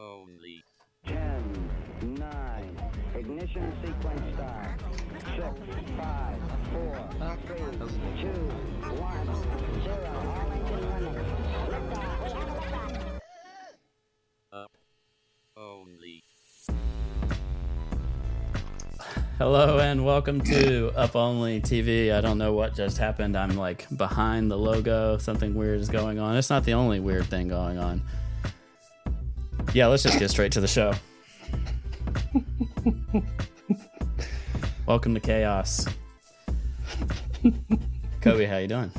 only. 10, 9, ignition sequence start. 6, 5, 4, 3, 2, 1, 0. All engine running. Liftoff. We have a liftoff. Up only. Hello and welcome to Up Only TV. I don't know what just happened. I'm like behind the logo. Something weird is going on. It's not the only weird thing going on. Yeah, let's just get straight to the show. welcome to chaos. Cobie, how you doing?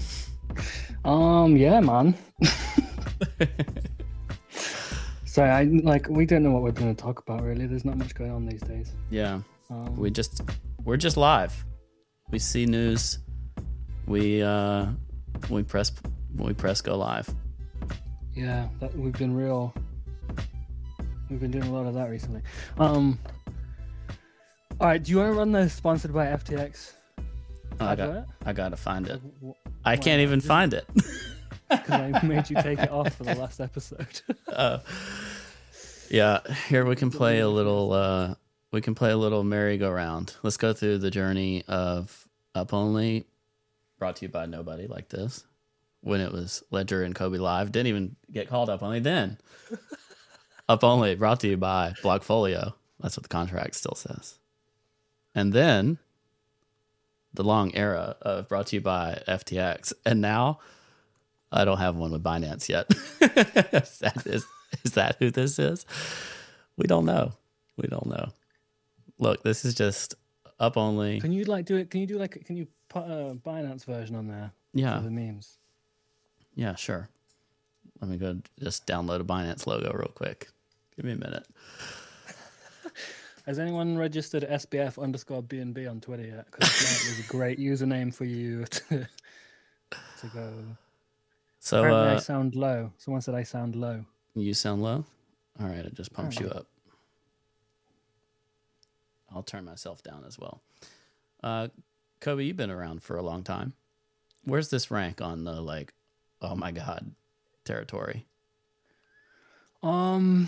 Um, yeah, man. Sorry, I like we don't know what we're going to talk about really. There's not much going on these days. Yeah, Um, we just we're just live. We see news. We uh we press we press go live. yeah, that we've been real. We've been doing a lot of that recently. Um. All right, do you want to run the sponsored by FTX? Oh, I got? I gotta find it. Because I can't even find it. Because I made you take it off for the last episode. uh, yeah, here we can play a little. Uh, we can play a little merry-go-round. Let's go through the journey of Up Only, brought to you by nobody like this. When it was Ledger and Cobie Live, didn't even get called Up Only then. Up Only, brought to you by Blockfolio. That's what the contract still says. And then the long era of brought to you by FTX, and now I don't have one with Binance yet. is, that, is, is that who this is? We don't know. We don't know. Look, this is just up only. can you like do it? Can you do like? Can you put a Binance version on there Yeah, for the memes? yeah, sure. Let me go just download a Binance logo real quick. Give me a minute. Has anyone registered SBF underscore BNB on Twitter yet? Because was a great username for you to, to go. So Apparently, I uh, sound low. Someone said I sound low. you sound low. All right, it just pumps you up. I'll turn myself down as well. Uh, Cobie, you've been around for a long time. Where's this rank on the like, oh my god, territory? Um,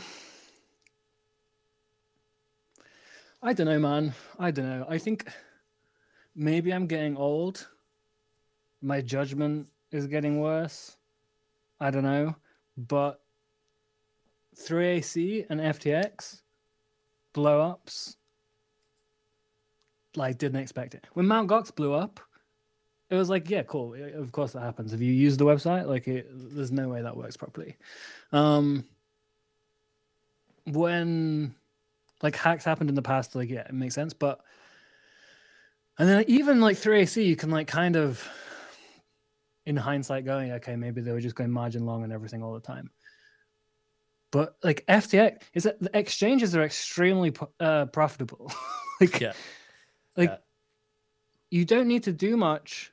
I don't know, man. I don't know. I think maybe I'm getting old. My judgment is getting worse. I don't know, but 3AC and FTX blow ups. Like, didn't expect it. When Mount Gox blew up, it was like, yeah, cool. Of course that happens. If you use the website, like, it, there's no way that works properly. Um, when like hacks happened in the past, like, yeah, it makes sense. But, and then even like 3AC, you can like kind of, in hindsight, going, okay, maybe they were just going margin long and everything all the time. But like FTX, is that the exchanges are extremely uh, profitable. like, Yeah. like Yeah. you don't need to do much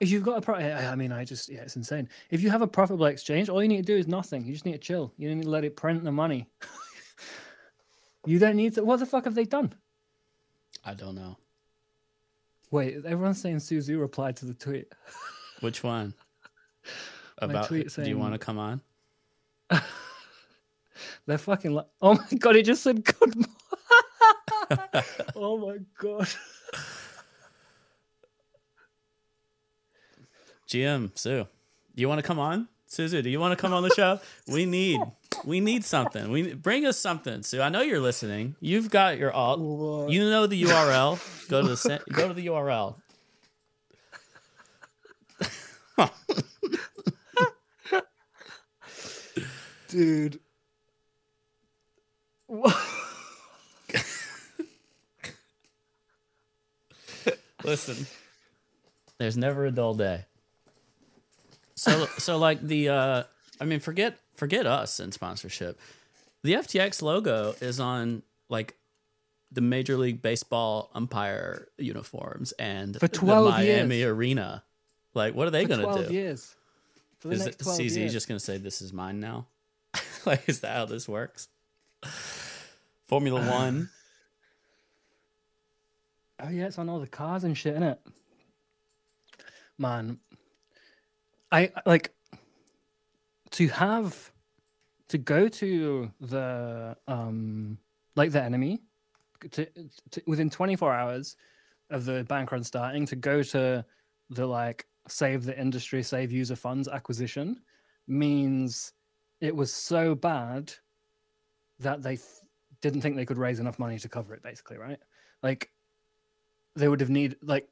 if you've got a pro I mean, I just yeah, it's insane. If you have a profitable exchange, all you need to do is nothing. You just need to chill. You don't need to let it print the money. you don't need to. What the fuck have they done? I don't know. Wait, everyone's saying Su Zhu replied to the tweet. Which one? About tweet do you want to come on? They're fucking like, oh my god, he just said good. oh my god. GM Su, do you want to come on? Su Zhu, do you want to come on the show? we need we need something. We bring us something, Su. I know you're listening. You've got your alt. What? You know the URL. go to the go to the URL. Dude. Listen, there's never a dull day. So so like the uh I mean forget forget us and sponsorship. The FTX logo is on like the Major League Baseball umpire uniforms and For the 12 Miami years. arena. Like what are they going 12 to do? years. For the Is next it 12 CZ years. just going to say this is mine now? like is that how this works? Formula 1 Oh yeah, it's on all the cars and shit, isn't it? Man, I like to have to go to the um like the enemy to, to within 24 hours of the bank run starting to go to the like save the industry save user funds acquisition means it was so bad that they th- didn't think they could raise enough money to cover it basically right? Like they would have need like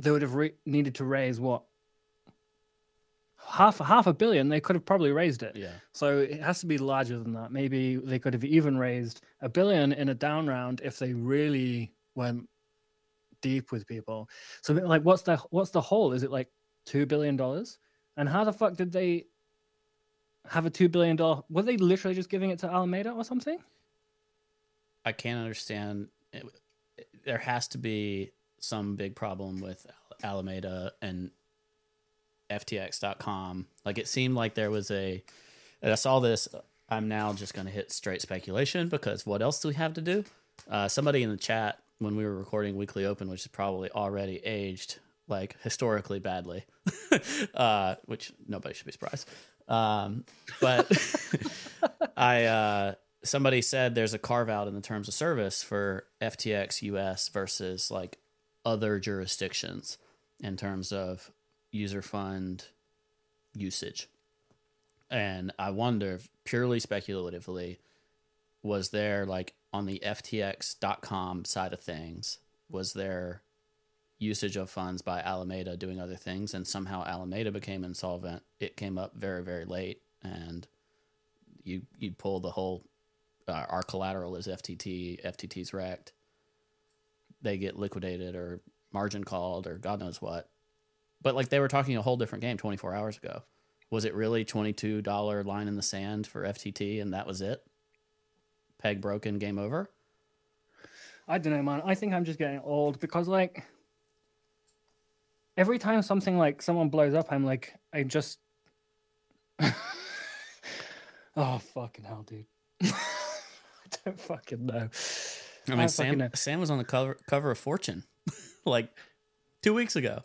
they would have re- needed to raise what half half a billion they could have probably raised it Yeah. so it has to be larger than that. Maybe they could have even raised a billion in a down round if they really went deep with people. So like what's the what's the hole? Is it like two billion dollars? And how the fuck did they have a two billion dollar were they literally just giving it to Alameda or something? I can't understand. It, there has to be some big problem with Alameda and FTX.com. Like it seemed like there was a. I saw this. I'm now just going to hit straight speculation because what else do we have to do? Uh, somebody in the chat when we were recording Weekly Open, which is probably already aged like historically badly, uh, which nobody should be surprised. Um, but I uh, somebody said there's a carve out in the terms of service for FTX US versus like other jurisdictions in terms of user fund usage. And I wonder purely speculatively was there like on the ftx.com side of things was there usage of funds by Alameda doing other things and somehow Alameda became insolvent? It came up very very late and you you pull the whole uh, our collateral is FTT FTT's wrecked. They get liquidated or margin called or god knows what but like they were talking a whole different game 24 hours ago was it really $22 line in the sand for FTT and that was it peg broken game over I don't know, man. I think I'm just getting old because like every time something like someone blows up, I'm like, I just Oh fucking hell, dude. I don't fucking know. I mean, I Sam, know. Sam was on the cover cover of Fortune, like two weeks ago.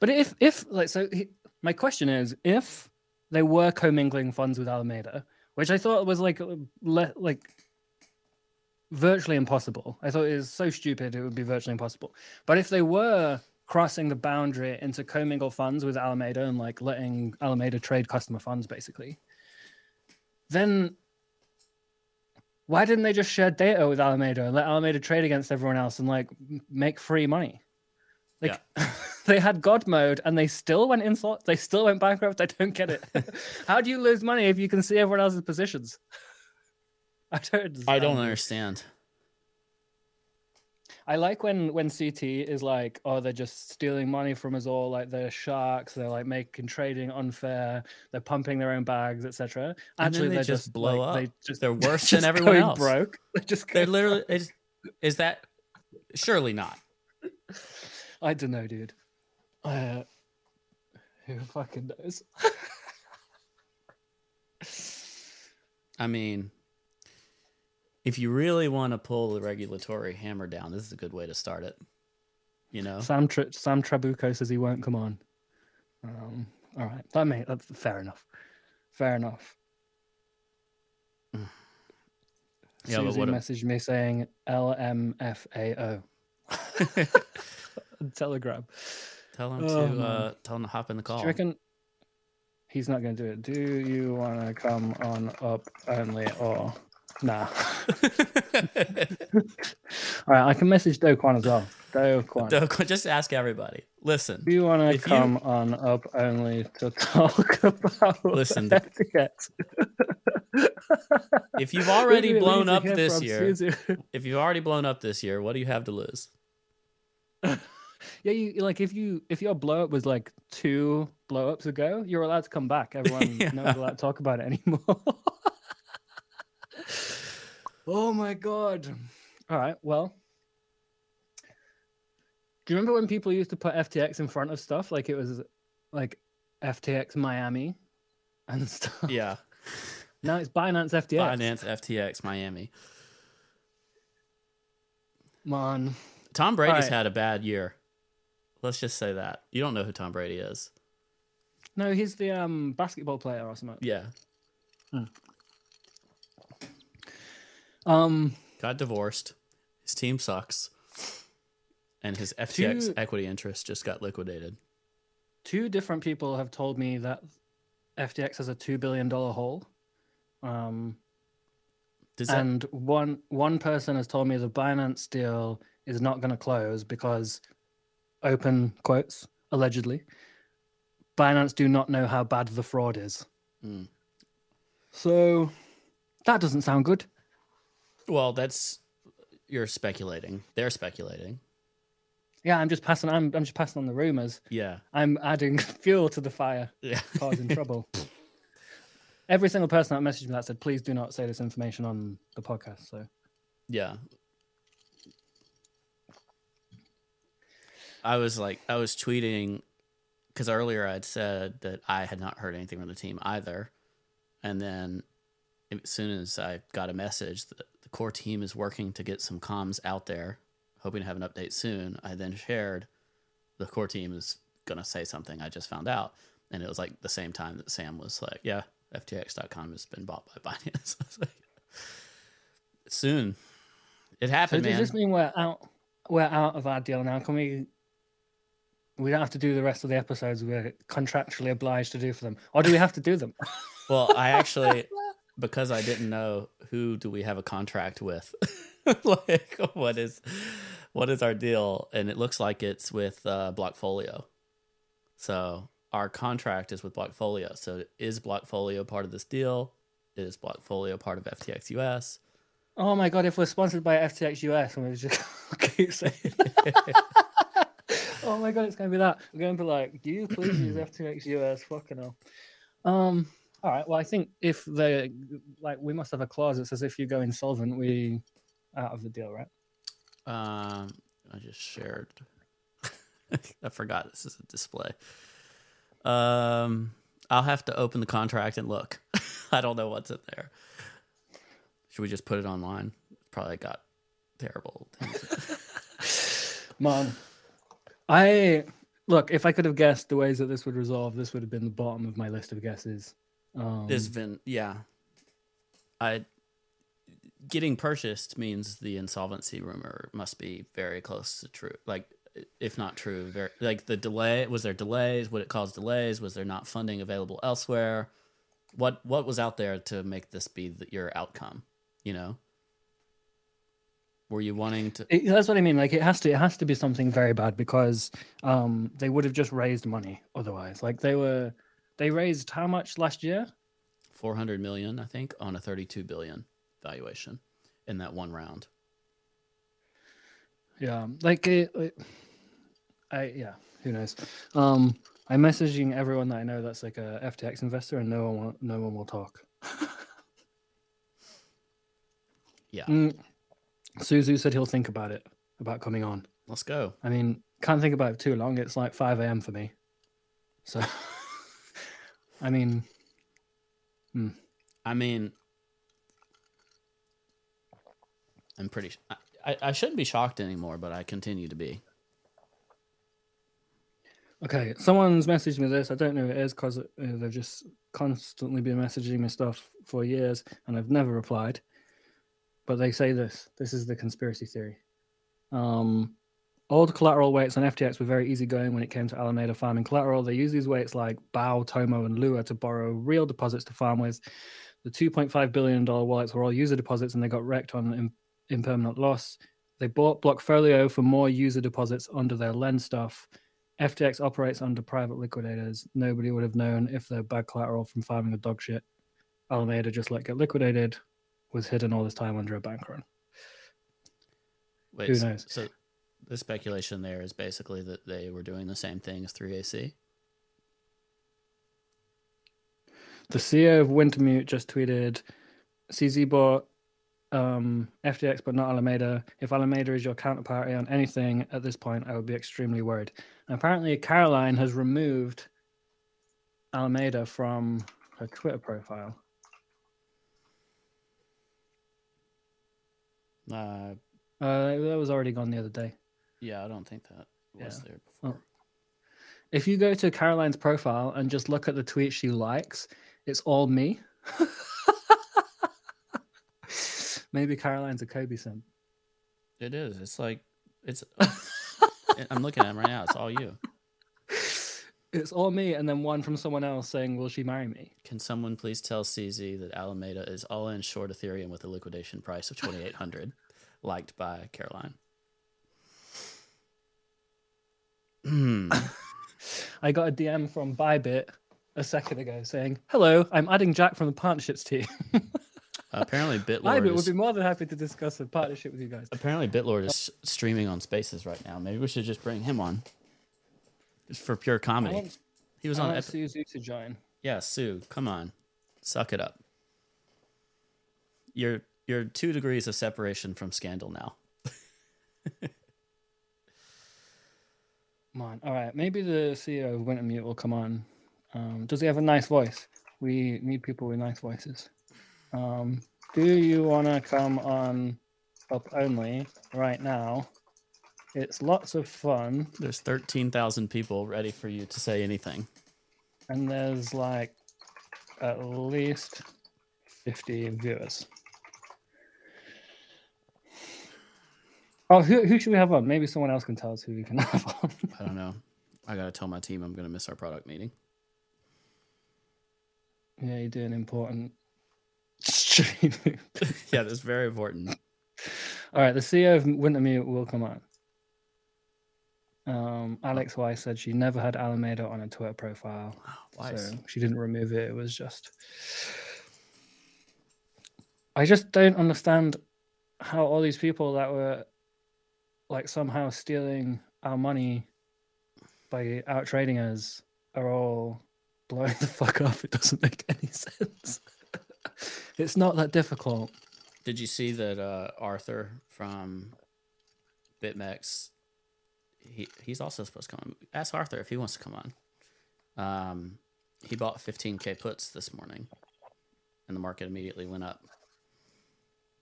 But if if like so, he- my question is, if they were commingling funds with Alameda, which I thought was like le- like virtually impossible. I thought it was so stupid it would be virtually impossible. But if they were crossing the boundary into commingle funds with Alameda and like letting Alameda trade customer funds, basically, then why didn't they just share data with Alameda and let Alameda trade against everyone else and like make free money? Like they had God mode and they still went insult. They still went bankrupt. I don't get it. How do you lose money if you can see everyone else's positions? I don't. Understand. I don't understand. I like when when CT is like, oh, they're just stealing money from us all. Like they're sharks. They're like making trading unfair. They're pumping their own bags, etc. Actually, they they're just blow like, up. They just They're worse than everyone else. Broke. They're just. They're literally broke. is, is that surely not. I don't know, dude. Uh, who fucking knows? I mean, if you really want to pull the regulatory hammer down, this is a good way to start it. You know, Sam Tr- Sam Trabucco says he won't come on. Um, all right, that may that's fair enough. Fair enough. Yeah, Susie messaged me saying LMFAO. Telegram. tell him to man. uh, tell him to hop in the Do call. you reckon he's not going to do it? Do you want to come on up only or nah? All right, I can message Do Kwon as well. Do Kwon. Don't- Just ask everybody. Listen, Do you want to If you- come on up only to talk about Listen, the- FTX? if you've already do blown up this year, if you've already blown up this year, what do you have to lose? Yeah, you like if you if your blow up was like two blow ups ago, you're allowed to come back. Everyone Yeah. not allowed to talk about it anymore. oh my god! All right, well, do you remember when people used to put FTX in front of stuff like it was like FTX Miami and stuff? Yeah, Now it's Binance FTX. Binance, FTX, Miami. Man, Tom Brady's right. had a bad year. Let's just say that. You don't know who Tom Brady is. no, he's the um basketball player or something. Yeah. Um, got divorced. His team sucks, and his FTX Two- equity interest just got liquidated. two different people have told me that FTX has a two billion dollar hole. Um, Does that and one one person has told me the Binance deal is not going to close because, open quotes, allegedly, Binance do not know how bad the fraud is. Mm. So, that doesn't sound good. well, that's you're speculating. They're speculating. Yeah, I'm just passing. I'm I'm just passing on the rumors. Yeah, I'm adding fuel to the fire, yeah. causing trouble. Every single person that messaged me that said, "Please do not say this information on the podcast." So, Yeah. I was like, I was tweeting because earlier I'd said that I had not heard anything from the team either. And then as soon as I got a message that the core team is working to get some comms out there, hoping to have an update soon, I then shared the core team is going to say something I just found out. And it was like the same time that Sam was like, yeah, FTX.com has been bought by Binance. I was like, soon. It so happened, does man. this mean we're out? We're out of our deal now. Can we? We don't have to do the rest of the episodes we're contractually obliged to do for them, or do we have to do them? Well, I actually, because I didn't know who do we have a contract with, like what is, what is our deal, and it looks like it's with uh, Blockfolio. So our contract is with Blockfolio. So is Blockfolio part of this deal? Is Blockfolio part of FTX US? Oh my god! If we're sponsored by FTX US, and we just keep saying, "Oh my god, it's going to be that," we're going to be like, "Do you please use FTX US?" Fucking hell. Um. All right. Well, I think if they like, we must have a clause that says if you go insolvent, we out of the deal, right? Um, I just shared. I forgot this is a display. Um, I'll have to open the contract and look. I don't know what's in there. Should we just put it online? Probably got terrible. Things. Man, I look. If I could have guessed the ways that this would resolve, this would have been the bottom of my list of guesses. Um, It's been yeah. I getting purchased means the insolvency rumor must be very close to true. Like if not true, very like the delay was there delays? Would it cause delays? Was there not funding available elsewhere? What what was out there to make this be the, your outcome? You know, were you wanting to? It, that's what I mean. Like it has to, it has to be something very bad because um, they would have just raised money otherwise. Like they were, they raised how much last year? 400 million, I think, on a 32 billion valuation in that one round. Yeah, like it, it- I yeah, who knows? Um, I'm messaging everyone that I know that's like a FTX investor, and no one, will, no one will talk. Yeah, Mm. Su Zhu said he'll think about it about coming on. let's go. I mean, can't think about it too long. It's like 5 a.m. for me. So, I mean, I mean, I'm pretty. sh- I, I, I shouldn't be shocked anymore, but I continue to be. okay, someone's messaged me this. I don't know who it is because uh, they've just constantly been messaging me stuff for years and I've never replied. But they say this this is the conspiracy theory. Um, old collateral weights on FTX were very easygoing when it came to Alameda farming collateral. They use these weights like Bao, Tomo, and Lua to borrow real deposits to farm with. The $2.5 billion wallets were all user deposits and they got wrecked on im- impermanent loss. They bought Blockfolio for more user deposits under their lend stuff. FTX operates under private liquidators. Nobody would have known if they're bad collateral from farming a dog shit. Alameda just let get liquidated, was hidden all this time under a bank run. Wait, Who so- knows? So, the speculation there is basically that they were doing the same thing as 3AC. The CEO of Wintermute just tweeted, CZ bought um, FTX, but not Alameda. If Alameda is your counterparty on anything at this point, I would be extremely worried. And apparently, Caroline has removed Alameda from her Twitter profile. Uh, Uh, that was already gone the other day. yeah, I don't think that was Yeah. there Oh. before. If you go to Caroline's profile and just look at the tweets she likes, it's all me. Maybe Caroline's a Cobie sim. It is. It's like it's. I'm looking at him right now. It's all you. It's all me, and then one from someone else saying, "Will she marry me?" Can someone please tell CZ that Alameda is all in short Ethereum with a liquidation price of 2,800, liked by Caroline. Hmm. I got a DM from Bybit a second ago saying, "Hello, I'm adding Jack from the partnerships team." apparently, Bybit Bitlord would be more than happy to discuss a partnership with you guys. apparently Bitlord is streaming on Spaces right now. Maybe we should just bring him on, just for pure comedy. want, He was I on. want Epi- Su Zhu to join. yeah, Su, come on, suck it up. You're you're two degrees of separation from scandal now. Come on. All right. Maybe the CEO of Wintermute will come on. Um, does he have a nice voice? We need people with nice voices. Um, do you want to come on up only right now? It's lots of fun, There's thirteen thousand people ready for you to say anything. and there's like at least 50 viewers. Oh, who, who should we have on? Maybe someone else can tell us who we can have on. I don't know. I gotta tell my team I'm gonna miss our product meeting. yeah, you do an important stream. yeah, that's very important. All right, the CEO of Wintermute will come on. Um, Alex Weiss said she never had Alameda on her Twitter profile, Wise. so she didn't remove it. It was just. I just don't understand how all these people that were like somehow stealing our money by out trading us are all blowing the fuck up. It doesn't make any sense. it's not that difficult. Did you see that uh, Arthur from BitMEX? He he's also supposed to come. on. Ask Arthur if he wants to come on. Um, he bought 15k puts this morning, and the market immediately went up.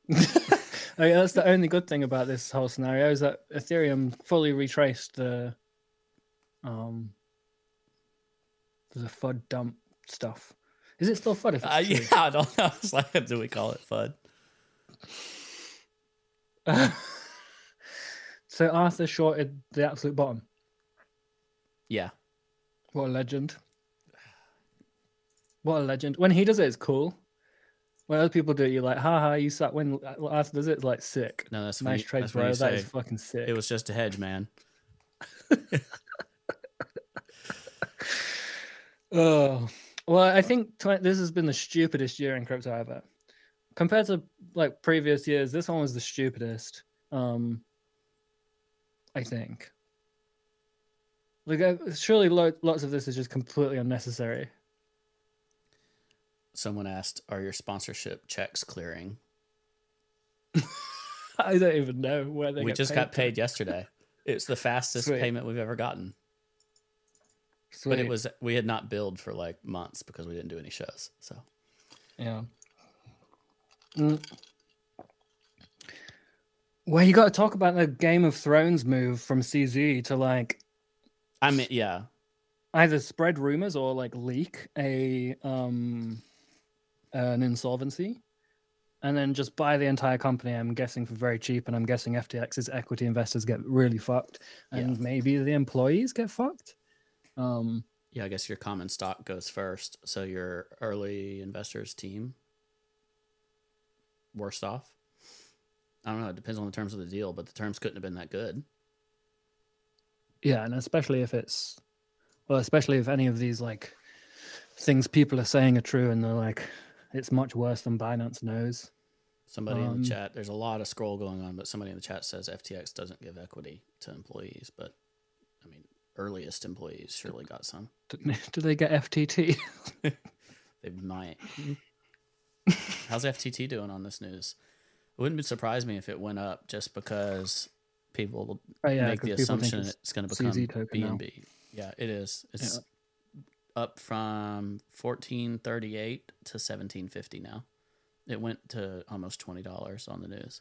I mean, that's the only good thing about this whole scenario is that Ethereum fully retraced the um the FUD dump stuff. Is it still FUD? Uh, yeah, I don't know. It's like, do we call it FUD? so Arthur shorted the absolute bottom. Yeah, What a legend! What a legend! When he does it, it's cool. When other people do it, you're like, haha, you suck. When Arthur does it, it's like sick. no, that's Nice that's bro. That say is fucking sick. it was just a hedge, man. Oh, well, I think this has been the stupidest year in crypto ever. Compared to like previous years, this one was the stupidest. Um, I think. Like, uh, surely lo- lots of this is just completely unnecessary. Someone asked, "Are your sponsorship checks clearing?" I don't even know where they. we get just got to. paid yesterday. It's the fastest Sweet. payment we've ever gotten. But it was we had not billed for like months because we didn't do any shows. So Yeah. Mm. Well, you got to talk about the Game of Thrones move from CZ to like I mean, yeah, either spread rumors or like leak a um an insolvency and then just buy the entire company i'm guessing for very cheap and i'm guessing ftx's equity investors get really fucked and Yeah. maybe the employees get fucked um yeah. I guess your common stock goes first, so your early investors team worst off. I don't know. It depends on the terms of the deal, but the terms couldn't have been that good. yeah and especially if it's well especially if any of these like things people are saying are true and they're like it's much worse than binance knows Somebody in Um, the chat, there's a lot of scroll going on, but somebody in the chat says FTX doesn't give equity to employees, but I mean, earliest employees surely got some. do they get ftt They might. How's FTT doing on this news? It wouldn't surprise me if it went up just because people oh yeah make the assumption it's it's going to become token now. BNB. Yeah, it is. It's up from fourteen thirty eight to seventeen fifty now. It went to almost twenty dollars on the news.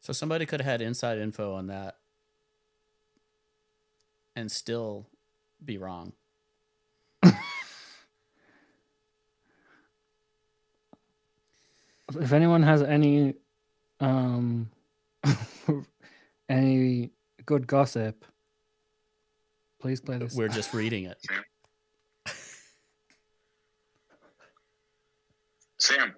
So somebody could have had inside info on that and still be wrong. If anyone has any um any good gossip, please play this. We're just reading it. Sam.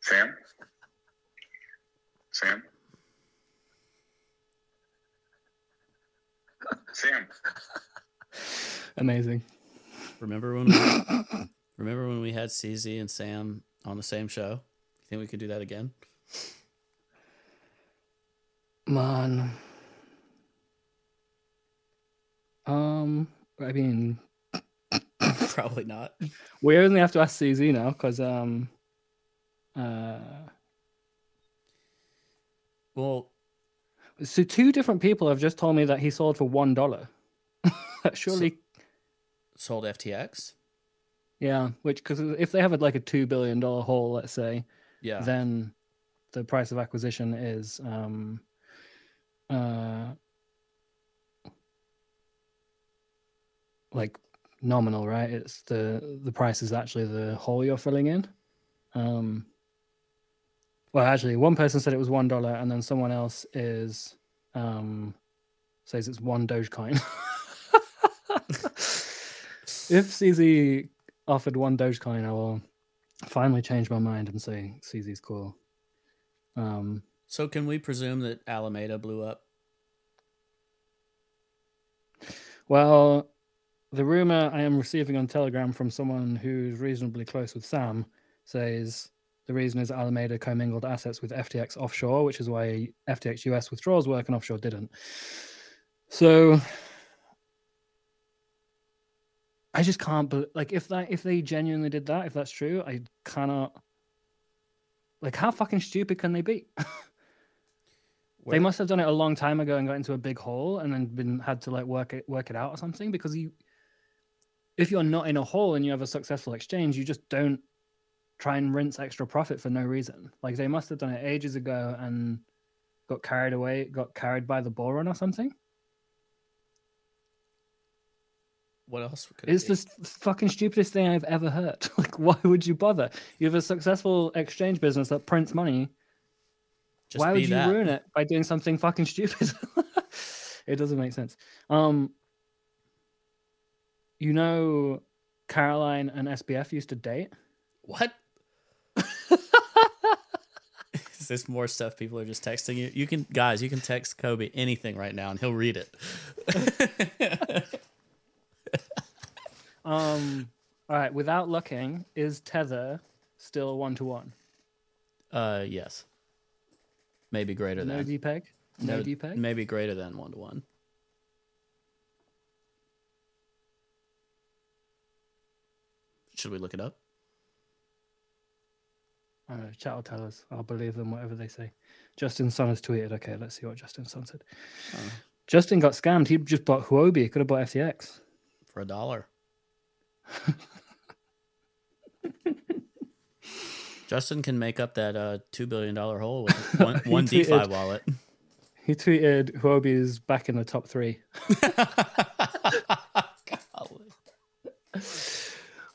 Sam. Sam. Sam. Amazing. Remember when we, remember when we had CZ and Sam on the same show? You think we could do that again? Man. Um, I mean, Probably not. we only have to ask CZ now because um, uh, Well, so two different people have just told me that he sold for one dollar. Surely, sold FTX. yeah. Which because if they have a, like a two billion dollar hole, let's say, Yeah. then the price of acquisition is um uh like nominal right it's the the price is actually the hole you're filling in um well actually one person said it was one dollar and then someone else is um says it's one dogecoin if cz offered one dogecoin i will finally change my mind and say CZ's cool. Um, so can we presume that Alameda blew up? well, the rumor I am receiving on Telegram from someone who's reasonably close with Sam says the reason is Alameda commingled assets with FTX offshore, which is why FTX US withdrawals work and offshore didn't. So I just can't believe like if that if they genuinely did that, if that's true, I cannot like how fucking stupid can they be? They must have done it a long time ago and got into a big hole and then been had to like work it work it out or something because you if you're not in a hole and you have a successful exchange, you just don't try and rinse extra profit for no reason. Like they must have done it ages ago and got carried away, got carried by the bull run or something. What else could it It's be? the fucking stupidest thing I've ever heard. like, why would you bother? You have a successful exchange business that prints money. Just why would you that. ruin it by doing something fucking stupid? it doesn't make sense. Um, you know, Caroline and SBF used to date. What? Is this more stuff people are just texting you? You can, guys, you can text Cobie anything right now and he'll read it. Um, all right. Without looking, is Tether still one to one? uh, yes. Maybe greater No than. DPEG. No DPEG. Maybe greater than one to one. Should we look it up? Uh, chat will tell us. I'll believe them, whatever they say. Justin Sun has tweeted. Okay, let's see what Justin Sun said. Oh. Justin got scammed. He just bought Huobi. He could have bought FTX. For a dollar. Justin can make up that uh, two billion dollar hole with one, one DeFi wallet. He tweeted Huobi is back in the top three.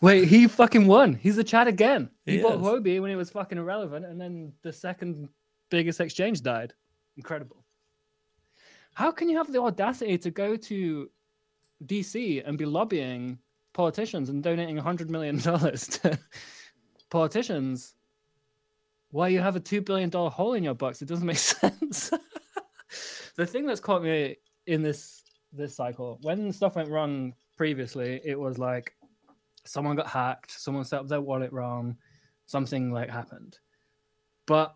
Wait, he fucking won. He's the chat again. He, He bought is. Huobi when it was fucking irrelevant, and then the second biggest exchange died. Incredible. How can you have the audacity to go to DC and be lobbying politicians and donating $100 million to politicians while you have a $2 billion hole in your box? It doesn't make sense. the thing that's caught me in this this cycle, when stuff went wrong previously, it was like someone got hacked, someone set up their wallet wrong, something like happened. But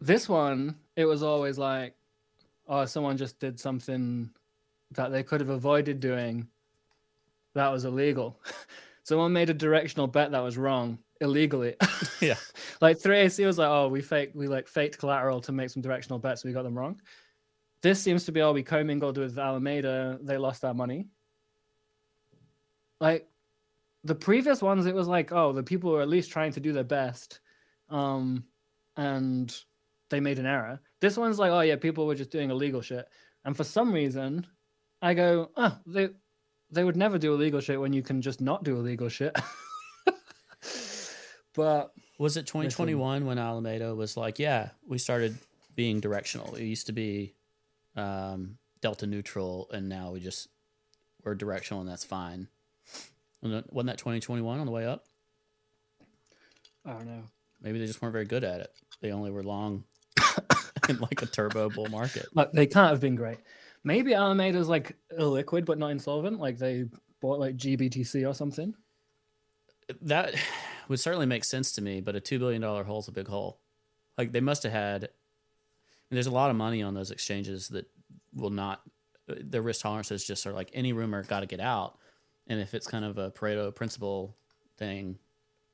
this one, it was always like, oh, someone just did something that they could have avoided doing that was illegal. someone made a directional bet that was wrong illegally. Yeah. like 3AC was like, oh, we fake we like faked collateral to make some directional bets, we got them wrong. This seems to be all we commingled with Alameda. They lost our money. Like the previous ones, it was like, oh, the people were at least trying to do their best, um, and they made an error. This one's like, oh yeah, people were just doing illegal shit, and for some reason, I go, oh, they they would never do illegal shit when you can just not do illegal shit. but Was it 2021 when Alameda was like, yeah, we started being directional. It used to be um, delta neutral, and now we just we're directional, and that's fine. Wasn't that- 2021 on the way up? I don't know. Maybe they just weren't very good at it. They only were long in like a turbo bull market. Like they can't have been great. Maybe Alameda's like illiquid but not insolvent. Like they bought like GBTC or something. That would certainly make sense to me, but a two billion dollar hole is a big hole. Like they must have had. And there's a lot of money on those exchanges that will not. Their risk tolerances just are like any rumor got to get out, and if it's kind of a Pareto principle thing,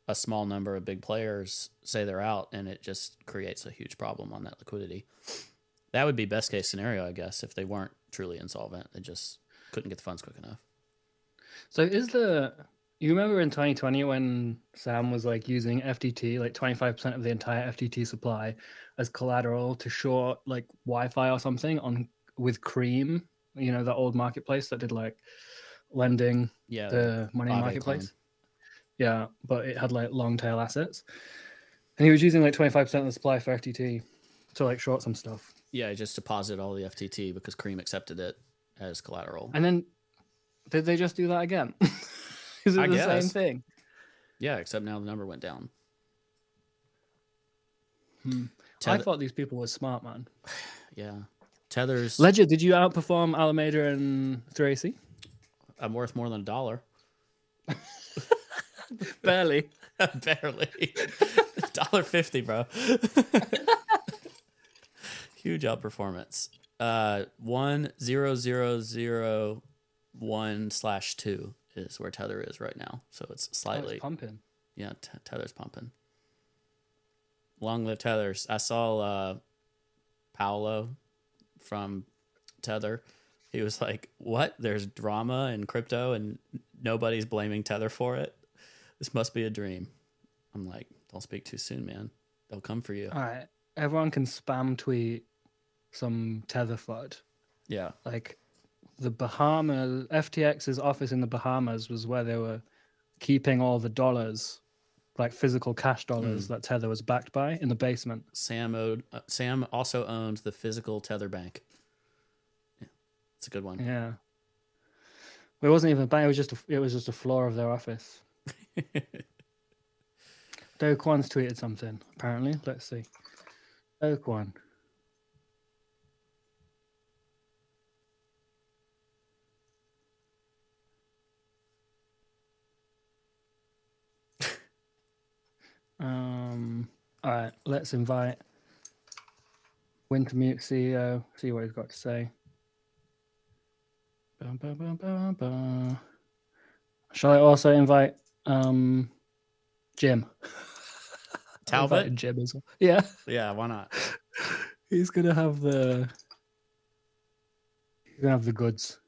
a small number of big players say they're out, and it just creates a huge problem on that liquidity. That would be best case scenario, I guess, if they weren't truly insolvent. They just couldn't get the funds quick enough. So is the you remember in 2020 when Sam was like using FTT, like 25% of the entire FTT supply as collateral to short like YFI or something on with Cream, you know, the old marketplace that did like lending Yeah, the money marketplace. claim. Yeah, but it had like long tail assets. And he was using like 25% of the supply for FTT to like short some stuff. Yeah, I just deposited all the FTT because Cream accepted it as collateral. And then did they just do that again? Is it I the guess. same thing? yeah, except now the number went down. Hmm. I thought these people were smart, man. yeah, Tether's Ledger, did you outperform Alameda and 3AC? I'm worth more than a dollar. Barely. Barely. Dollar fifty, bro. Huge outperformance. Uh one zero zero zero one slash two is where Tether is right now. So it's Oh, it's slightly pumping. yeah, t- Tether's pumping. Long live Tethers. I saw uh Paolo from Tether. He was like, "What? There's drama in crypto and nobody's blaming Tether for it. This must be a dream." I'm like, "Don't speak too soon, man. They'll come for you." All right. Everyone can spam tweet some tether FUD. Yeah. Like the Bahamas, FTX's office in the Bahamas was where they were keeping all the dollars, like physical cash dollars that Tether was backed by in the basement. Sam owed, uh, Sam also owned the physical Tether bank. Yeah. It's a good one. Yeah. It wasn't even a bank, it was just a, it was just a floor of their office. Do Kwon's tweeted something, apparently. Let's see. Do Kwon. Um all right, let's invite Wintermute CEO, see what he's got to say. Shall I also invite um Jim? Talbot? Jim as well. Yeah, Yeah, why not? he's gonna have the he's gonna have the goods.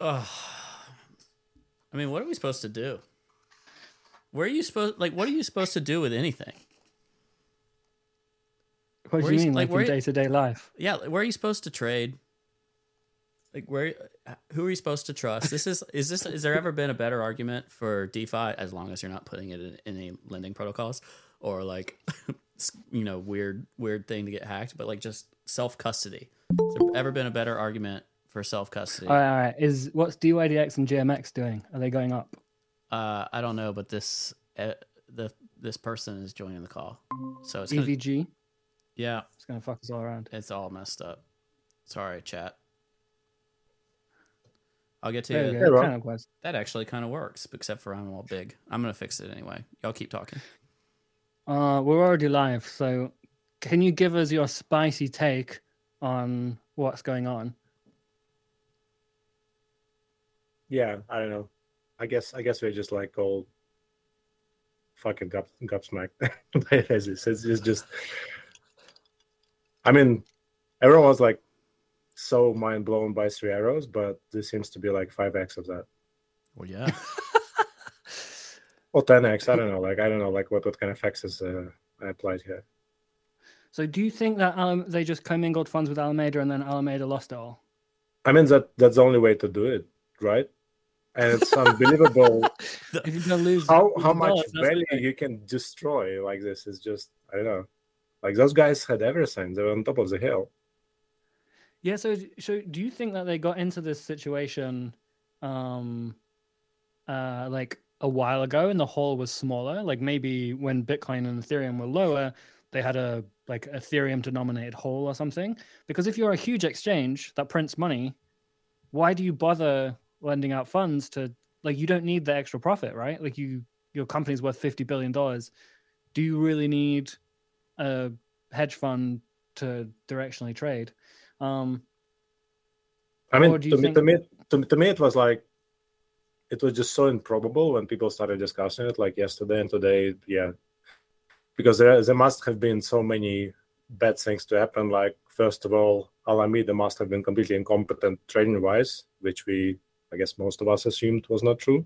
Ugh. I mean, what are we supposed to do? Where are you supposed like what are you supposed to do with anything? What Where do you mean, like, like, in day to day life? Yeah, like, where are you supposed to trade? Like where who are you supposed to trust? This is is this is there ever been a better argument for DeFi as long as you're not putting it in any lending protocols or like you know weird weird thing to get hacked, but like just self custody. Has there ever been a better argument for self custody? All right, all right. Is what's DYDX and GMX doing? Are they going up? Uh, I don't know, but this uh, the this person is joining the call, so it's gonna, EVG. yeah, It's gonna fuck us all around. it's all messed up. Sorry, chat. I'll get to There you. Hey, go. Kind of was. That actually kind of works, except for I'm all big. I'm gonna fix it anyway. Y'all keep talking. Uh, we're already live, so can you give us your spicy take on what's going on? Yeah, I don't know. I guess I guess we're just like old fucking gup gupsmack. As it says, it's just. I mean, everyone was like so mind blown by three arrows, but this seems to be like five x of that, Well, yeah. or ten x. I don't know. Like I don't know. Like what what kind of X's uh, I applied here. So do you think that Alam- they just commingled funds with Alameda and then Alameda lost it all? I mean that that's the only way to do it, right? And it's unbelievable If you're gonna lose how how much dollars, value thing. you can destroy like this is just I don't know. Like those guys had everything. They were on top of the hill. Yeah. So, so do you think that they got into this situation, um, uh, like a while ago, and the hole was smaller? Like maybe when Bitcoin and Ethereum were lower, they had a like Ethereum denominated hole or something. Because if you're a huge exchange that prints money, why do you bother lending out funds to like you don't need the extra profit, right? Like you your company's worth fifty billion dollars. Do you really need a hedge fund to directionally trade? Um, I mean, to you me, to me, to, to me, it was like, it was just so improbable when people started discussing it, like yesterday and today. Yeah, because there there must have been so many bad things to happen. Like first of all, Alameda must have been completely incompetent trading wise, which we, I guess, most of us assumed was not true.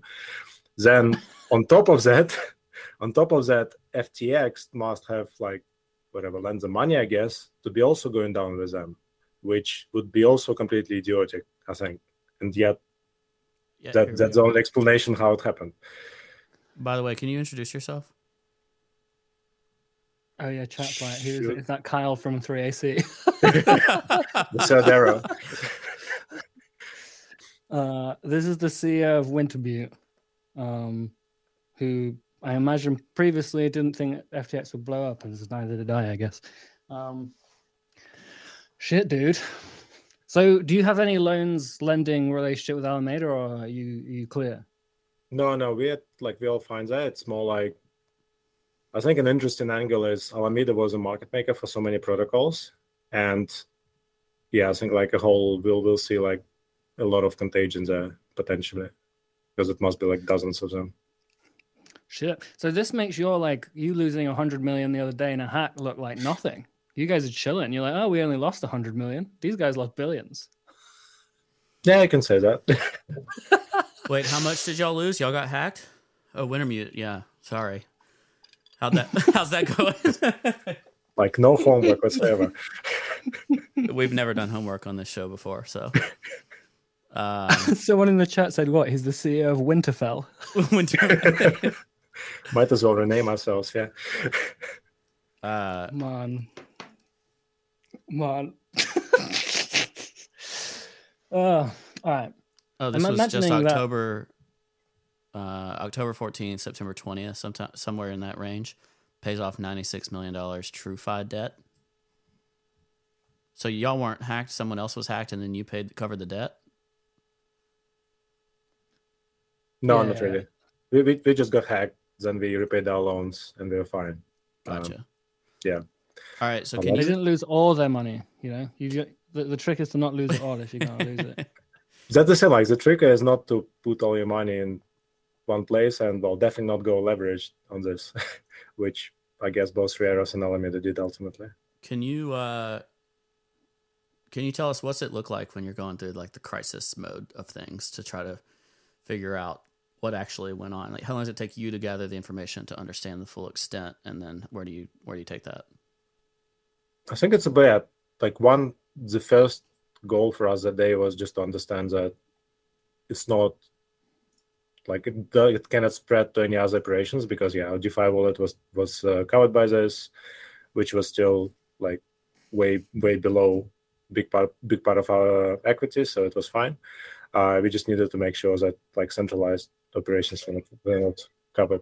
Then on top of that, on top of that, FTX must have like whatever lend the money, I guess, to be also going down with them which would be also completely idiotic, I think. And yet, Yeah, that that's the only explanation how it happened. By the way, can you introduce yourself? oh yeah, chat's like, who is, Sure. it? is that Kyle from 3AC? The third arrow. Uh, this is the CEO of Wintermute, um, who I imagine previously didn't think FTX would blow up, and neither did I, I guess. Um, shit, dude. So, do you have any loans lending relationship with Alameda, or are you are you clear? No, no, we had like we all find that it's more like I think an interesting angle is Alameda was a market maker for so many protocols, and yeah, I think like a whole we'll we'll see like a lot of contagion there potentially because it must be like dozens of them. Shit. So this makes your like you losing a hundred million the other day in a hack look like nothing. You guys are chilling. You're like, oh, we only lost a hundred million. These guys lost billions. Yeah, I can say that. Wait, how much did y'all lose? Y'all got hacked? Oh, Wintermute. Yeah, sorry. How'd that? How's that going? like no homework whatsoever. We've never done homework on this show before, so. Um, Someone in the chat said, "What? He's the CEO of Winterfell." winter, Might as well rename ourselves. Yeah. uh, Man, man. oh, all right. oh, this I'm was just imagining that- October, uh, October 14th, September 20th, sometime somewhere in that range. Pays off 96 million dollars TrueFi debt. So y'all weren't hacked. Someone else was hacked, and then you paid covered the debt. No, Yeah. not really. We, we we just got hacked. Then we repaid our loans, and we were fine. Um, Gotcha. yeah. All right. So can They you? didn't lose all their money. You know, you ju- the, the trick is to not lose it all if you're gonna lose it. That's the same. Like the trick is not to put all your money in one place, and well, definitely not go leveraged on this, which I guess both Three Arrows and Alameda did ultimately. Can you? uh Can you tell us what's it look like when you're going through like the crisis mode of things to try to figure out what actually went on? Like, how long does it take you to gather the information to understand the full extent, and then where do you where do you take that? I think it's a bit like one. The first goal for us that day was just to understand that it's not like it, it cannot spread to any other operations because yeah, our DeFi wallet was was uh, covered by this, which was still like way way below big part big part of our equity, so it was fine. Uh, we just needed to make sure that like centralized operations were not, were not covered.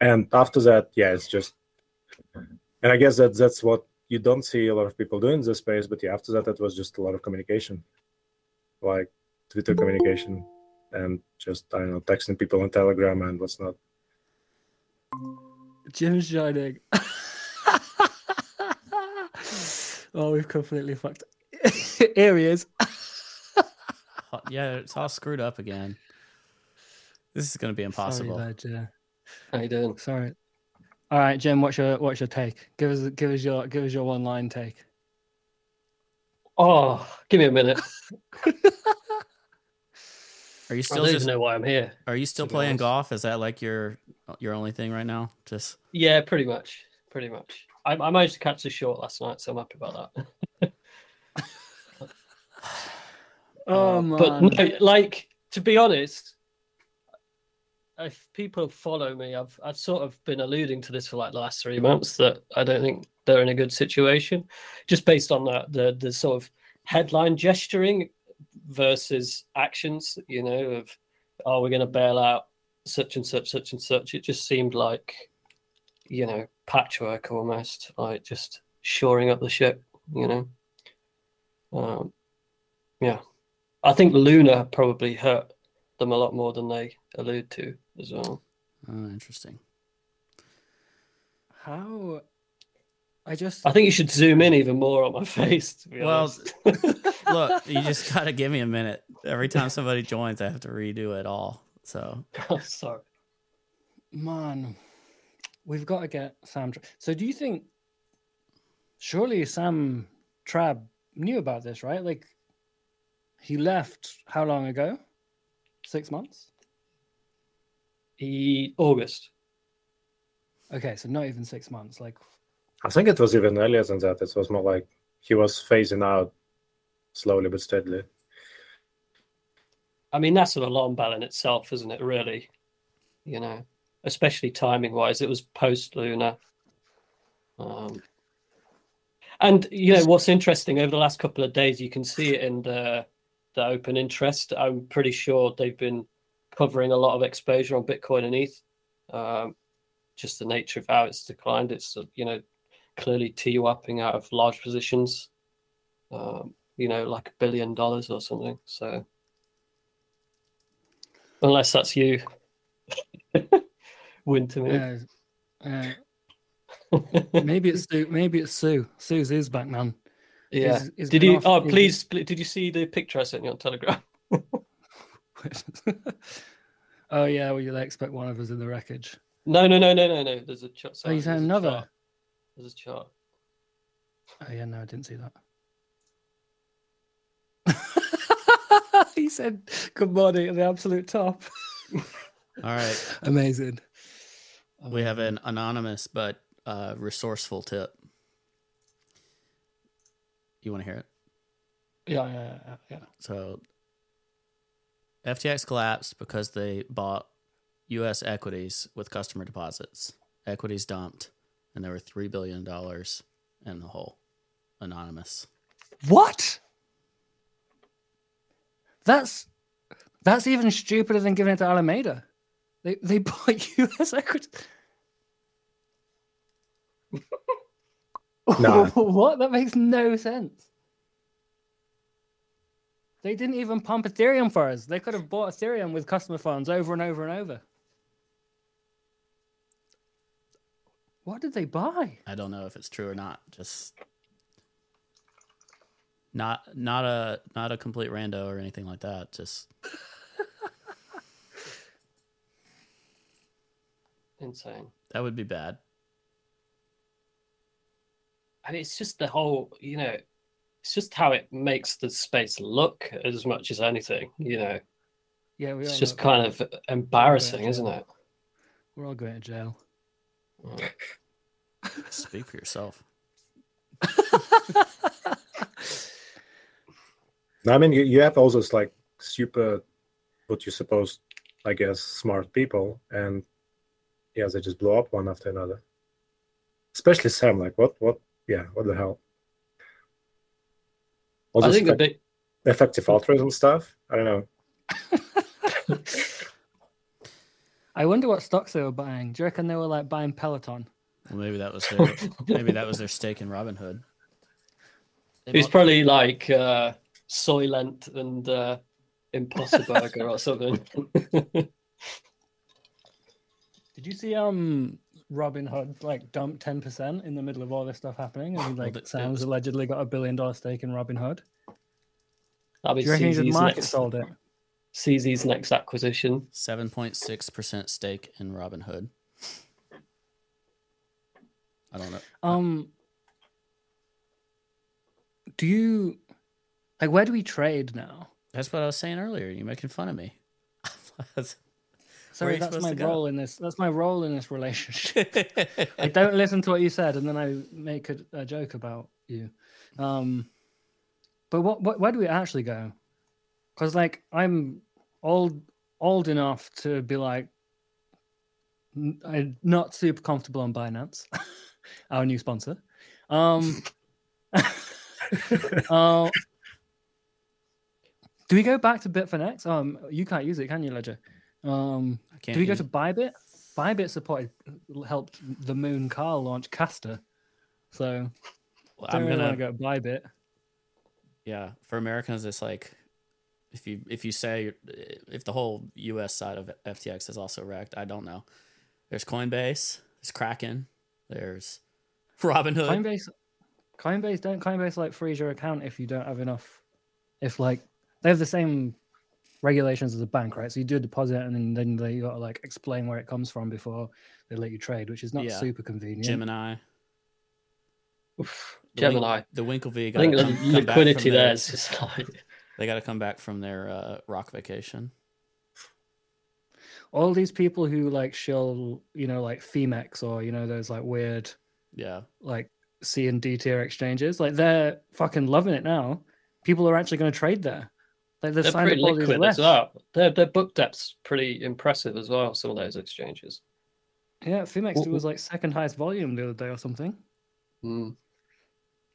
And after that, yeah, it's just and I guess that that's what you don't see a lot of people do in this space. But yeah, after that, that was just a lot of communication, like Twitter communication, and just I don't know, texting people on Telegram and what's not. Jim's shining. oh, we've completely fucked. Here he is. Yeah, it's all screwed up again. This is going to be impossible. Sorry, there, Jim. How you doing? Sorry. All right, Jim. What's your what's your take? Give us give us your give us your one line take. Oh, give me a minute. Are you still I still don't even just? know why I'm here. Are you still playing honest. golf? Is that like your your only thing right now? Just Yeah, pretty much. Pretty much. I, I managed to catch the short last night, so I'm happy about that. Oh Uh, man. But no, like to be honest, if people follow me, I've I've sort of been alluding to this for like the last three months that I don't think they're in a good situation, just based on that the the sort of headline gesturing versus actions. You know, of oh we're going to bail out such and such, such and such. It just seemed like you know patchwork almost, like just shoring up the ship. You know, um, yeah. I think Luna probably hurt them a lot more than they allude to as well. Oh, interesting. How? I just. I think you should zoom in even more on my face. To be Well, honest. Look, you just gotta give me a minute. Every time somebody joins, I have to redo it all. So I'm oh, sorry. Man, we've got to get Sam. Tra- So, do you think? Surely Sam Trab knew about this, right? Like, he left how long ago? Six months. He August. Okay, so not even six months. Like, I think it was even earlier than that. It was more like he was phasing out slowly but steadily. I mean, that's an alarm bell in itself, isn't it? Really, you know, especially timing wise. It was post Luna. Um, and you know what's interesting over the last couple of days, you can see it in the the open interest. I'm pretty sure they've been covering a lot of exposure on Bitcoin and ETH. Um, just the nature of how it's declined. It's you know clearly TWApping out of large positions. Um, you know, like a billion dollars or something. So unless that's you, Wintermute. uh, uh, maybe it's Su. Maybe it's Su. Su's is back, man. Yeah. Is- is did you? off Oh, in- please, pl- Did you see the picture I sent you on Telegram? oh yeah, well, you'll expect one of us in the wreckage. No, no, no, no, no, no. There's a chart. Oh, you sent another. There's a chart. Oh yeah, no, I didn't see that. he said good morning at the absolute top. all right. Amazing. We have an anonymous but uh, resourceful tip. You want to hear it? Yeah, yeah, yeah, yeah. So FTX collapsed because they bought US equities with customer deposits. Equities dumped, and there were $3 billion in the hole. Anonymous. What? That's that's even stupider than giving it to Alameda. They they bought US equity. Nah. what? That makes no sense. They didn't even pump Ethereum for us. They could have bought Ethereum with customer funds over and over and over. What did they buy? I don't know if it's true or not. Just not not a not a complete rando or anything like that. Just Insane. that would be bad. I mean, it's just the whole. You know, it's just how it makes the space look as much as anything. You know, Yeah, we it's just know- kind of embarrassing, isn't it? We're all going to jail. Speak for yourself. No, I mean, you, you have all those like super, what you suppose, I guess, smart people, and yeah, they just blow up one after another. Especially Sam, like what, what, yeah, what the hell? All I think the effect- big. effective altruism stuff. I don't know. I wonder what stocks they were buying. Do you reckon they were like buying Peloton? Well, maybe that was their maybe that was their stake in Robinhood. They It's bought- probably like uh, Soylent and uh, Impossiburger or something. Did you see um Robinhood like dumped ten percent in the middle of all this stuff happening? And like it- it Sam's was- allegedly got a billion dollar stake in Robinhood. I Do mean, you reckon the CZ's market next, sold it? CZ's next acquisition. Seven point six percent stake in Robinhood. I don't know. Um do you like where do we trade now? That's what I was saying earlier. You're making fun of me. Sorry, that's my go? role in this. That's my role in this relationship. I don't listen to what you said, and then I make a, a joke about you. Um, but what, what, where do we actually go? Because like I'm old, old enough to be like, I'm not super comfortable on Binance, our new sponsor. Um, uh, do we go back to Bitfinex? Um, you can't use it, can you, Ledger? Um, I can't do we go to Bybit? Bybit supported helped the Moon car launch Caster, so Well, I'm really gonna go to Bybit. yeah for americans it's like if you if you say if the whole us side of ftx is also wrecked i don't know there's coinbase there's kraken there's robinhood Coinbase, Coinbase don't Coinbase like freeze your account if you don't have enough. If like they have the same regulations as a bank, right? So you do a deposit and then, then they got to like explain where it comes from before they let you trade, which is not Yeah. super convenient. gemini Oof, The Wink- Gemini. the winklevi I got think to the come, come back liquidity from there their, is just like they got to come back from their uh, rock vacation All these people who like shill, you know, like Phemex or you know those like weird yeah like C and D tier exchanges, like they're fucking loving it now. People are actually going to trade there. Like they've they're signed pretty up all these liquid as lists. well. Their their book depth's pretty impressive as well. Some of those exchanges. Yeah, Phemex Wh- was like second highest volume the other day or something. Mm.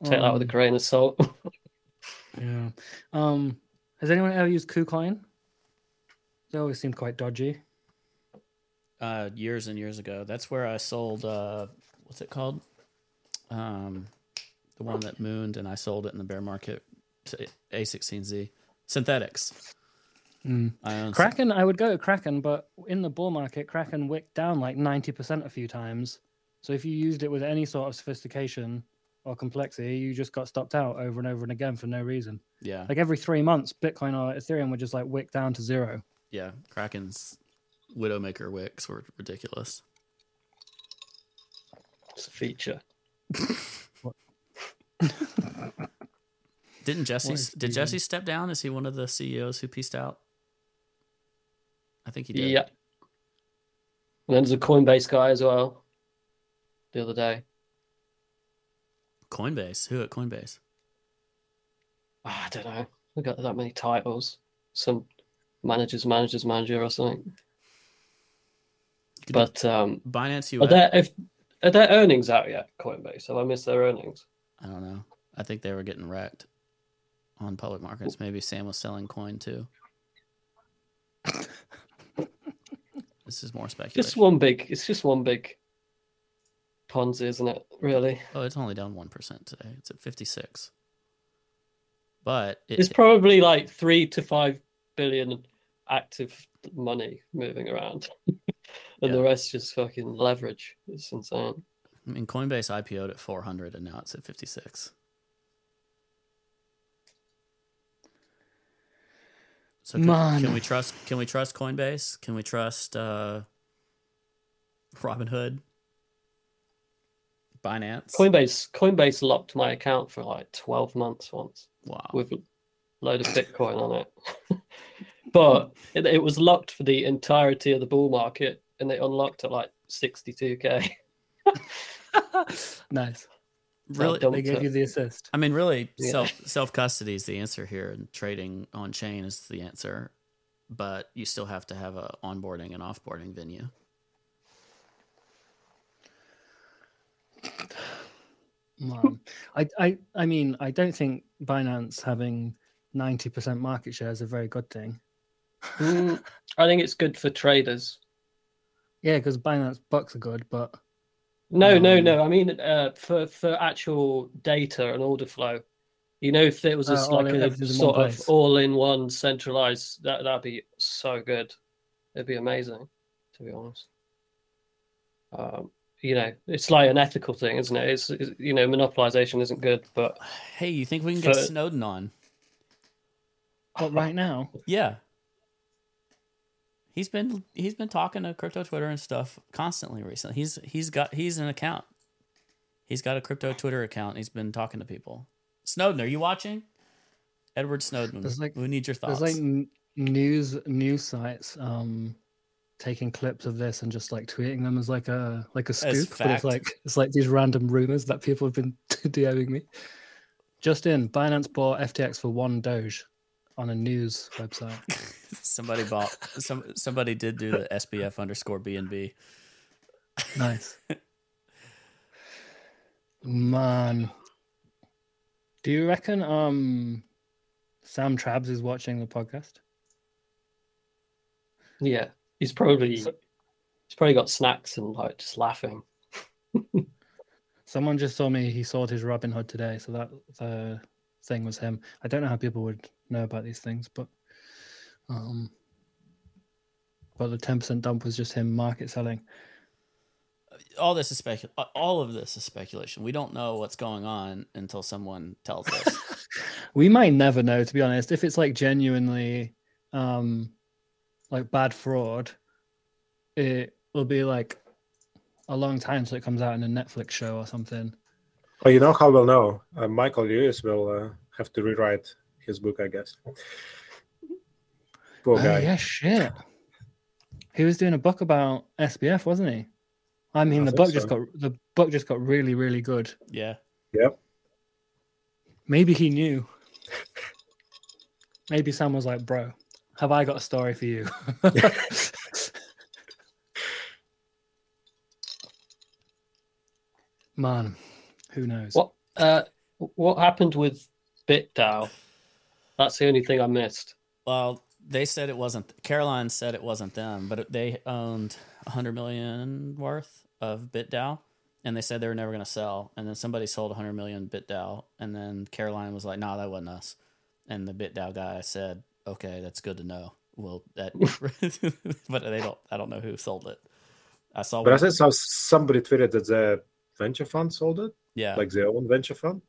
Take that with a Um, grain of salt. Yeah. Um, has anyone ever used KuCoin? They always seemed quite dodgy. uh, years and years ago. That's where I sold. Uh, what's it called? Um, the one that mooned, and I sold it in the bear market to A16Z synthetics. Mm. I Kraken, I would go to Kraken, but in the bull market, Kraken wicked down like 90% a few times. So if you used it with any sort of sophistication or complexity, you just got stopped out over and over and again for no reason. Yeah, Like every three months, Bitcoin or Ethereum would just like wick down to zero. yeah. Kraken's Widowmaker wicks were ridiculous. It's a feature. Didn't Jesse? Did Jesse step down? Is he one of the CEOs who pieced out? I think he did. Yeah. And then there's a Coinbase guy as well. The other day. Coinbase. Who at Coinbase? Ah, I don't know. We got that many titles. Some managers, managers, manager or something. Could- But um, Binance are US. their if are their earnings out yet? Coinbase. Have I missed their earnings? I don't know. I think they were getting wrecked on public markets. Maybe Sam was selling coin too. this is more speculation. Just one big. It's just one big Ponzi, isn't it? Really. Oh, it's only down one percent today. It's at fifty six. But it, There's probably like three to five billion active money moving around, and Yeah. the rest just fucking leverage. It's insane. I mean, Coinbase IPO'd at four hundred, and now it's at fifty six. So can, can we trust? Can we trust Coinbase? Can we trust uh, Robinhood? Binance? Coinbase Coinbase locked my account for like twelve months once wow. with a load of Bitcoin on it, but it, it was locked for the entirety of the bull market, and it unlocked at like sixty-two k. nice. Really? They gave you the assist. I mean, really, Yeah. self self custody is the answer here, and trading on chain is the answer. But you still have to have a onboarding and offboarding venue. Man. I, I, I mean, I don't think Binance having 90% market share is a very good thing. Mm, I think it's good for traders. Yeah, because Binance bucks are good, but No, no, Um, no. I mean, uh, for for actual data and order flow, you know, if it was Uh, just all like a everything's in one sort of all-in-one centralized, that that'd be so good. It'd be amazing, to be honest. Um, you know, it's like an ethical thing, isn't it? It's, it's you know, monopolization isn't good, but Hey, you think we can get Snowden on? but right now, Yeah. He's been he's been talking to crypto Twitter and stuff constantly recently. He's he's got he's an account. He's got a crypto Twitter account. He's been talking to people. Snowden, are you watching? Edward Snowden. There's like- we need your thoughts. there's like news news sites um taking clips of this and just like tweeting them as like a like a scoop. But it's like it's like these random rumors that people have been DMing me. Just in, Binance bought FTX for one Doge on a news website. somebody bought some. Somebody did do the SBF underscore BNB. Nice. Man. Do you reckon um Sam Trabs is watching the podcast? Yeah, he's probably he's probably got snacks and like just laughing. Someone just told me he sold his Robinhood today, so that the thing was him. I don't know how people would know about these things, but um but the ten percent dump was just him market selling. All this is specul. All of this is speculation. We don't know what's going on until someone tells us. we might never know to be honest if it's like genuinely um like bad fraud it will be like a long time till it comes out in a netflix show or something Oh, you know how we'll know? Uh, Michael Lewis will uh, have to rewrite his book, I guess. Poor oh yeah shit he was doing a book about sbf wasn't he i mean I the think book just got the book just got really really good yeah. Yep. maybe he knew maybe sam was like bro have i got a story for you man who knows What uh what happened with BitDAO? That's the only thing I missed. Well, they said it wasn't. Caroline said it wasn't them, but they owned 100 million worth of BitDAO, and they said they were never going to sell. And then somebody sold 100 million BitDAO, and then Caroline was like, "No, that wasn't us." And the BitDAO guy said, "Okay, that's good to know." Well, that, but they don't. I don't know who sold it. I saw. But I one- said so somebody tweeted that the venture fund sold it, yeah, like their own venture fund.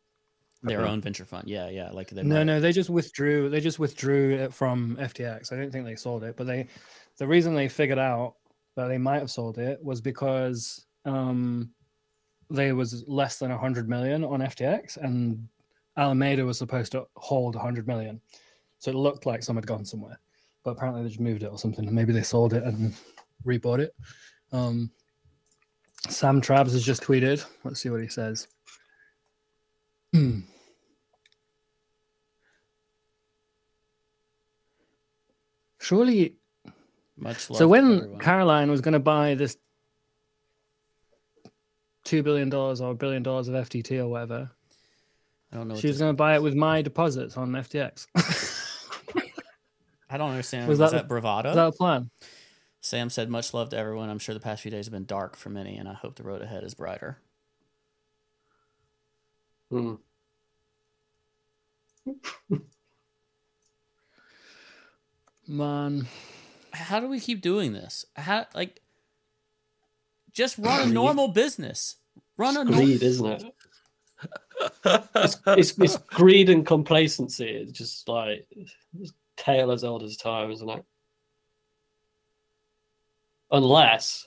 Their okay. own venture fund. Yeah, yeah. Like they No, might- no, they just withdrew. They just withdrew it from FTX. I don't think they sold it, but they, the reason they figured out that they might have sold it was because um, there was less than hundred million on FTX, and Alameda was supposed to hold hundred million, so it looked like some had gone somewhere, but apparently they just moved it or something. Maybe they sold it and rebought it. Um, Sam Trabs has just tweeted. Let's see what he says. Surely much love so when. Caroline was going to buy this two billion dollars or a billion dollars of FTT or whatever, I don't know. She was going to buy it with my deposits on FTX. I don't understand. Was Was, that that, bravado? Was that a plan? Sam said, "Much love to everyone. I'm sure the past few days have been dark for many, and I hope the road ahead is brighter." Hmm. Man, How do we keep doing this? How like just run a normal business. Run a normal. Greed, isn't it? it's, it's, it's greed and complacency. It's just like it's tale as old as time, isn't it? Unless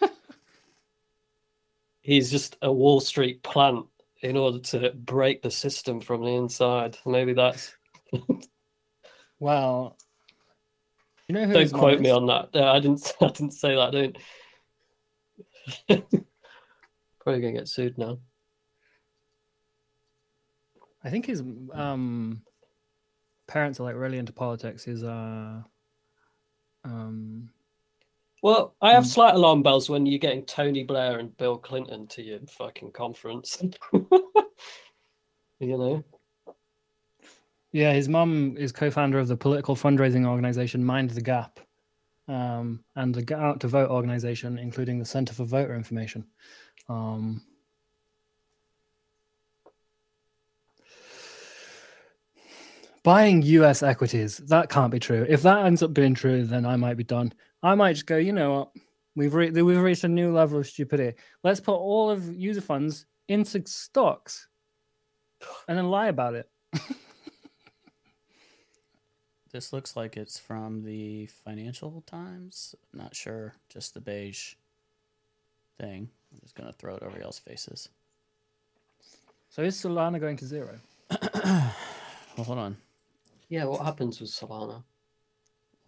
he's just a Wall Street plant in order to break the system from the inside. Maybe that's. well, you know Don't quote me on that. Uh, I didn't. I didn't say that. Don't. Probably gonna get sued now. I think his um parents are like really into politics. His uh um Well, I have Mm. slight alarm bells when you're getting Tony Blair and Bill Clinton to your fucking conference. you know, Yeah, his mum is co-founder of the political fundraising organization Mind the Gap, um, and the Get Out to Vote organization, including the Center for Voter Information. Um, buying U.S. equities that can't be true. If that ends up being true, then I might be done. I might just go. You know what? We've re- we've reached a new level of stupidity. Let's put all of user funds into stocks, and then lie about it. This looks like it's from the Financial Times. Not sure. Just the beige thing. I'm just gonna throw it over y'all's faces. So is Solana going to zero? well, hold on. yeah. What happens with Solana? We'll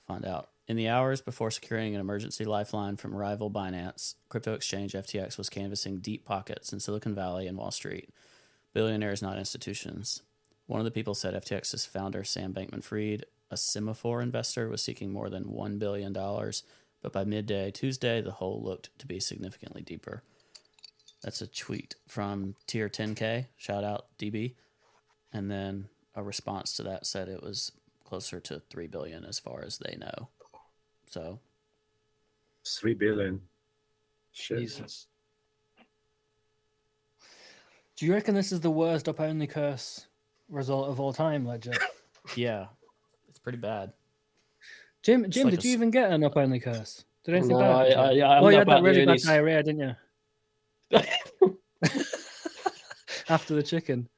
find out. In the hours before securing an emergency lifeline from rival Binance, crypto exchange FTX was canvassing deep pockets in Silicon Valley and Wall Street. Billionaires, not institutions. One of the people said FTX's founder, Sam Bankman Fried, a Semafor investor, was seeking more than $1 billion, but by midday Tuesday, the hole looked to be significantly deeper. That's a tweet from Tier 10K. Shout out, DB. And then a response to that said it was closer to 3 billion as far as they know. So, Three billion. Shit. Jesus. Do you reckon this is the worst up only curse result of all time, Ledger? yeah, it's pretty bad. Jim, Jim, like did a you even get an up only curse? Did anything No, bad? I, happen? I, yeah, I'm oh, you had that really bad only- diarrhea, didn't you? After the chicken.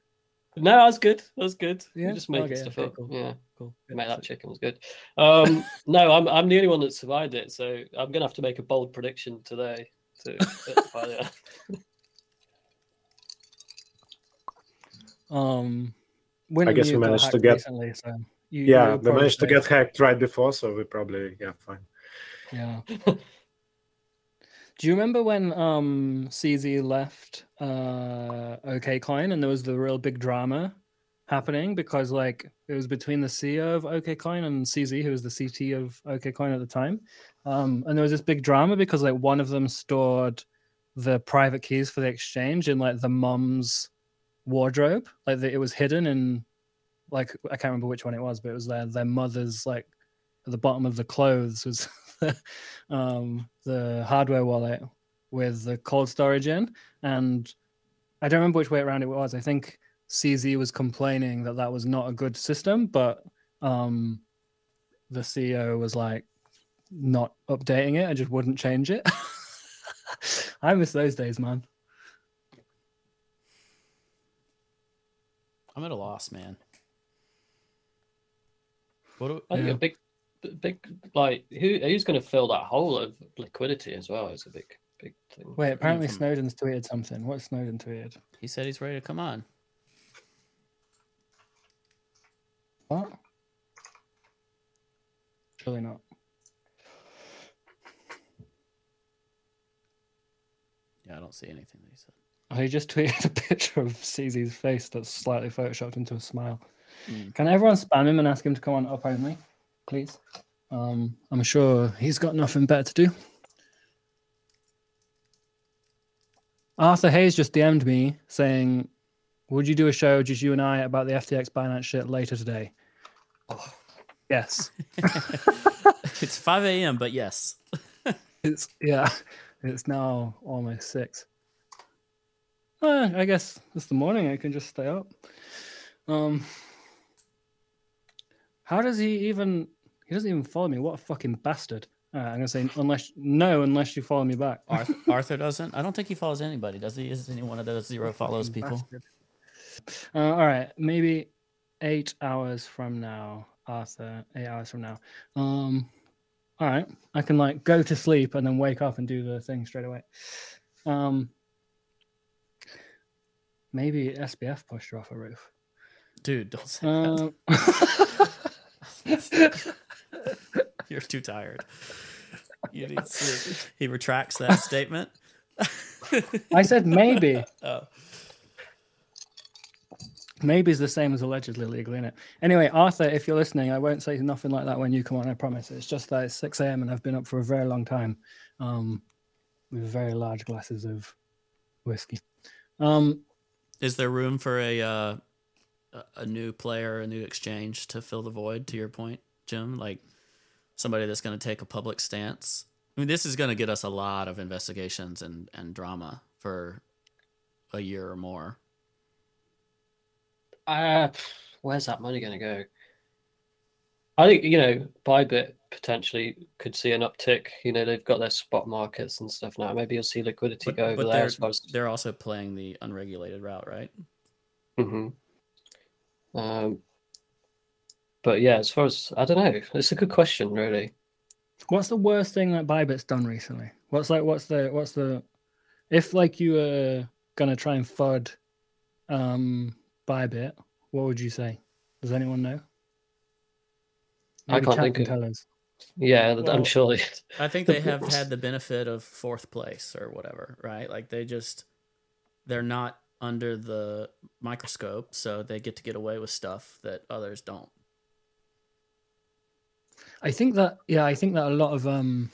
No, that was good. That was good. Yeah? Yeah, just making Okay, stuff okay, up. cool. Yeah, Cool. mate, that chicken was good. Um, no, I'm I'm the only one that survived it, so I'm gonna have to make a bold prediction today. To. Um, Win I guess we managed to get- recently, so you, Yeah, they managed to get hacked right before, so we probably yeah fine. Yeah. Do you remember when um CZ left uh OK Coin and there was the real big drama happening because like it was between the CEO of OK Coin and CZ who was the CT of OK Coin at the time. Um and there was this big drama because like one of them stored the private keys for the exchange in like the mom's wardrobe. Like the, it was hidden in like I can't remember which one it was, but it was their their mother's like at the bottom of the clothes was um, the hardware wallet with the cold storage in, and I don't remember which way around it was. I think CZ was complaining that that was not a good system, but um, the CEO was like not updating it. I just wouldn't change it. I miss those days, man. I'm at a loss, man. What do, I think Yeah. a big, big like who who's going to fill that hole of liquidity as well is a big, big thing. Wait, apparently from- Snowden's tweeted something. What Snowden tweeted? he said he's ready to come on. What? Surely not. Yeah, I don't see anything that he said. Oh, He just tweeted a picture of CZ's face that's slightly photoshopped into a smile. Mm. Can everyone spam him and ask him to come on up only, please? Um, I'm sure he's got nothing better to do. Arthur Hayes just DM'd me saying, "Would you do a show just you and I about the FTX Binance shit later today?" Oh. Yes, it's 5 a.m., but yes. it's yeah, it's now almost six. Uh, I guess it's the morning. I can just stay up. Um, how does he even? He doesn't even follow me. What a fucking bastard! All right, I'm gonna say unless no, unless you follow me back. Arthur, Arthur doesn't. I don't think he follows anybody, does he? Is any one of those zero follows people? Uh, all right, maybe eight hours from now, Arthur. Eight hours from now. Um, all right, I can like go to sleep and then wake up and do the thing straight away. Um, maybe SBF pushed her off a roof. Dude, don't say that. You're too tired. You need sleep. He retracts that statement. I said maybe. Oh. Maybe is the same as allegedly legal, in it? Anyway, Arthur, if you're listening, I won't say nothing like that when you come on. I promise. It's just that it's 6 a.m. and I've been up for a very long time, um, with very large glasses of whiskey. Um, Is there room for a uh, a- new player, a new exchange to fill the void? To your point, Jim, like somebody that's going to take a public stance. I mean, this is going to get us a lot of investigations and and drama for a year or more. Uh, where's that money going to go? I think you know Bybit potentially could see an uptick. You know they've got their spot markets and stuff now. Maybe you'll see liquidity But, go over but there they're as as. they're also playing the unregulated route, right? hmm Um, but yeah, as far as I don't know, it's a good question, really. what's the worst thing that Bybit's done recently? What's like? What's the? What's the? If like you were gonna try and fud, um, Bybit, what would you say? Does anyone know? I can't think can of- tell us. Yeah, Well- I'm sure. I think they have had the benefit of fourth place or whatever, right? Like they just they're not under the microscope, so they get to get away with stuff that others don't. I think that yeah, I think that a lot of um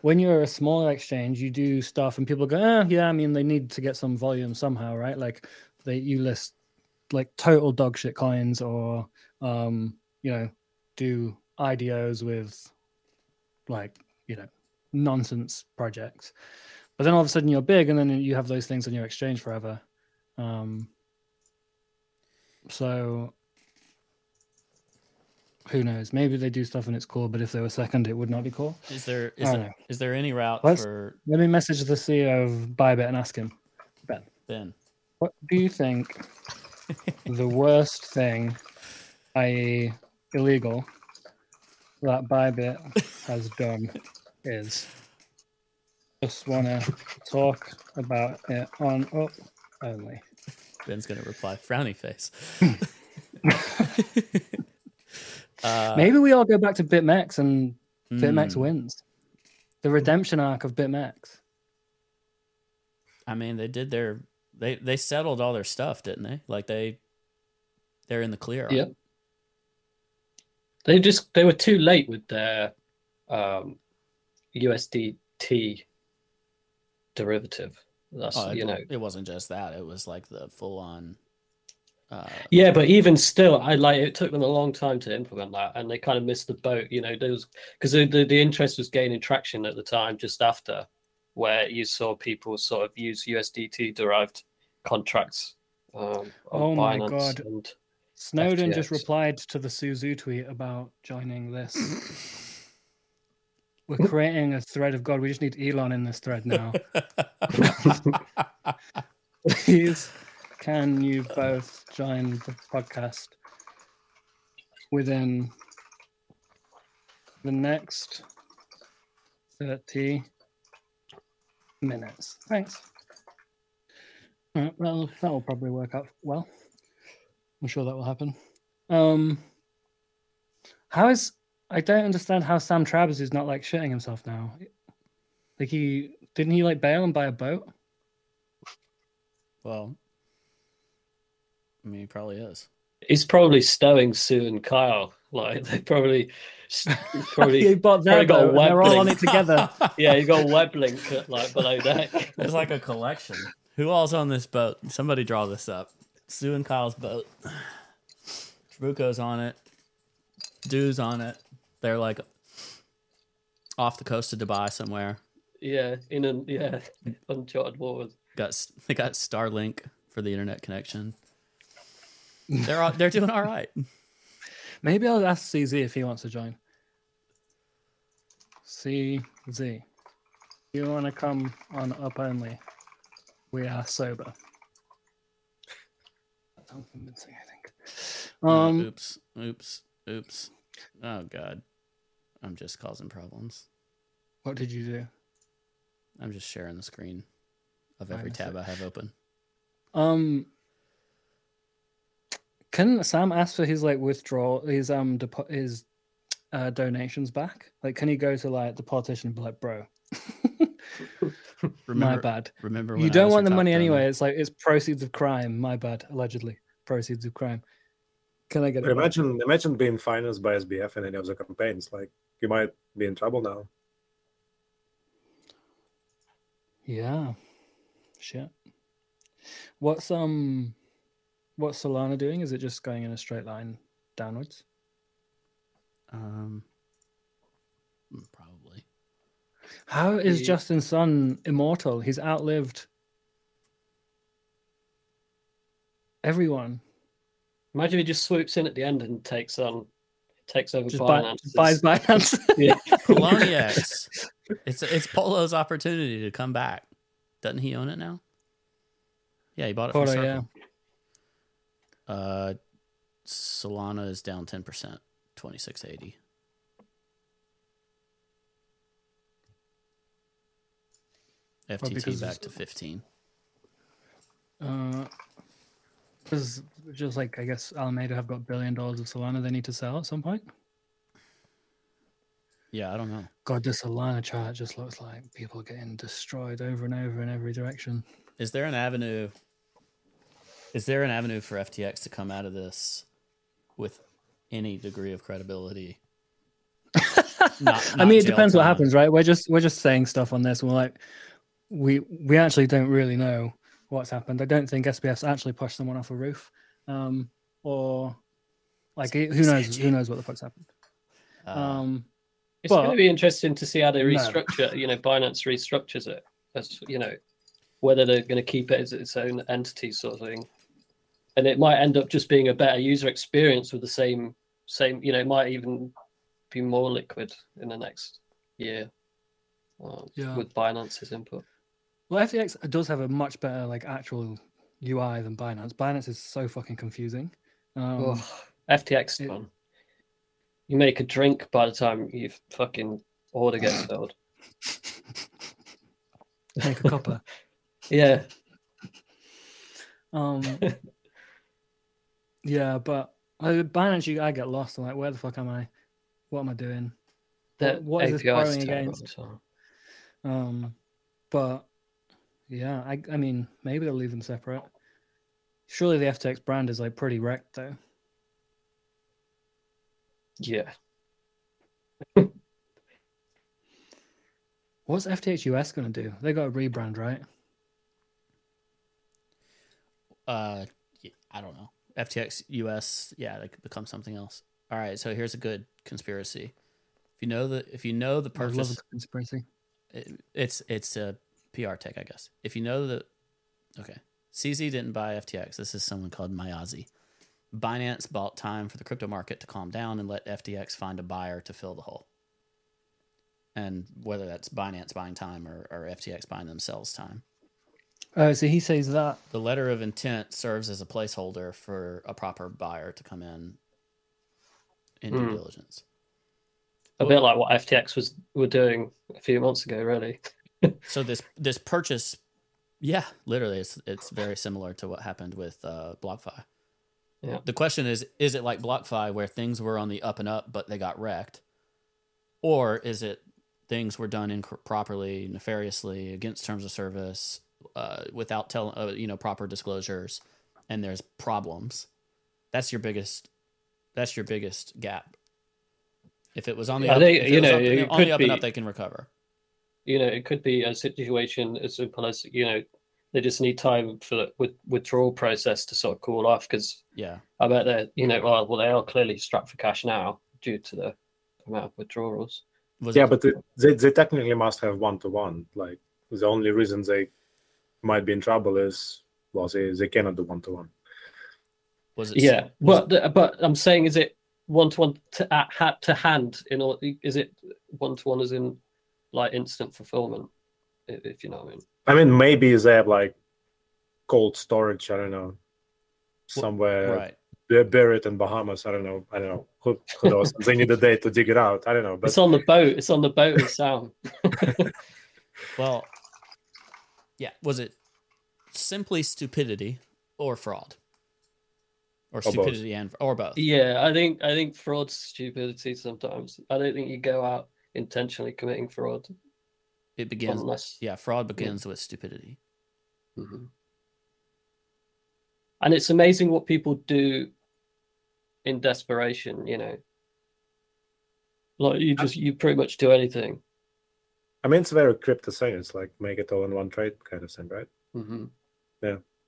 when you're a smaller exchange, you do stuff and people go, eh, yeah, I mean they need to get some volume somehow, right? Like they you list like total dog shit coins or um, you know, do IDOs with like, you know, nonsense projects. But then all of a sudden you're big and then you have those things on your exchange forever. Um so who knows? Maybe they do stuff and it's cool, but if they were second, it would not be cool. Is there I there, know. is there any route Let's- for Let me message the CEO of Bybit and ask him. Ben. Ben? What do you think the worst thing, i.e., illegal, that Bybit has done is? Just want to talk about it on up only. Ben's gonna reply frowny face. uh, Maybe we all go back to BitMEX and BitMEX mm, wins. The redemption arc of BitMEX. I mean, they did their they they settled all their stuff, didn't they? Like they they're in the clear. Yep. it. They just they were too late with their um, USDT derivative. That's Oh, it, you know. it wasn't just that; it was like the full on. Uh, Yeah, but even still, I like it took them a long time to implement that, and they kind of missed the boat. You know, those because the, the the interest was gaining traction at the time, just after, where you saw people sort of use USDT derived contracts. Um, on Oh my Binance God. And Snowden just replied to the Su Zhu tweet about joining this. We're creating a thread of God. We just need Elon in this thread now. Please, can you both join the podcast within the next 30 minutes? Thanks. All right, well, that will probably work out well. I'm sure that will happen. Um, how is I don't understand how Sam Travers is not like shitting himself now. Like he didn't he like bail and buy a boat? well, I mean, he probably is. he's probably stowing Su and Kyle. Like they probably, probably he bought their probably got a boat. and They're all on it together. yeah, you got a web link at, like below deck. It's like a collection. Who all's on this boat? Somebody draw this up. Su and Kyle's boat. Trabucco's on it. Dude's on it. They're like off the coast of Dubai somewhere. yeah, in an yeah, uncharted waters. Got they got Starlink for the internet connection. They're all, they're doing all right. Maybe I'll ask CZ if he wants to join. CZ, you want to come on up only? We are sober. That sounds convincing, I think. Um, oops, oops, oops. Oh god, I'm just causing problems. what did you do? I'm just sharing the screen of every missed tab it. I have open. Um, can Sam ask for his like withdrawal, his um, depo- his uh, donations back? Like, can he go to like the politician and be like, "Bro, Remember, my bad. Remember, You when I don't want the money donor? anyway. It's like it's proceeds of crime. My bad. Allegedly, proceeds of crime. Can I get it? back? Imagine, imagine being financed by SBF in any of the campaigns. Like you might be in trouble now. Yeah. Shit. What's um, what's Solana doing? Is it just going in a straight line downwards? Um, mm, probably. How is Ye- Justin Sun immortal? He's outlived everyone. Imagine he just swoops in at the end and takes on, takes over Just buy, Binance. buys Binance. Yeah. Poloniex. it's it's Polo's opportunity to come back. Doesn't he own it now? Yeah, he bought it from Polo, yeah. Uh, Solana is down ten percent, twenty six eighty. FTT back to fifteen. Uh, because just like I guess Alameda have got billion dollars of Solana they need to sell at some point. Yeah, I don't know. God, this Solana chart just looks like people getting destroyed over and over in every direction. Is there an avenue? Is there an avenue for FTX to come out of this with any degree of credibility? Not- I mean, it depends what happens, right? We're just we're just saying stuff on this. We're like, we we actually don't really know what's happened. I don't think SBF's actually pushed someone off a roof, um, or like who knows who knows what the fuck's happened. Uh, Um, It's going to be interesting to see how they No. restructure. You know, Binance restructures it. As you know, whether they're going to keep it as its own entity, sort of thing, and it might end up just being a better user experience with the same same. You know, it might even be more liquid in the next year. uh, Yeah. With Binance's input. Well, FTX does have a much better like actual UI than Binance. Binance is so fucking confusing. Um, Ugh, FTX it- fun. You make a drink by the time you fucking order gets filled. make a copper. Yeah. Um, yeah, but uh, Binance, you I get lost. I'm like, where the fuck am I? What am I doing? That what is this API borrowing against? Um, but yeah, I I mean, maybe they'll leave them separate. Surely the FTX brand is like pretty wrecked though. Yeah. What's FTX US gonna do? They got a rebrand, right? uh, y- I don't know. FTX US, yeah, they could become something else. All right, so here's a good conspiracy. If you know the if you know the I love purchase, a conspiracy. it, it's it's a PR tech, I guess. If you know the okay, CZ didn't buy FTX. This is someone called Mayazi. Binance bought time for the crypto market to calm down and let FTX find a buyer to fill the hole. And whether that's Binance buying time or, or FTX buying themselves time. Oh, so he says that. The letter of intent serves as a placeholder for a proper buyer to come in in due Hmm. diligence. A bit like what FTX was were doing a few months ago, really. So this this purchase, yeah, literally, it's it's very similar to what happened with uh, BlockFi. Yeah. The question is, is it like BlockFi where things were on the up and up, but they got wrecked, or is it things were done improperly, nefariously, against terms of service, uh, without telling, uh, you know, proper disclosures, and there's problems? That's your biggest. That's your biggest gap. If it was on the up, it you know, it on the up and up, they can recover. You know, it could be a situation as simple as you know they just need time for the with, withdrawal process to sort of cool off because Yeah. I bet they're you know well, well they are clearly strapped for cash now due to the amount of withdrawals. Was yeah, it, but they, they, they technically must have one to one. Like the only reason they might be in trouble is well, they, they cannot do one to one. was it Yeah, was but the, but I'm saying is it one to one to at to hand in all is it one to one as in like instant fulfillment i- if you know what I mean. I mean, maybe they have like cold storage. I don't know, somewhere right? bu- buried in Bahamas. I don't know. I don't know. Who, who knows? they need a day to dig it out. I don't know. But it's on the boat. It's on the boat with Sam. Well, yeah. Was it simply stupidity or fraud, or both. stupidity and or both? yeah, I think I think fraud's stupidity sometimes. I don't think you go out intentionally committing fraud It begins. unless Yeah, fraud begins with stupidity. Mhm. And it's amazing what people do in desperation, you know. Like you just you pretty much do anything. I mean, it's very crypto thing. It's like make it all in one trade kind of thing, right? hmm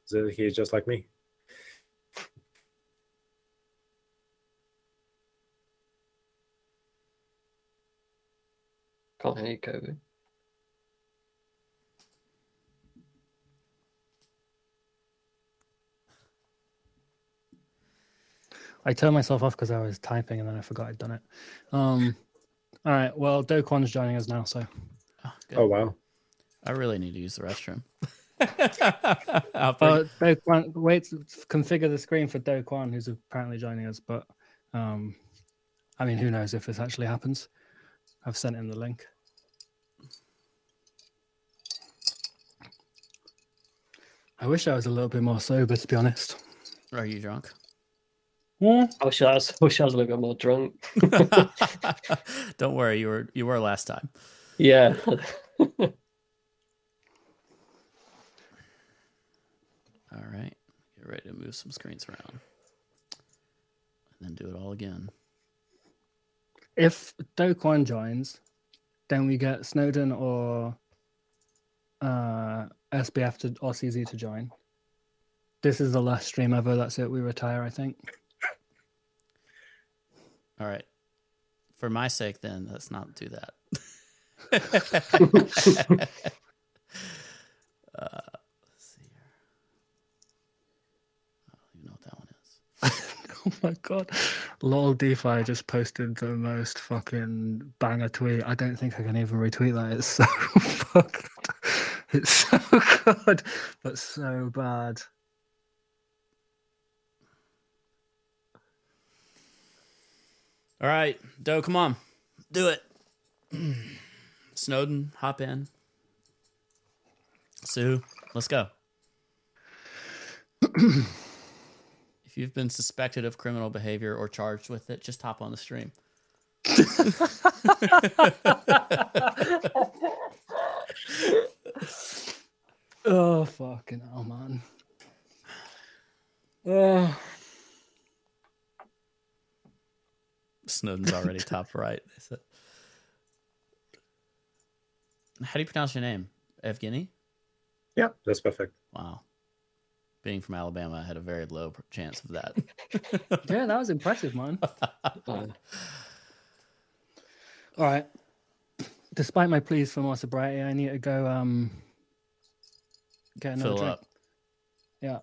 So he's just like me. Can't hear you, Cobie. I turned myself off because I was typing and then I forgot I'd done it. Um, all right. Well, Do Kwon's joining us now, so Oh. Oh wow. I really need to use the restroom. I'll But Do Kwon, wait to configure the screen for Do Kwon, who's apparently joining us. But um, I mean, who knows if this actually happens? I've sent him the link. I wish I was a little bit more sober, to be honest. Are you drunk? Hmm? I wish I was, I wish I was a little bit more drunk. Don't worry, you were you were last time. Yeah. All right, get ready to move some screens around, and then do it all again. If Do Kwon joins, then we get Snowden or uh, SBF to or CZ to join. This is the last stream ever. That's it. We retire, I think. All right, for my sake, then let's not do that. uh, let's see here. I don't even know what that one is. Oh my god. Lol DeFi just posted the most fucking banger tweet. I don't think I can even retweet that. It's so fucked. It's so good, but so bad. All right, Do, come on, do it. Snowden, hop in. Su, let's go. if you've been suspected of criminal behavior or charged with it, just hop on the stream. Oh fucking hell, man. Oh, Snowden's already top right. How do you pronounce your name? Evgeny? Yeah, that's perfect. Wow. Being from Alabama, I had a very low chance of that. yeah, that was impressive, man. All right. Despite my pleas for more sobriety, I need to go um get another Fill drink. up. Yeah.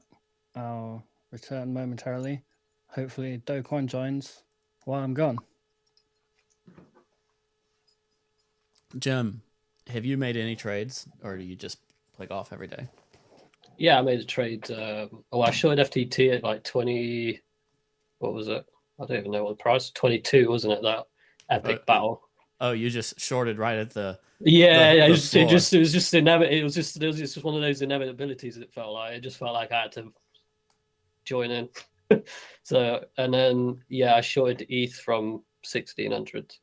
I'll return momentarily. Hopefully Do Kwon joins while I'm gone. Jim, have you made any trades or do you just play golf every day? Yeah, I made a trade. Um, oh, I shorted FTT at like 20. What was it? I don't even know what the price 22, wasn't it? That epic Uh, battle. Oh, you just shorted right at the. Yeah, the- yeah, the it, just, it just it was just inevit- It was just it was just one of those inevitabilities. It felt like it just felt like I had to join in. so and then yeah, I shorted ETH from sixteen hundred.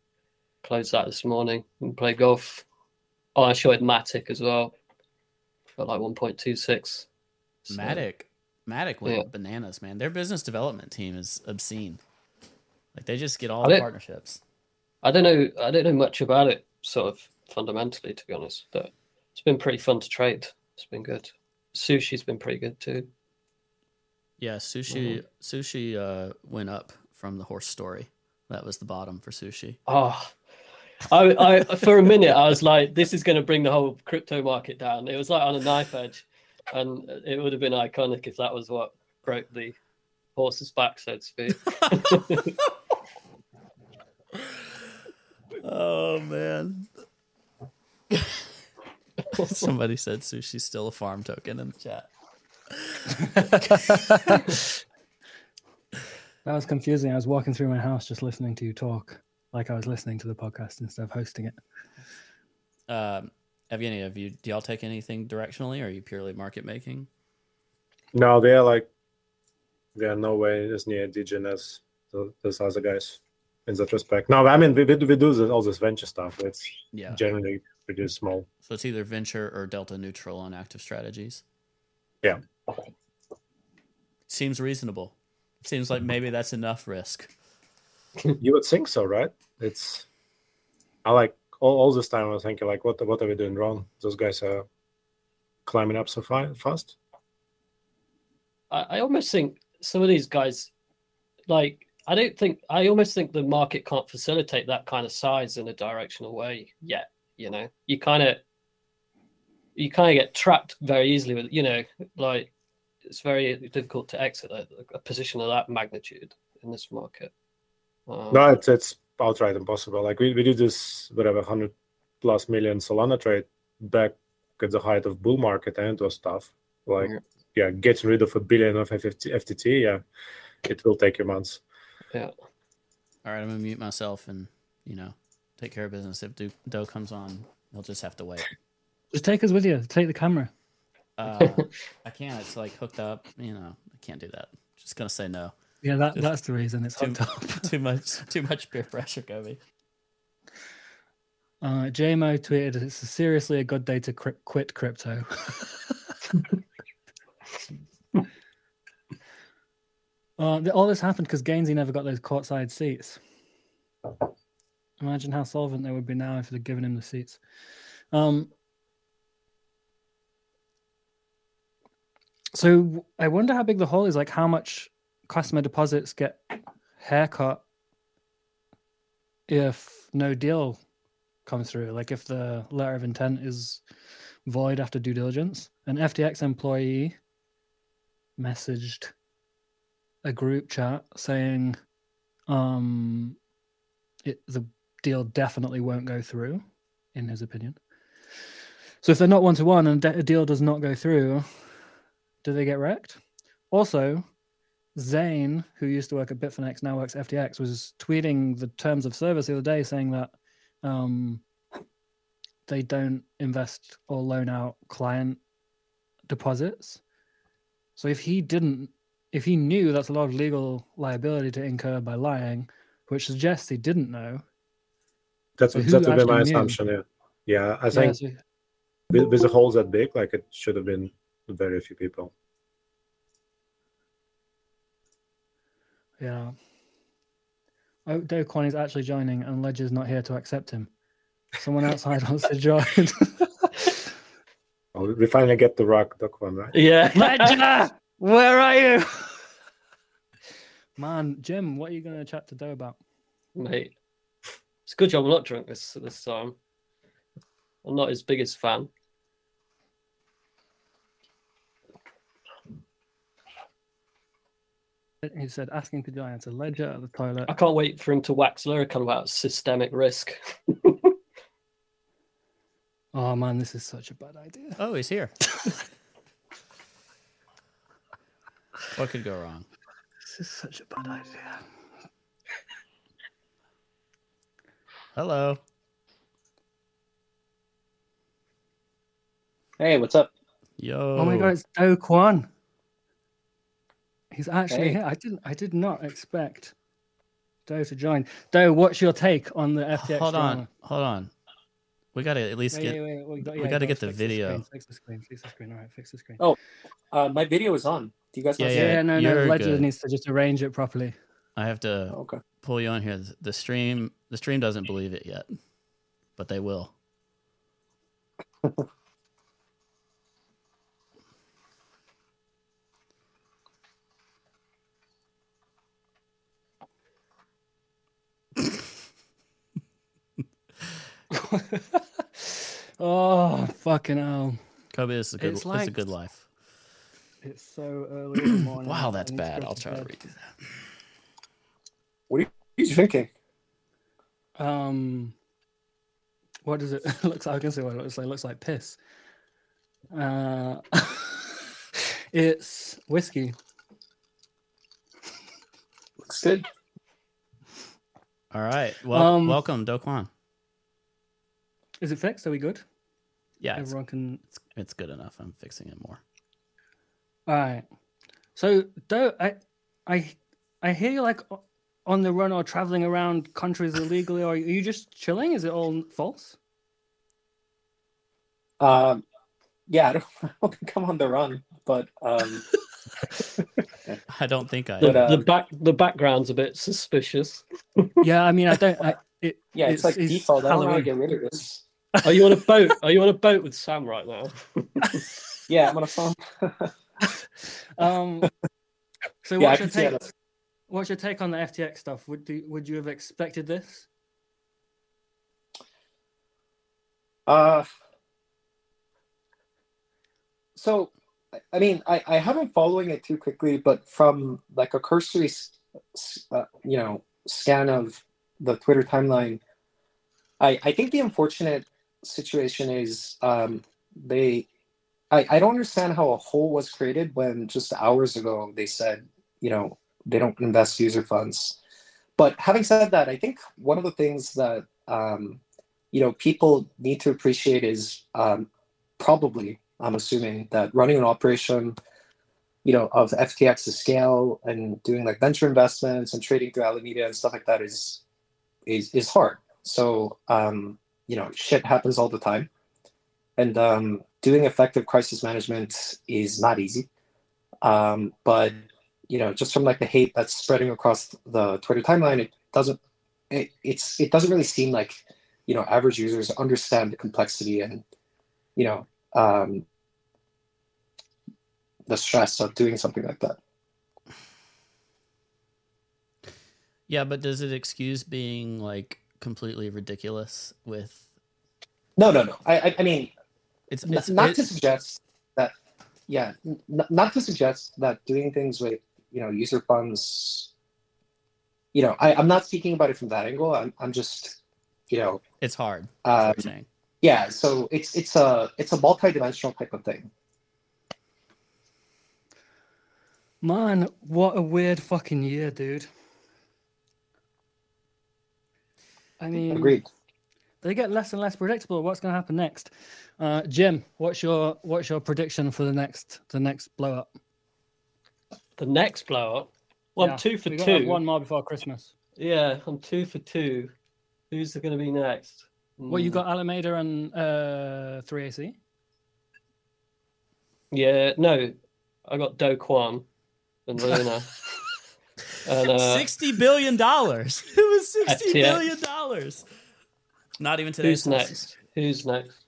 Closed that this morning and played golf. Oh, I shorted Matic as well for like one point two six. Matic. Matic went Yeah. bananas, man. Their business development team is obscene. Like they just get all I the partnerships. I don't know. I don't know much about it, sort of fundamentally, to be honest. But it's been pretty fun to trade. It's been good. Sushi's been pretty good too. Yeah, sushi sushi uh, went up from the horse story. That was the bottom for sushi. Oh, I, I for a minute I was like, this is going to bring the whole crypto market down. It was like on a knife edge, and it would have been iconic if that was what broke the horse's back, so to speak. Oh man. Somebody said sushi's still a farm token in the chat. That was confusing. I was walking through my house just listening to you talk, like I was listening to the podcast instead of hosting it. Um, Evgeny, have you do y'all take anything directionally or are you purely market making? No, they are like they are no way as near degen as those other guys in that respect. No, I mean we, we, we do this, all this venture stuff. It's Yeah. generally pretty small. So it's either venture or delta neutral on active strategies. Yeah. Seems reasonable. Seems like maybe that's enough risk. You would think so, right? It's I like all, all this time I was thinking like what what are we doing wrong? Those guys are climbing up so fast. I, I almost think some of these guys, like, I don't think I almost think the market can't facilitate that kind of size in a directional way yet. You know, you kind of you kind of get trapped very easily with you know, like it's very difficult to exit a, a position of that magnitude in this market. Um, No, it's it's outright impossible. Like we, we did this whatever hundred plus million Solana trade back at the height of bull market and it was tough. Like Yeah. yeah, getting rid of a billion of FFT, FTT, yeah, it will take you months. Yeah. All right, I'm gonna mute myself and you know take care of business. If Do- Doe comes on, he'll just have to wait. Just take us with you. Take the camera. Uh, I can't. It's like hooked up. You know, I can't do that. Just gonna say no. Yeah, that, Just that's the reason it's too- up. too much too much peer pressure, Cobie. Uh, JMO tweeted, "It's seriously a good day to cri- quit crypto." uh, all this happened because Gainzy never got those courtside seats. Imagine how solvent they would be now if they'd given him the seats. Um, so I wonder how big the hole is. Like, how much customer deposits get haircut if no deal comes through. Like if the letter of intent is void after due diligence, an FTX employee messaged a group chat saying, um, it, the deal definitely won't go through, in his opinion. So if they're not one to one and a deal does not go through, do they get wrecked? Also, Zane, who used to work at Bitfinex, now works at FTX, was tweeting the terms of service the other day saying that um, they don't invest or loan out client deposits. So if he didn't, if he knew that's a lot of legal liability to incur by lying, which suggests he didn't know. That's So that would be my knew? assumption. Yeah, yeah. I Yeah, think so- with, with the holes that big, like it should have been very few people. Yeah. Oh, Do Kwon is actually joining, and Ledger's not here to accept him. Someone outside wants to join. Oh, we finally get the rock duck one, right? Yeah. Ledger, where are you? Man, Jim, what are you going to chat to Do about? Mate. It's a good job I'm not drunk this this time. I'm not his biggest fan. He said, asking to join. It's a Ledger at the toilet. I can't wait for him to wax lyrical about systemic risk. Oh man, this is such a bad idea. Oh, he's here. what could go wrong? This is such a bad idea. Hello. Hey, what's up? Yo. Oh, my god, it's Do Kwon. He's actually Hey. here. I didn't. I did not expect Do to join. Do, what's your take on the FTX? Hold on. drama? Hold on. We got to at least Wait, get. wait, wait, we got- we yeah, gotta get the fix video. screen, Fix the screen. Fix the screen. All right, fix the screen. Oh, Uh, my video is on. Do you guys Yeah, want yeah, to yeah. it? no, no. you're Ledger good. needs to just arrange it properly. I have to Okay. pull you on here. The stream. The stream doesn't believe it yet, but they will. oh fucking hell! Cobie, this is a good. It's It's, a good life. It's so early in the morning. Wow, that's bad. I'll try to redo that. What are you drinking? Um, what does it looks like? I can see what it looks like. It looks like piss. Uh, it's whiskey. Looks good. All right. Well, Um, welcome, Do Kwon. Is it fixed? Are we good? Yeah, it's, Everyone can. it's good enough. I'm fixing it more. All right. So, do I, I, I hear you like on the run or traveling around countries illegally, or are you just chilling? Is it all false? Um, yeah, I don't, I don't think I'm on the run, but um, I don't think I. The, But, uh, the back the background's a bit suspicious. Yeah, I mean, I don't. I, it, yeah, it's, like default. I don't know how to get rid of this. Are you on a boat? Are you on a boat with Sam right now? Yeah, I'm on a farm. Um. So, yeah, what's your take? What's your take on the FTX stuff? Would do, would you have expected this? Uh, so, I- mean, I, I haven't following it too quickly, but from like a cursory, uh, you know, scan of the Twitter timeline, I, I think the unfortunate situation is um, they, I, I don't understand how a hole was created when just hours ago they said, you know, they don't invest user funds. But having said that, I think one of the things that um, you know people need to appreciate is um, probably i'm assuming that running an operation you know, of FTX's scale and doing like venture investments and trading through Alameda and stuff like that is is is hard. So um, you know, shit happens all the time, and um, doing effective crisis management is not easy. Um, but you know, just from like the hate that's spreading across the Twitter timeline, it doesn't it, it's it doesn't really seem like you know average users understand the complexity and you know um, the stress of doing something like that. Yeah, but does it excuse being like completely ridiculous with No, no, no. I, I, I mean, it's, it's not it- to suggest that. Yeah, n- not to suggest that doing things with you know user funds. You know, I, I'm not speaking about it from that angle. I'm, I'm just, you know, it's hard. uh, you're saying. yeah. So it's it's a it's a multi-dimensional type of thing. Man, what a weird fucking year, dude. I mean, Agreed. they get less and less predictable. What's going to happen next? Uh, Jim, what's your what's your prediction for the next the next blow up? The next blow up. Well, Yeah, I'm two for We've two. One more before Christmas. Yeah, I'm two for two. Who's going to be next? Well, you Hmm. got Alameda and uh, 3AC. Yeah, no, I got Do Kwon and Luna. And uh, Sixty billion dollars. It was sixty FTX. billion dollars. Not even today's who's next? Who's next?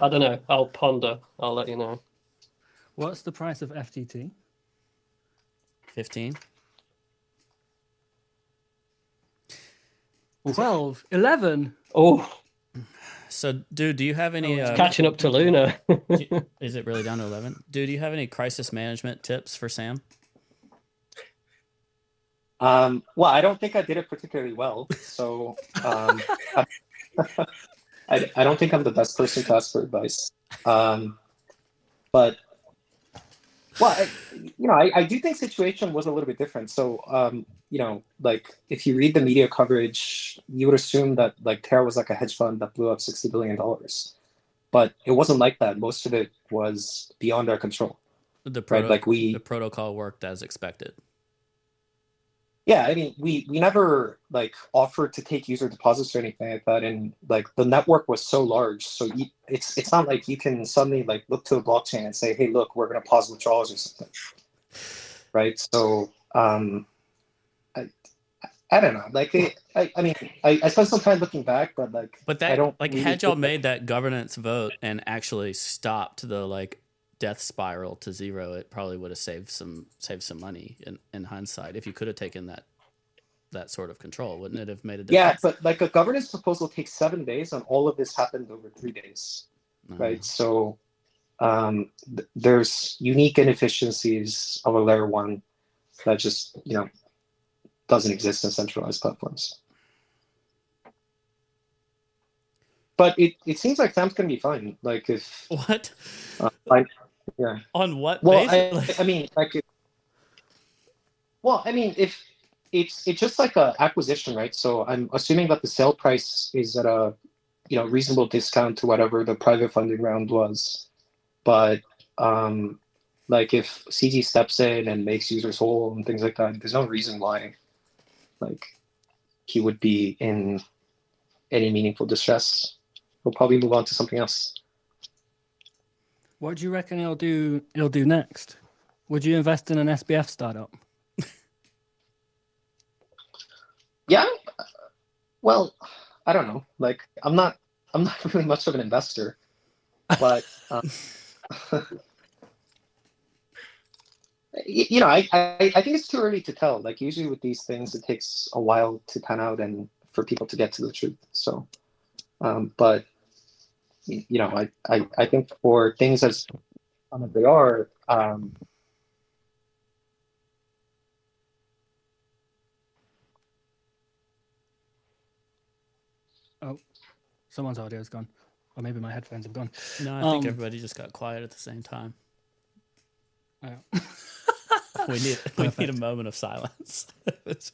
I don't know. I'll ponder. I'll let you know. What's the price of FTT? Fifteen. 12, 11. Oh, So, dude, do you have any? Oh, it's uh, catching up to Luna. is it really down to eleven? Dude, do you have any crisis management tips for Sam? Um, well, I don't think I did it particularly well, so um, I, I don't think I'm the best person to ask for advice. Um, but well, I, you know, I, I do think situation was a little bit different. So um, you know, like if you read the media coverage, you would assume that like Terra was like a hedge fund that blew up sixty billion dollars, but it wasn't like that. Most of it was beyond our control. The Right, like we- the protocol worked as expected. Yeah, I mean, we we never like offered to take user deposits or anything like that, and like the network was so large, so you, it's it's not like you can suddenly like look to a blockchain and say, hey, look, we're gonna pause withdrawals or something, right? So, um, I I don't know, like it, I I mean, I, I spent some time looking back, but like, But that I don't like, really had y'all made that governance vote and actually stopped the like death spiral to zero, it probably would have saved some saved some money in, in hindsight. If you could have taken that that sort of control, wouldn't it have made a difference? yeah, but like a governance proposal takes seven days, and all of this happened over three days. No. right? So um, th- there's unique inefficiencies of a layer one that just you know doesn't exist in centralized platforms. But it, it seems like Sam's gonna be fine. Like if What? uh, I, yeah. On what Well, basis? I, I mean, like, it, well, I mean, if it's it's just like a acquisition, right? So I'm assuming that the sale price is at a you know reasonable discount to whatever the private funding round was, but um, like if CZ steps in and makes users whole and things like that, there's no reason why, like, he would be in any meaningful distress. He'll probably move on to something else. What do you reckon he'll do? He'll do next. Would you invest in an SBF startup? Yeah. Well, I don't know. Like, I'm not. I'm not really much of an investor, but um, you know, I, I I think it's too early to tell. Like, usually with these things, it takes a while to pan out and for people to get to the truth. So, um, but you know, I I, I think for things as um, as they are, um, Someone's audio is gone, or maybe my headphones have gone. no, I think um, everybody just got quiet at the same time. Yeah. We need we need a moment of silence.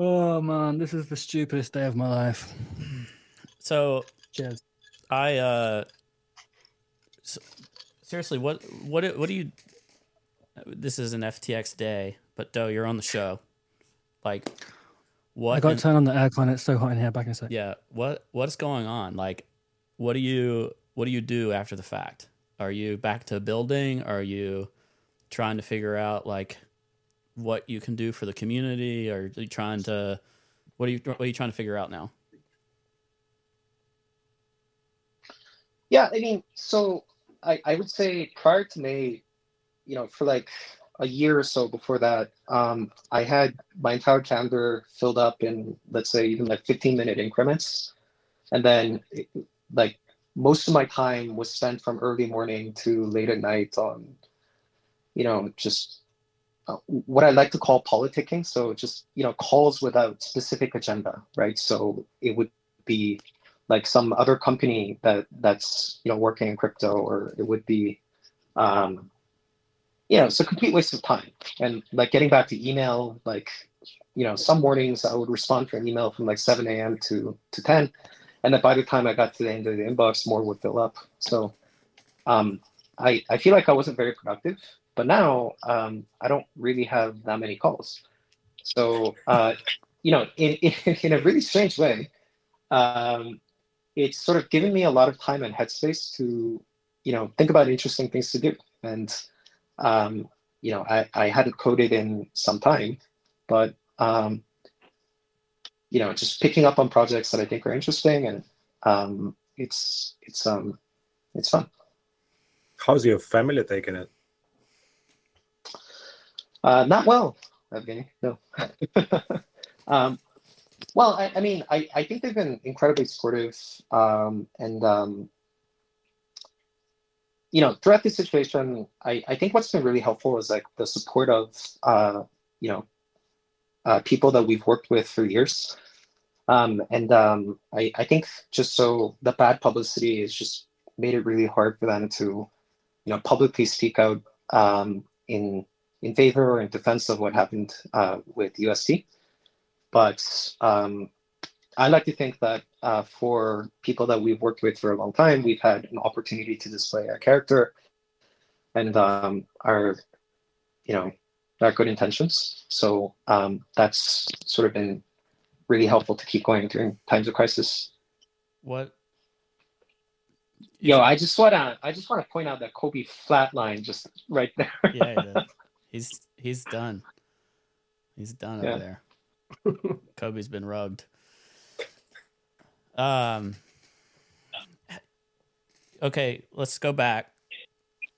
Oh man, this is the stupidest day of my life. So Cheers. I uh so, seriously, what what do- what do you? This is an FTX day, but Do, you're on the show. Like, what? I got to turn on the aircon. It's so hot in here. Back in a sec. yeah, what what's going on? Like, what do you what do you do after the fact? Are you back to building? Are you trying to figure out like what you can do for the community? Are you trying to what are you what are you trying to figure out now? Yeah, I mean, so I, I would say prior to May, you know, for like a year or so before that, um, I had my entire calendar filled up in, let's say, even like 15 minute increments. And then, like, most of my time was spent from early morning to late at night on, you know, just uh, what I like to call politicking. So just, you know, calls without specific agenda, right? So it would be like some other company that that's you know working in crypto or it would be um you know it's a complete waste of time. And like getting back to email like you know some mornings i would respond to an email from like 7 a.m to to 10 and then by the time i got to the end of the inbox more would fill up. So um i i feel like i wasn't very productive but now um i don't really have that many calls. So uh you know in in, in a really strange way um it's sort of given me a lot of time and headspace to you know think about interesting things to do and um, you know I, I hadn't coded in some time but um, you know just picking up on projects that i think are interesting and um, it's it's um it's fun How's your family taking it? Uh, not well, Evgeny. No. um, well, I, I mean, I, I think they've been incredibly supportive, um, and um, you know, throughout this situation, I, I think what's been really helpful is like the support of uh, you know uh, people that we've worked with for years, um, and um, I, I think just so the bad publicity has just made it really hard for them to you know publicly speak out um, in in favor or in defense of what happened uh, with UST. But um, I like to think that uh, for people that we've worked with for a long time, we've had an opportunity to display our character and um, our, you know, our good intentions. So um, that's sort of been really helpful to keep going during times of crisis. What? Yo, I just wanna, I just wanna point out that Cobie flatline just right there. yeah, he he's he's done. He's done Yeah. over there. Cobie's been rugged. Um. Okay, let's go back.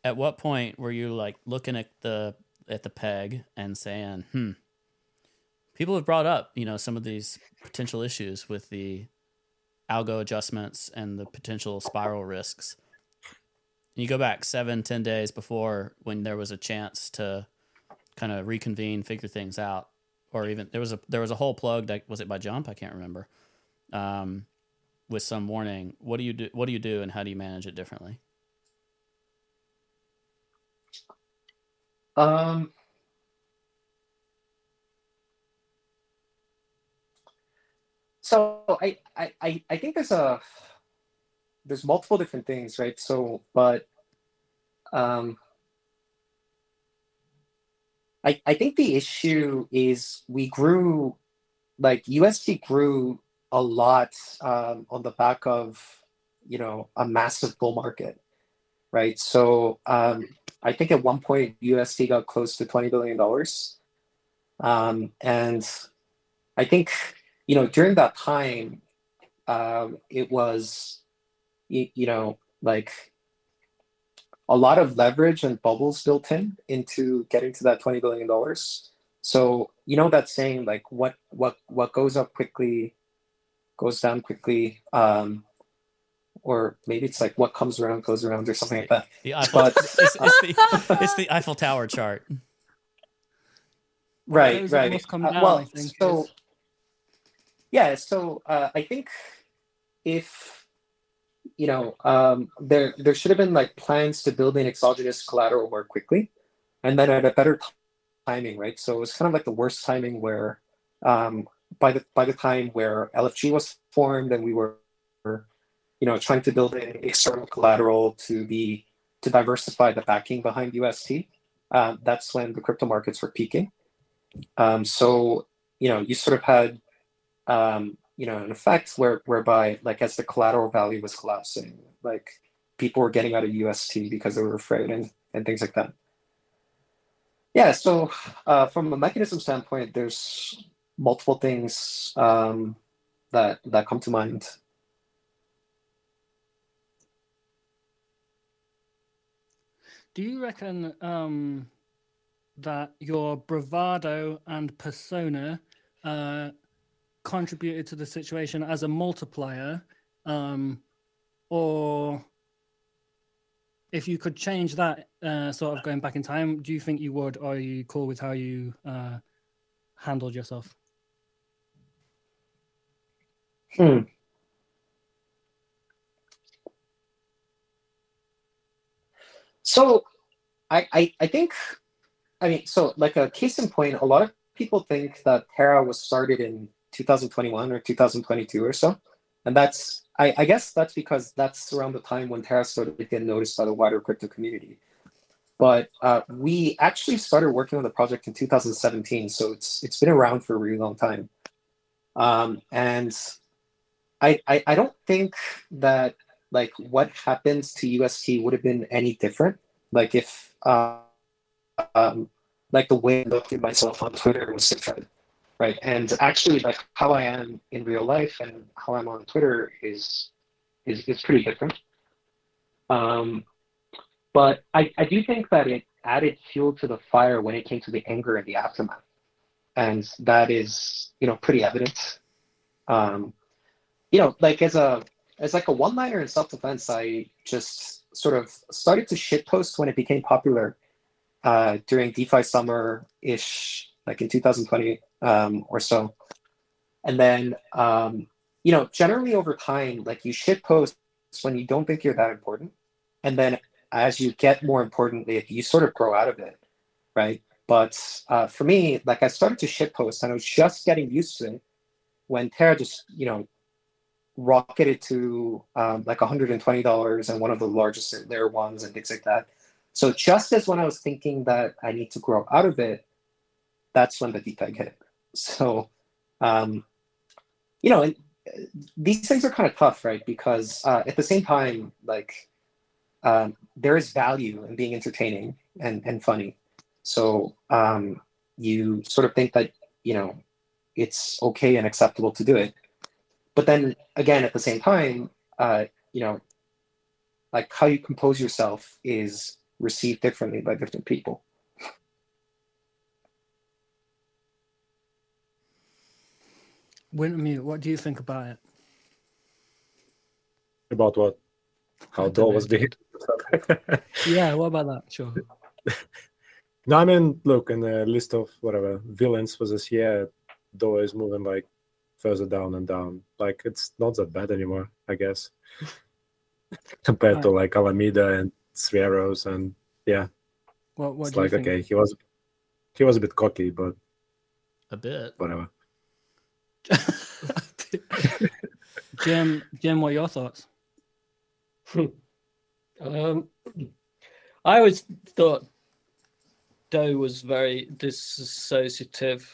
At what point were you like looking at the at the peg and saying, "Hmm"? People have brought up, you know, some of these potential issues with the algo adjustments and the potential spiral risks. You go back seven, ten days before when there was a chance to kind of reconvene, figure things out, or even there was a there was a whole plug that was it by Jump? I can't remember. Um, with some warning, what do you do? What do you do, and how do you manage it differently? Um, so I, I, I think there's a there's multiple different things, right? So, but um, I I think the issue is we grew like UST grew a lot um, on the back of you know a massive bull market, right? So um, I think at one point UST got close to twenty billion dollars, um, and I think you know during that time, um, it was you, you know like a lot of leverage and bubbles built in into getting to that twenty billion dollars. So you know that saying like what what what goes up quickly goes down quickly. Um, or maybe it's like what comes around goes around or something like that. The Eiffel, But- it's, it's the it's the Eiffel Tower chart. right Those right must Uh, down, well I think, so is- yeah so uh, i think if you know um, there there should have been like plans to build in exogenous collateral more quickly and then at a better t- timing right so it was kind of like the worst timing where um, by the by the time where lfg was formed and we were you know trying to build in external collateral to be to diversify the backing behind UST, uh, that's when the crypto markets were peaking. Um, so you know, you sort of had um, you know an effect where whereby like as the collateral value was collapsing, like people were getting out of UST because they were afraid and, and things like that. Yeah, so uh, from a mechanism standpoint, there's multiple things um, that that come to mind. Do you reckon um, that your bravado and persona uh, contributed to the situation as a multiplier, um, or if you could change that, uh, sort of going back in time, do you think you would, or are you cool with how you uh, handled yourself? Hmm. So, I, I I think, I mean, so like a case in point, a lot of people think that Terra was started in 2021 or 2022 or so, and that's I, I guess that's because that's around the time when Terra started getting noticed by the wider crypto community. But uh, we actually started working on the project in 2017, so it's it's been around for a really long time. Um, and I, I I don't think that like what happens to UST would have been any different. Like if uh, um, like the way I looked at myself on Twitter was different, right? And actually, like how I am in real life and how I'm on Twitter is is is pretty different. Um, but I, I do think that it added fuel to the fire when it came to the anger and the aftermath, and that is you know pretty evident. Um, you know, like as a as like a one liner in self defense, I just sort of started to shitpost when it became popular uh, during DeFi summer ish, like in 2020 um, or so. And then, um, you know, generally over time, like you shit post when you don't think you're that important. And then as you get more important, you sort of grow out of it, right? But uh, for me, like I started to shitpost and I was just getting used to it when Terra just, you know, rocketed to um, like $120 and one of the largest layer ones and things like that. So just as when I was thinking that I need to grow out of it, that's when the depeg hit. So, um, you know, these things are kind of tough, right? Because uh, at the same time, like um, there is value in being entertaining and, and funny. So um, you sort of think that, you know, it's okay and acceptable to do it but then again at the same time uh, you know like how you compose yourself is received differently by different people Wintermute, what do you think about it? About what? How Doll was being. yeah, what about that? Sure. no, I mean, look, in the list of whatever villains for this year, Doll is moving like further down and down. Like it's not that bad anymore, I guess, compared right. to like Alameda and Sweros and yeah. What, what it's like okay, he was he was a bit cocky, but a bit whatever. Jim, Jim, what are your thoughts? um, I always thought Do was very disassociative,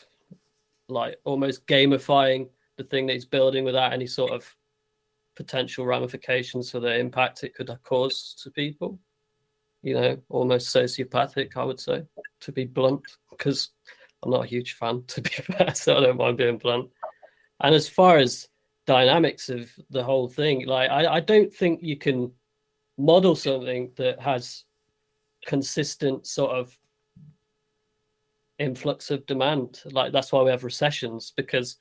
like almost gamifying the thing that he's building without any sort of potential ramifications for the impact it could cause to people. You know, almost sociopathic, I would say, to be blunt, because I'm not a huge fan, to be fair, so I don't mind being blunt. And as far as dynamics of the whole thing, like I, I don't think you can model something that has consistent sort of influx of demand. Like that's why we have recessions because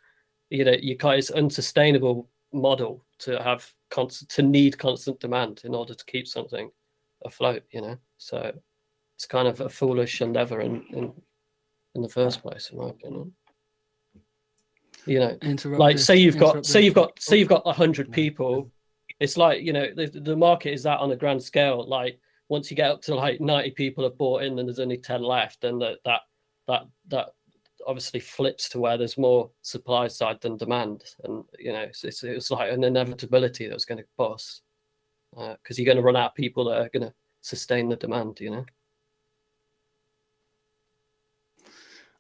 you know you can't it's unsustainable model to have constant to need constant demand in order to keep something afloat you know so it's kind of a foolish endeavor in in, in the first place in my opinion you know like say you've got say you've got say you've got 100 people it's like you know the, the market is that on a grand scale like once you get up to like 90 people have bought in and there's only 10 left then that that that that obviously flips to where there's more supply side than demand, and you know it's, it's, it's like an inevitability that's going to bust because uh, you're going to run out of people that are going to sustain the demand. You know.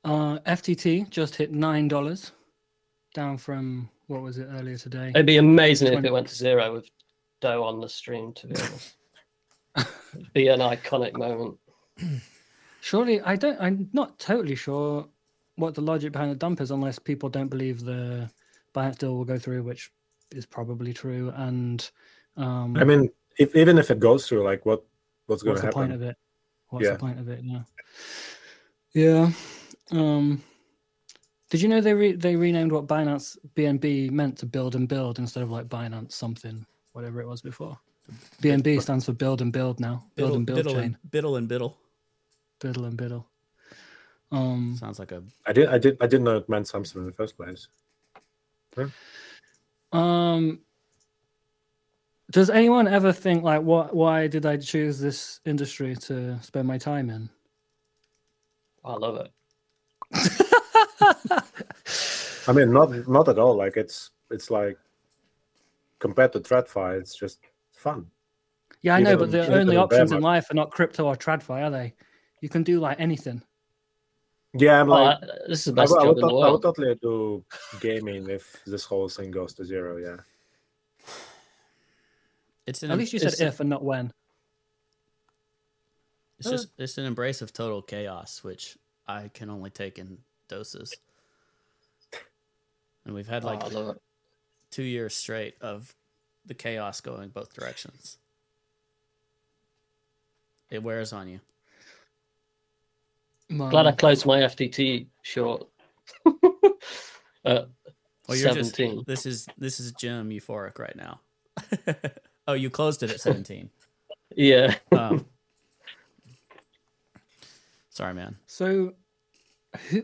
Uh, FTT just hit nine dollars, down from what was it earlier today? It'd be amazing if 20 it went to zero with Do on the stream. To be honest, It'd be an iconic moment. Surely, I don't. I'm not totally sure what the logic behind the dump is, unless people don't believe the Binance deal will go through, which is probably true. And um, I mean, if even if it goes through, like what what's going what's to the point happen? of it? What's Yeah. the point of it? Yeah. Yeah. Um, did you know they re- they renamed what Binance BNB meant to build and build instead of like Binance something, whatever it was before? BNB stands for build and build now. Build Biddle, and build biddle, chain. and, biddle and biddle. Biddle and biddle. Um, Sounds like a I did I did I didn't know it meant something in the first place. Um, does anyone ever think like, what? Why did I choose this industry to spend my time in? I love it. I mean, not not at all. Like it's it's like compared to TradFi, it's just fun. yeah, I know, but the only in a bear options in life are not crypto or tradfi, are they? You can do like anything. Yeah, I'm Oh, like I- this is the I best would, I, job would, in the tot- I would totally do gaming if this whole thing goes to zero. Yeah. it's an At least you said if and not when. It's just uh. it's an embrace of total chaos, which I can only take in doses. And we've had Oh, like I love it. two years straight of the chaos going both directions. It wears on you. Glad I closed my FTT short. uh, Well, you're just seventeen. this is this is Jim euphoric right now. oh, you closed it at seventeen. Yeah. Um, sorry, man. So, who,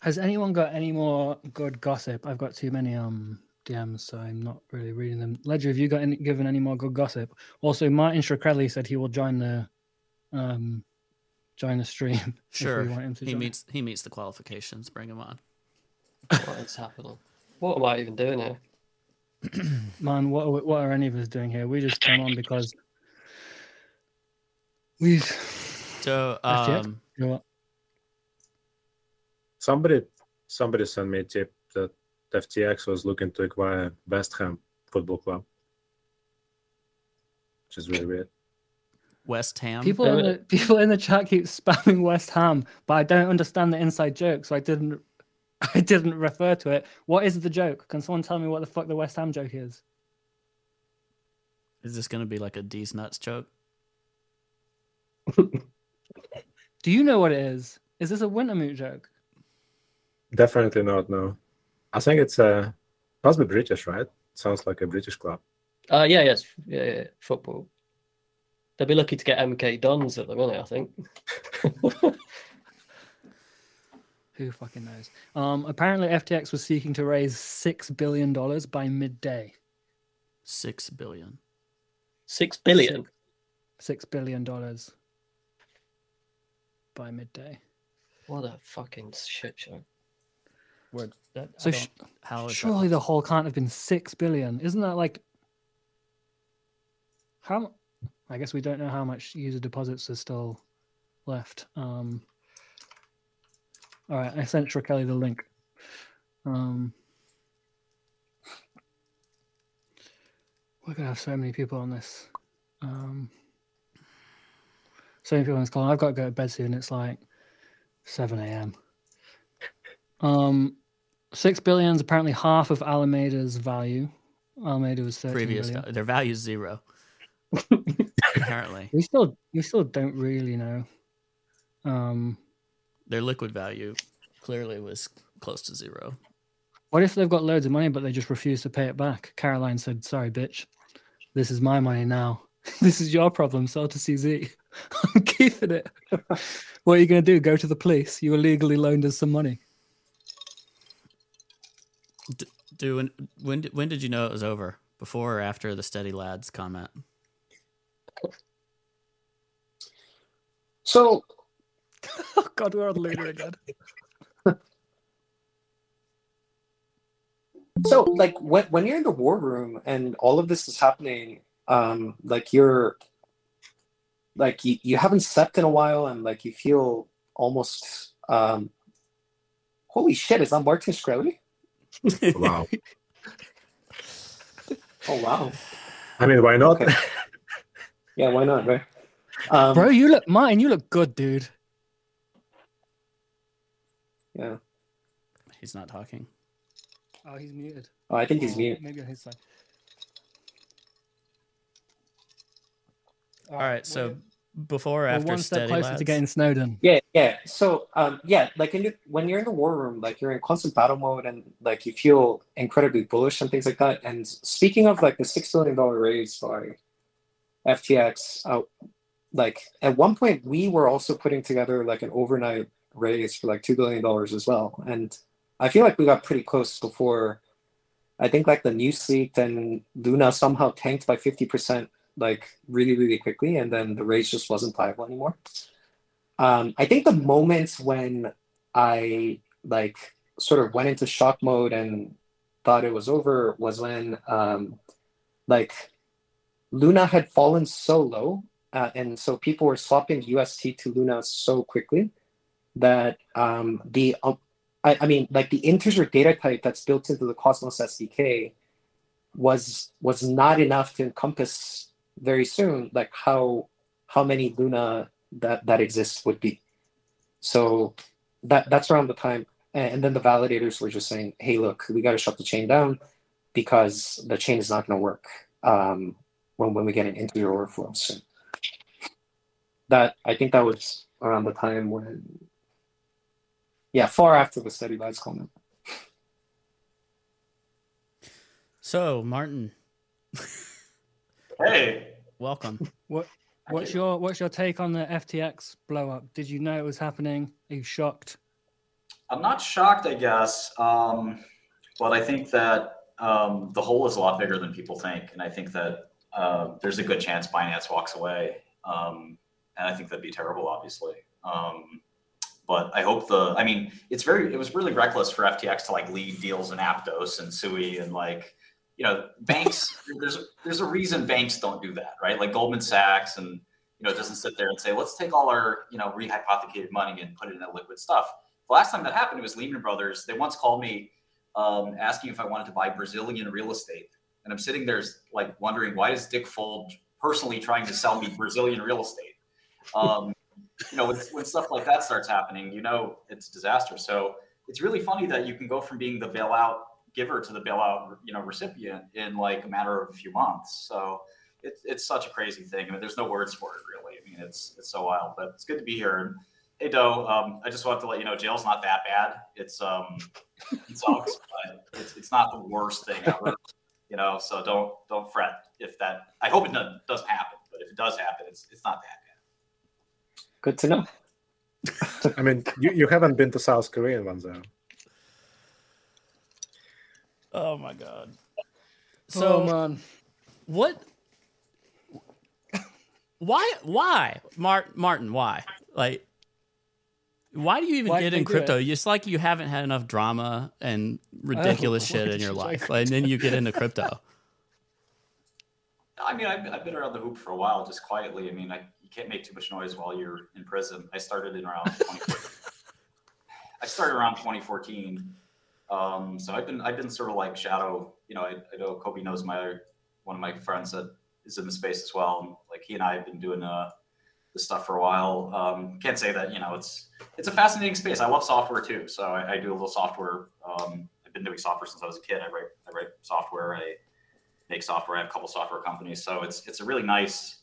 has anyone got any more good gossip? I've got too many um DMs, so I'm not really reading them. Ledger, have you got any, given any more good gossip? Also, Martin Shkreli said he will join the um join the stream. if we Sure, want him to he join. meets he meets the qualifications. Bring him on. what is happening? What am I even doing here? Man, what are, we- what are any of us doing here? We just came on because we've. So, um, You know what? Somebody somebody sent me a tip that FTX was looking to acquire West Ham Football Club, which is really weird. West Ham. People in the people in the chat keep spamming West Ham, but I don't understand the inside joke, so I didn't I didn't refer to it. What is the joke? Can someone tell me what the fuck the West Ham joke is? Is this going to be like a D's nuts joke? Do you know what it is? Is this a Wintermute joke? Definitely not. No, I think it's uh must be British, right? Sounds like a British club. Uh, yeah, yes, yeah, yeah, football. They'll be lucky to get MK Dons at the minute, I think. Who fucking knows? Um, apparently FTX was seeking to raise six billion dollars by midday. Six billion. Six billion. Six billion dollars by midday. What a fucking shit show. That, So sh- don't- how is Surely the whole can't have been six billion. Isn't that like how? I guess we don't know how much user deposits are still left. Um, all right, I sent Kelly the link. Um, we're gonna have so many people on this. Um, so many people on this call. I've got to go to bed soon. It's like seven a.m. Um, six billion is apparently half of Alameda's value. Alameda was thirteen previous billion. val- their value is zero. Apparently, We still we still don't really know. Um, their liquid value clearly was close to zero. what if they've got loads of money but they just refuse to pay it back? Caroline said, "Sorry, bitch, this is my money now. this is your problem. Sell to CZ. I'm keeping it. what are you going to do? Go to the police? You illegally loaned us some money. Do when when did, when did you know it was over? Before or after the steady lads comment? So oh God, we're on later again. so like when when you're in the war room and all of this is happening, um, like you're like you, you haven't slept in a while and like you feel almost um holy shit is that martin Shkreli? Wow. oh wow I mean, why not? Okay. yeah why not right um Bro, you look Martin, you look good, dude. yeah He's not talking. Oh, he's muted. oh, i think he's Or mute Maybe on his side. All right, so we're- before or we're after one step closer lads? to getting Snowden. Yeah, yeah. So, um, yeah, like in, when you're in the war room, like you're in constant battle mode, and like you feel incredibly bullish and things like that. And speaking of like the six billion dollar raise by FTX, uh, like at one point we were also putting together like an overnight raise for like two billion dollars as well. And I feel like we got pretty close before. I think like the news leaked and Luna somehow tanked by fifty percent, like really, really quickly, and then the raise just wasn't viable anymore. Um, I think the moments when I like sort of went into shock mode and thought it was over was when um, like Luna had fallen so low, uh, and so people were swapping UST to Luna so quickly that um, the uh, I, I mean like the integer data type that's built into the Cosmos SDK was was not enough to encompass very soon like how how many Luna that that exists would be. So that that's around the time, and, then the validators were just saying, "Hey, look, we got to shut the chain down because the chain is not going to work um, when when we get an integer overflow soon." That I think that was around the time when, yeah, far after the steady lights comment. So, Martin, Hey, welcome. What? What's your what's your take on the FTX blow up? Did you know it was happening? Are you shocked? I'm not shocked, I guess, um, but I think that um, the hole is a lot bigger than people think, and I think that uh, there's a good chance Binance walks away, um, and I think that'd be terrible, obviously. Um, but I hope the, I mean, it's very, it was really reckless for FTX to like lead deals in Aptos and Sui and like, you know, banks. there's there's a reason banks don't do that, right? Like Goldman Sachs and you know doesn't sit there and say, let's take all our you know rehypothecated money and put it into liquid stuff. The last time that happened, it was Lehman Brothers. They once called me um, asking if I wanted to buy Brazilian real estate, and I'm sitting there like wondering why is Dick Fuld personally trying to sell me Brazilian real estate? Um, you know, when, when stuff like that starts happening, you know it's disaster. So it's really funny that you can go from being the bailout giver to the bailout, you know, recipient in like a matter of a few months. So it's it's such a crazy thing. I mean, there's no words for it really. I mean, it's it's so wild, but it's good to be here. And hey, Do, um, I just wanted to let you know, jail's not that bad. It's um, it sucks, but it's it's not the worst thing ever. You know, so don't don't fret if that. I hope it doesn't doesn't happen, but if it does happen, it's it's not that bad. Good to know. I mean, you, you haven't been to South Korea once, though. Oh my god. So So, man, what? Why? Why, Mart, Martin? Why? Like, why do you even Why get in crypto? it? It's like you haven't had enough drama and oh, ridiculous why shit in your you join life, and then you get into crypto. I mean, I've, I've been around the hoop for a while, just quietly. I mean, I, you can't make too much noise while you're in prison. I started in around 2014. I started around 2014. Um, so I've been I've been sort of like shadow. You know, I, I know Cobie knows my one of my friends that is in the space as well. And, like he and I have been doing uh, this stuff for a while. Um, can't say that you know it's it's a fascinating space. I love software too, so I, I do a little software. Um, I've been doing software since I was a kid. I write I write software. I make software. I have a couple software companies, so it's it's a really nice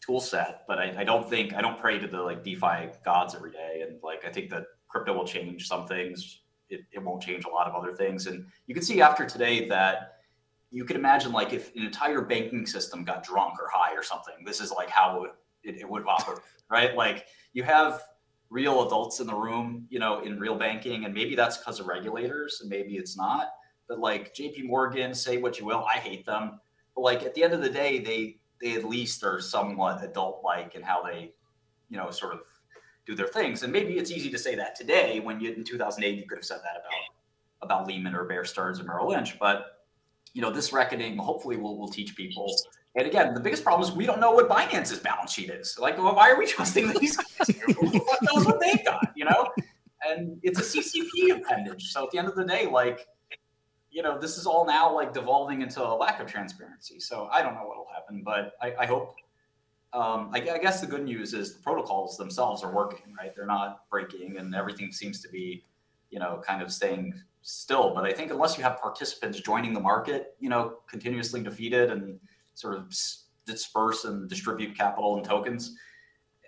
tool set. But I, I don't think I don't pray to the like DeFi gods every day, and like I think that crypto will change some things. It, it won't change a lot of other things, and you can see after today that you can imagine like if an entire banking system got drunk or high or something. This is like how it, it would operate, right? Like you have real adults in the room, you know, in real banking, and maybe that's because of regulators, and maybe it's not but like JP Morgan, say what you will, I hate them. But like at the end of the day, they they at least are somewhat adult like in how they, you know, sort of do their things. And maybe it's easy to say that today when you in 2008 you could have said that about about Lehman or Bear Stearns or Merrill Lynch. But you know, this reckoning hopefully will will teach people And again, the biggest problem is we don't know what Binance's balance sheet is. Like, well, why are we trusting these guys? Who knows what they've got? You know, and it's a CCP appendage. So at the end of the day, like, you know, this is all now like devolving into a lack of transparency. So I don't know what will happen, but I, I hope. Um, I, I guess the good news is the protocols themselves are working, right? They're not breaking, and everything seems to be, you know, kind of staying still. But I think unless you have participants joining the market, you know, continuously defeated and sort of disperse and distribute capital and tokens,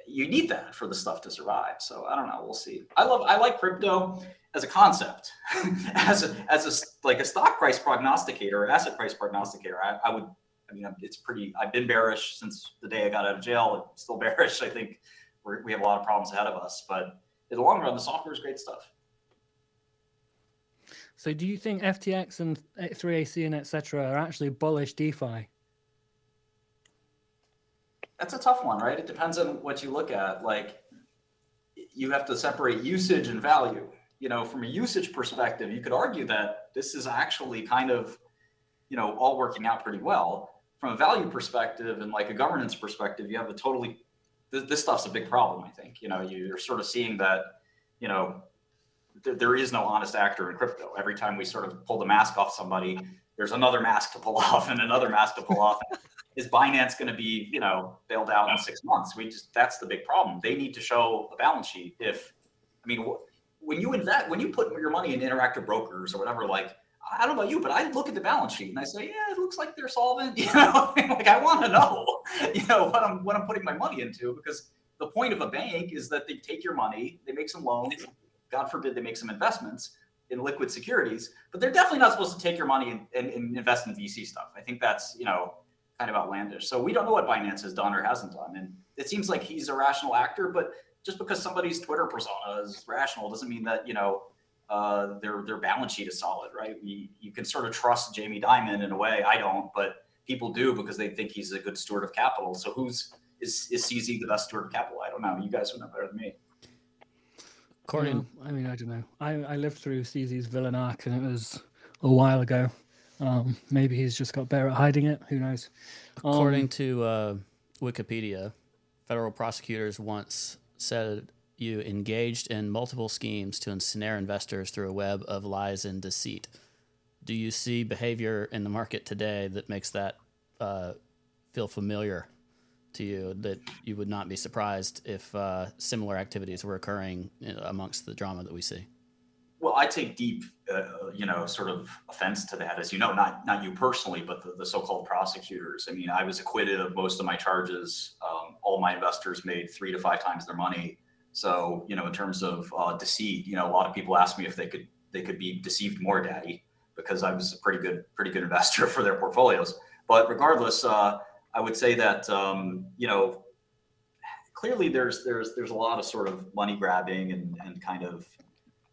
you need that for the stuff to survive. So I don't know. We'll see. I love. I like crypto as a concept, as a, as a like a stock price prognosticator, asset price prognosticator. I, I would. I mean, it's pretty. I've been bearish since the day I got out of jail. I'm still bearish. I think we're, we have a lot of problems ahead of us, but in the long run, the software is great stuff. So, do you think FTX and 3AC and etc. are actually bullish DeFi? That's a tough one, right? It depends on what you look at. Like, you have to separate usage and value. You know, from a usage perspective, you could argue that this is actually kind of, you know, all working out pretty well. From a value perspective and like a governance perspective, you have a totally this, this stuff's a big problem. I think you know you're sort of seeing that, you know, th- there is no honest actor in crypto. Every time we sort of pull the mask off somebody, there's another mask to pull off and another mask to pull off. Is Binance going to be, you know, bailed out in six months? We just that's the big problem. They need to show a balance sheet. If I mean, wh- when you invest, when you put your money in interactive brokers or whatever, like I don't know about you, but I look at the balance sheet and I say, yeah, it looks like they're solvent. You know, like I want to know, you know, what I'm what I'm putting my money into because the point of a bank is that they take your money, they make some loans, God forbid they make some investments in liquid securities, but they're definitely not supposed to take your money and, and, and invest in VC stuff. I think that's you know kind of outlandish. So we don't know what Binance has done or hasn't done, and it seems like he's a rational actor, but just because somebody's Twitter persona is rational doesn't mean that you know uh, their their balance sheet is solid, right? We, you can sort of trust Jamie Dimon in a way. I don't, but people do because they think he's a good steward of capital. So who's is is CZ the best steward of capital? I don't know. You guys would know better than me. According, Yeah, I mean, I don't know. I, I lived through CZ's villain arc, and it was a while ago. Um, maybe he's just got better at hiding it. Who knows? according Um, to uh, Wikipedia, federal prosecutors once said you engaged in multiple schemes to ensnare investors through a web of lies and deceit. Do you see behavior in the market today that makes that uh, feel familiar to you? That you would not be surprised if uh, similar activities were occurring amongst the drama that we see? Well, I take deep, uh, you know, sort of offense to that, as you know, not not you personally, but the, the so-called prosecutors. I mean, I was acquitted of most of my charges. Um, all my investors made three to five times their money. So, you know, in terms of uh, deceit, you know, a lot of people ask me if they could they could be deceived more, Daddy, because I was a pretty good pretty good investor for their portfolios. But regardless, uh, I would say that um, you know, clearly there's there's there's a lot of sort of money grabbing and and kind of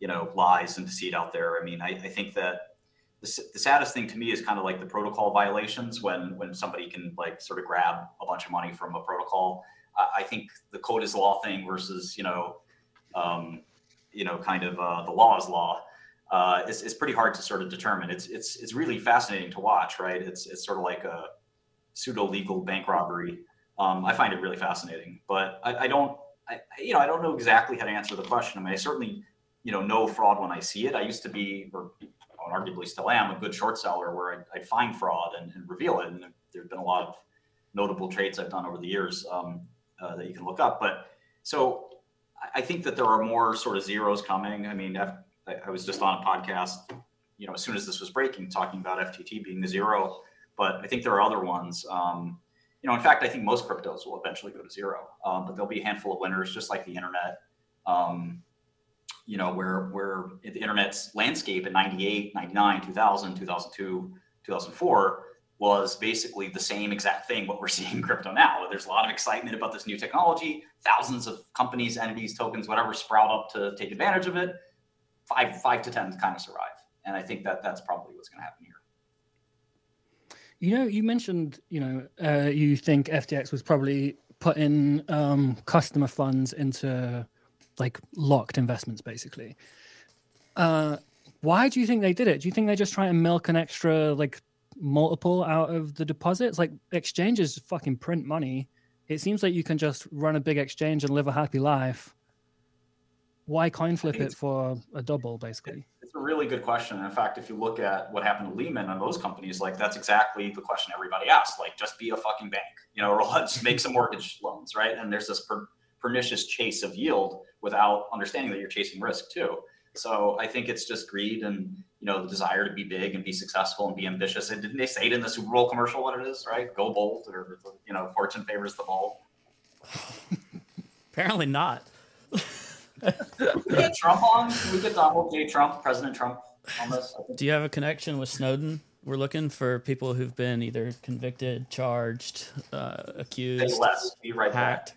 you know lies and deceit out there. I mean, I, I think that the, the saddest thing to me is kind of like the protocol violations when when somebody can like sort of grab a bunch of money from a protocol. I, I think the code is law thing versus you know um, you know kind of uh, the law is law. Uh, it's, it's pretty hard to sort of determine. It's it's it's really fascinating to watch, right? It's it's sort of like a pseudo legal bank robbery. Um, I find it really fascinating, but I, I don't, I, you know, I don't know exactly how to answer the question. I mean, I certainly, you know, know fraud when I see it. I used to be, or arguably still am, a good short seller where I'd find fraud and, and reveal it. And there've been a lot of notable trades I've done over the years um, uh, that you can look up. But so I- think that there are more sort of zeros coming. I mean, F- I I was just on a podcast, you know, as soon as this was breaking, talking about FTT being the zero. But I think there are other ones. Um, you know, in fact, I think most cryptos will eventually go to zero, um, but there'll be a handful of winners, just like the internet. Um, you know, where where the internet's landscape in 98, 99, 2000, 2002, 2004 was basically the same exact thing what we're seeing in crypto now. There's a lot of excitement about this new technology. Thousands of companies, entities, tokens, whatever sprout up to take advantage of it. Five five to ten kind of survive, and I think that that's probably what's going to happen here. You know, you mentioned, you know, uh, you think FTX was probably putting um, customer funds into like locked investments, basically. Uh, why do you think they did it? Do you think they're just trying to milk an extra like multiple out of the deposits. Like exchanges fucking print money. It seems like you can just run a big exchange and live a happy life. Why coin flip it for a double, basically? It's a really good question. In fact, if you look at what happened to Lehman and those companies, like that's exactly the question everybody asked. Like, just be a fucking bank, you know, or let's make some mortgage loans, right? And there's this per- pernicious chase of yield without understanding that you're chasing risk too. So I think it's just greed and you know the desire to be big and be successful and be ambitious. And didn't they say it in the Super Bowl commercial what it is, right? Go bold, or you know, fortune favors the bold. Apparently not. We get Trump on? Can we get Donald J. Trump, President Trump, on this? Do you have a connection with Snowden? We're looking for people who've been either convicted, charged, uh, accused, less. Be right back.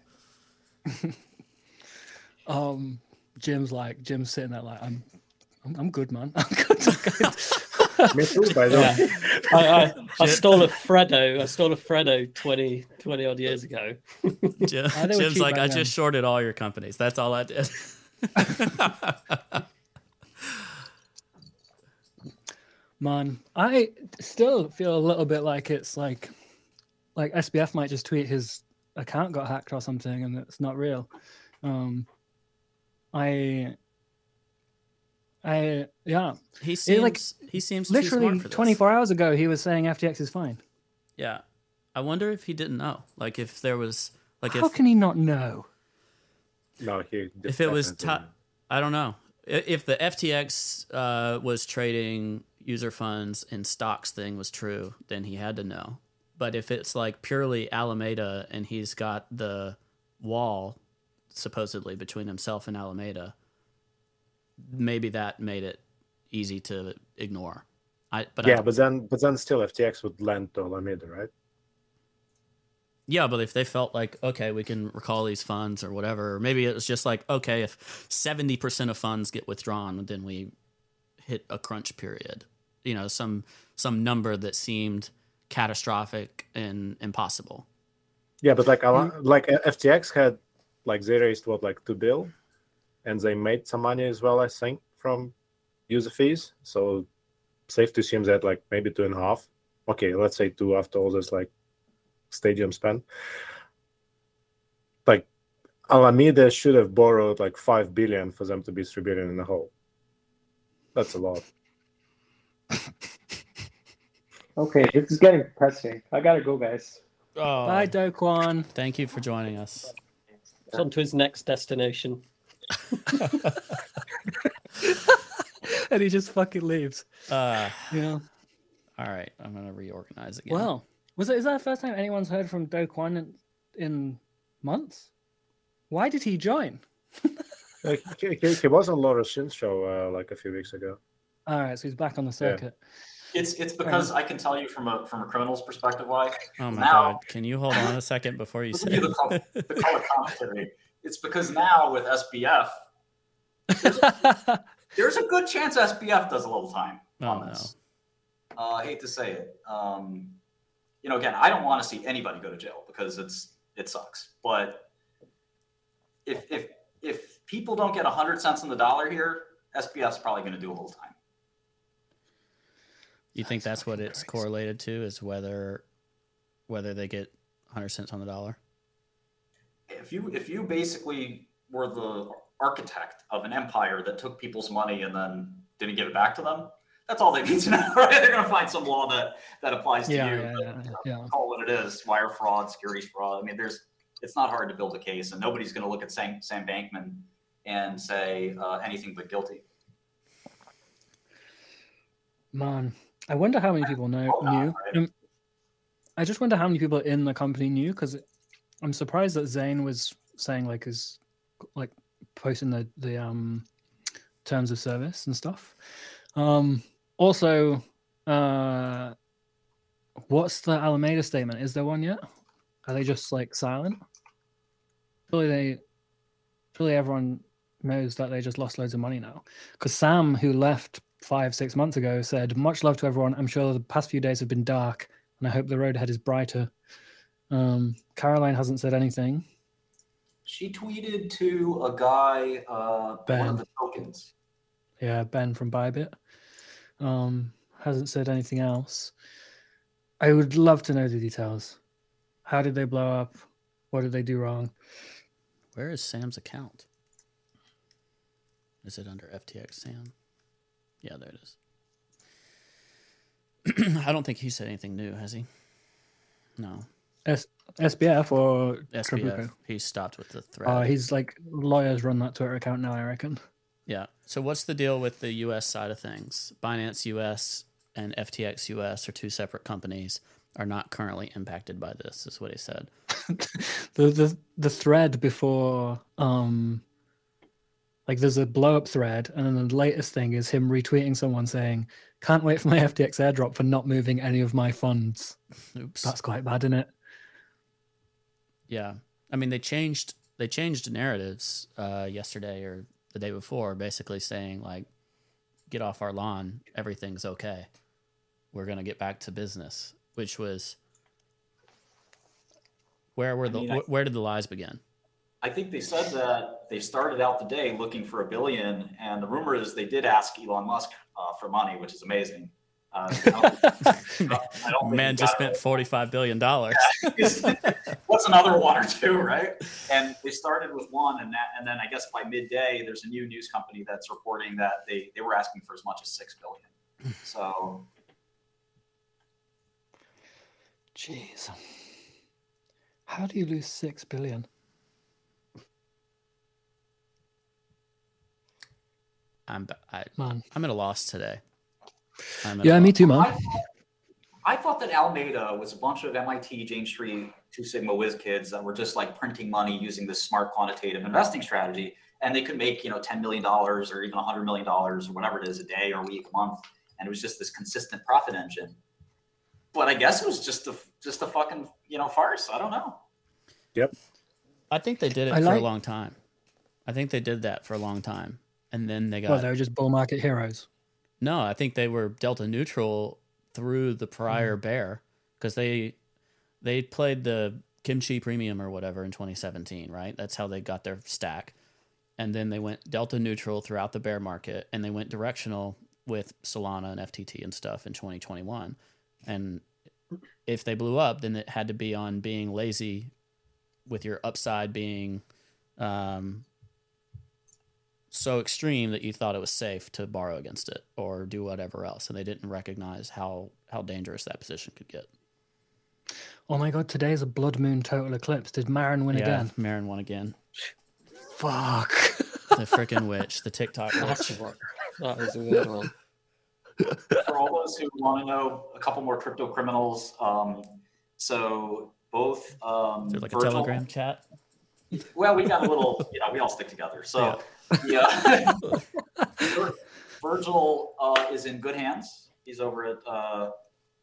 hacked. Um, Jim's like Jim's sitting there like I'm, I'm, I'm good, man. I'm good. I'm good. Me too, by the way. Yeah. I, I, I stole a Freddo. I stole a Freddo 20, 20 odd years ago. Jim, they were Jim's like, I then." just shorted all your companies. That's all I did. Man, I still feel a little bit like it's like, like SBF might just tweet his account got hacked or something, and it's not real. Um, I, I yeah, he It, seems like, he seems literally smart for this. 24 hours ago he was saying FTX is fine. Yeah, I wonder if he didn't know. Like if there was like How if can he not know? No, he. if it was definitely- ti I don't know if the FTX uh, was trading user funds and stocks thing was true, then he had to know. But if it's like purely Alameda and he's got the wall supposedly between himself and Alameda, maybe that made it easy to ignore. I but yeah, I, but then but then still FTX would lend to Alameda, right? Yeah, but if they felt like okay, we can recall these funds or whatever, or maybe it was just like okay, if seventy percent of funds get withdrawn, then we hit a crunch period. You know, some some number that seemed catastrophic and impossible. Yeah, but like like uh, FTX had like they raised what like two bill, and they made some money as well, I think, from user fees. So safe to assume that like maybe two and a half. Okay, let's say two after all this like stadium spend. Like Alameda should have borrowed like five billion for them to be three billion in the hole. That's a lot. Okay, this is getting depressing. I gotta go, guys. Oh, Bye, Do Kwon. thank you for joining us. It's on to his next destination. and he just fucking leaves. Uh, Yeah. all right, I'm gonna reorganize again. Well, was it? Is that the first time anyone's heard from Do Kwon in, in months? Why did he join? Like, he, he- he was on Laura Shin's show uh, like a few weeks ago. All right, so he's back on the circuit. It's it's because I can tell you from a from a criminal's perspective why. oh my now- god, can you hold on a second before you say? the color, the color commentary. It's because now with SBF, there's a good chance SBF does a little time Oh on no. this. Uh, I hate to say it. Um, you know, again, I don't want to see anybody go to jail because it's it sucks. But if if if people don't get hundred cents on the dollar here, SBF's probably going to do a little time. You think that's what it's correlated to is whether whether they get 100 cents on the dollar? if you if you basically were the architect of an empire that took people's money and then didn't give it back to them, that's all they need to know, right? They're gonna find some law that that applies to Yeah, you. yeah, but, yeah, you know, yeah. Call it what it is: wire fraud, securities fraud. I mean, there's it's not hard to build a case, and nobody's gonna look at Sam Sam Bankman and say uh, anything but guilty. Man, I wonder how many people know knew. Um, I just wonder how many people in the company knew because I'm surprised that Zane was saying like his like posting the the um terms of service and stuff. Um, also, uh, what's the Alameda statement? Is there one yet? Are they just like silent? Surely they, surely everyone knows that they just lost loads of money now. Because Sam, who left five, six months ago, said, Much love to everyone. I'm sure the past few days have been dark, and I hope the road ahead is brighter. Um, Caroline hasn't said anything. She tweeted to a guy, uh, one Ben. of the tokens. Yeah, Ben from Bybit. Um, hasn't said anything else. I would love to know the details. How did they blow up? What did they do wrong? Where is Sam's account? Is it under FTX Sam? Yeah, there it is. I don't think he said anything new, has he? No. S- SBF or SBF. Trabucco? He stopped with the thread. Uh, he's like lawyers run that Twitter account now. I reckon. Yeah. So what's the deal with the US side of things? Binance US and FTX US are two separate companies are not currently impacted by this is what he said. the the the thread before um like there's a blow up thread and then the latest thing is him retweeting someone saying can't wait for my ftx airdrop for not moving any of my funds Oops. that's quite bad isn't it Yeah. I mean they changed they changed narratives uh yesterday or the day before basically saying like get off our lawn, everything's okay. We're going to get back to business, which was where were the mean, I- where did the lies begin? I think they said that they started out the day looking for a billion, and the rumor is they did ask Elon Musk uh, for money, which is amazing. Uh, I don't- think Man just got spent 45 billion dollars. it. What's another one or two, right? And they started with one, and that, and then I guess by midday, there's a new news company that's reporting that they they were asking for as much as six billion. So jeez how do you lose six billion I'm I, man I'm at a loss today. I'm yeah a me loss. too man I thought, I thought that Alameda was a bunch of MIT, Jane Street, Two Sigma whiz kids that were just like printing money using this smart quantitative investing strategy, and they could make you know ten million dollars or even hundred million dollars or whatever it is a day or week, a month, and it was just this consistent profit engine. But I guess it was just a just a fucking you know farce. I don't know. Yep. I think they did it I for a long time. I think they did that for a long time, and then they got well they were just bull market heroes No, I think they were delta neutral through the prior bear because they they played the kimchi premium or whatever in 2017, right? That's how they got their stack. And then they went delta neutral throughout the bear market and they went directional with Solana and FTT and stuff in 2021. And if they blew up, then it had to be on being lazy with your upside being um, so extreme that you thought it was safe to borrow against it or do whatever else, and they didn't recognize how how dangerous that position could get. oh my god today is a blood moon total eclipse did marin win again Marin won again. fuck The freaking witch, the TikTok That's witch. what- that is a weird one. for all those who want to know a couple more crypto criminals, um, so both um, Is there like a Telegram chat? Well, we got a little, you know, we all stick together. So, yeah. Virgil uh, is in good hands. He's over at uh,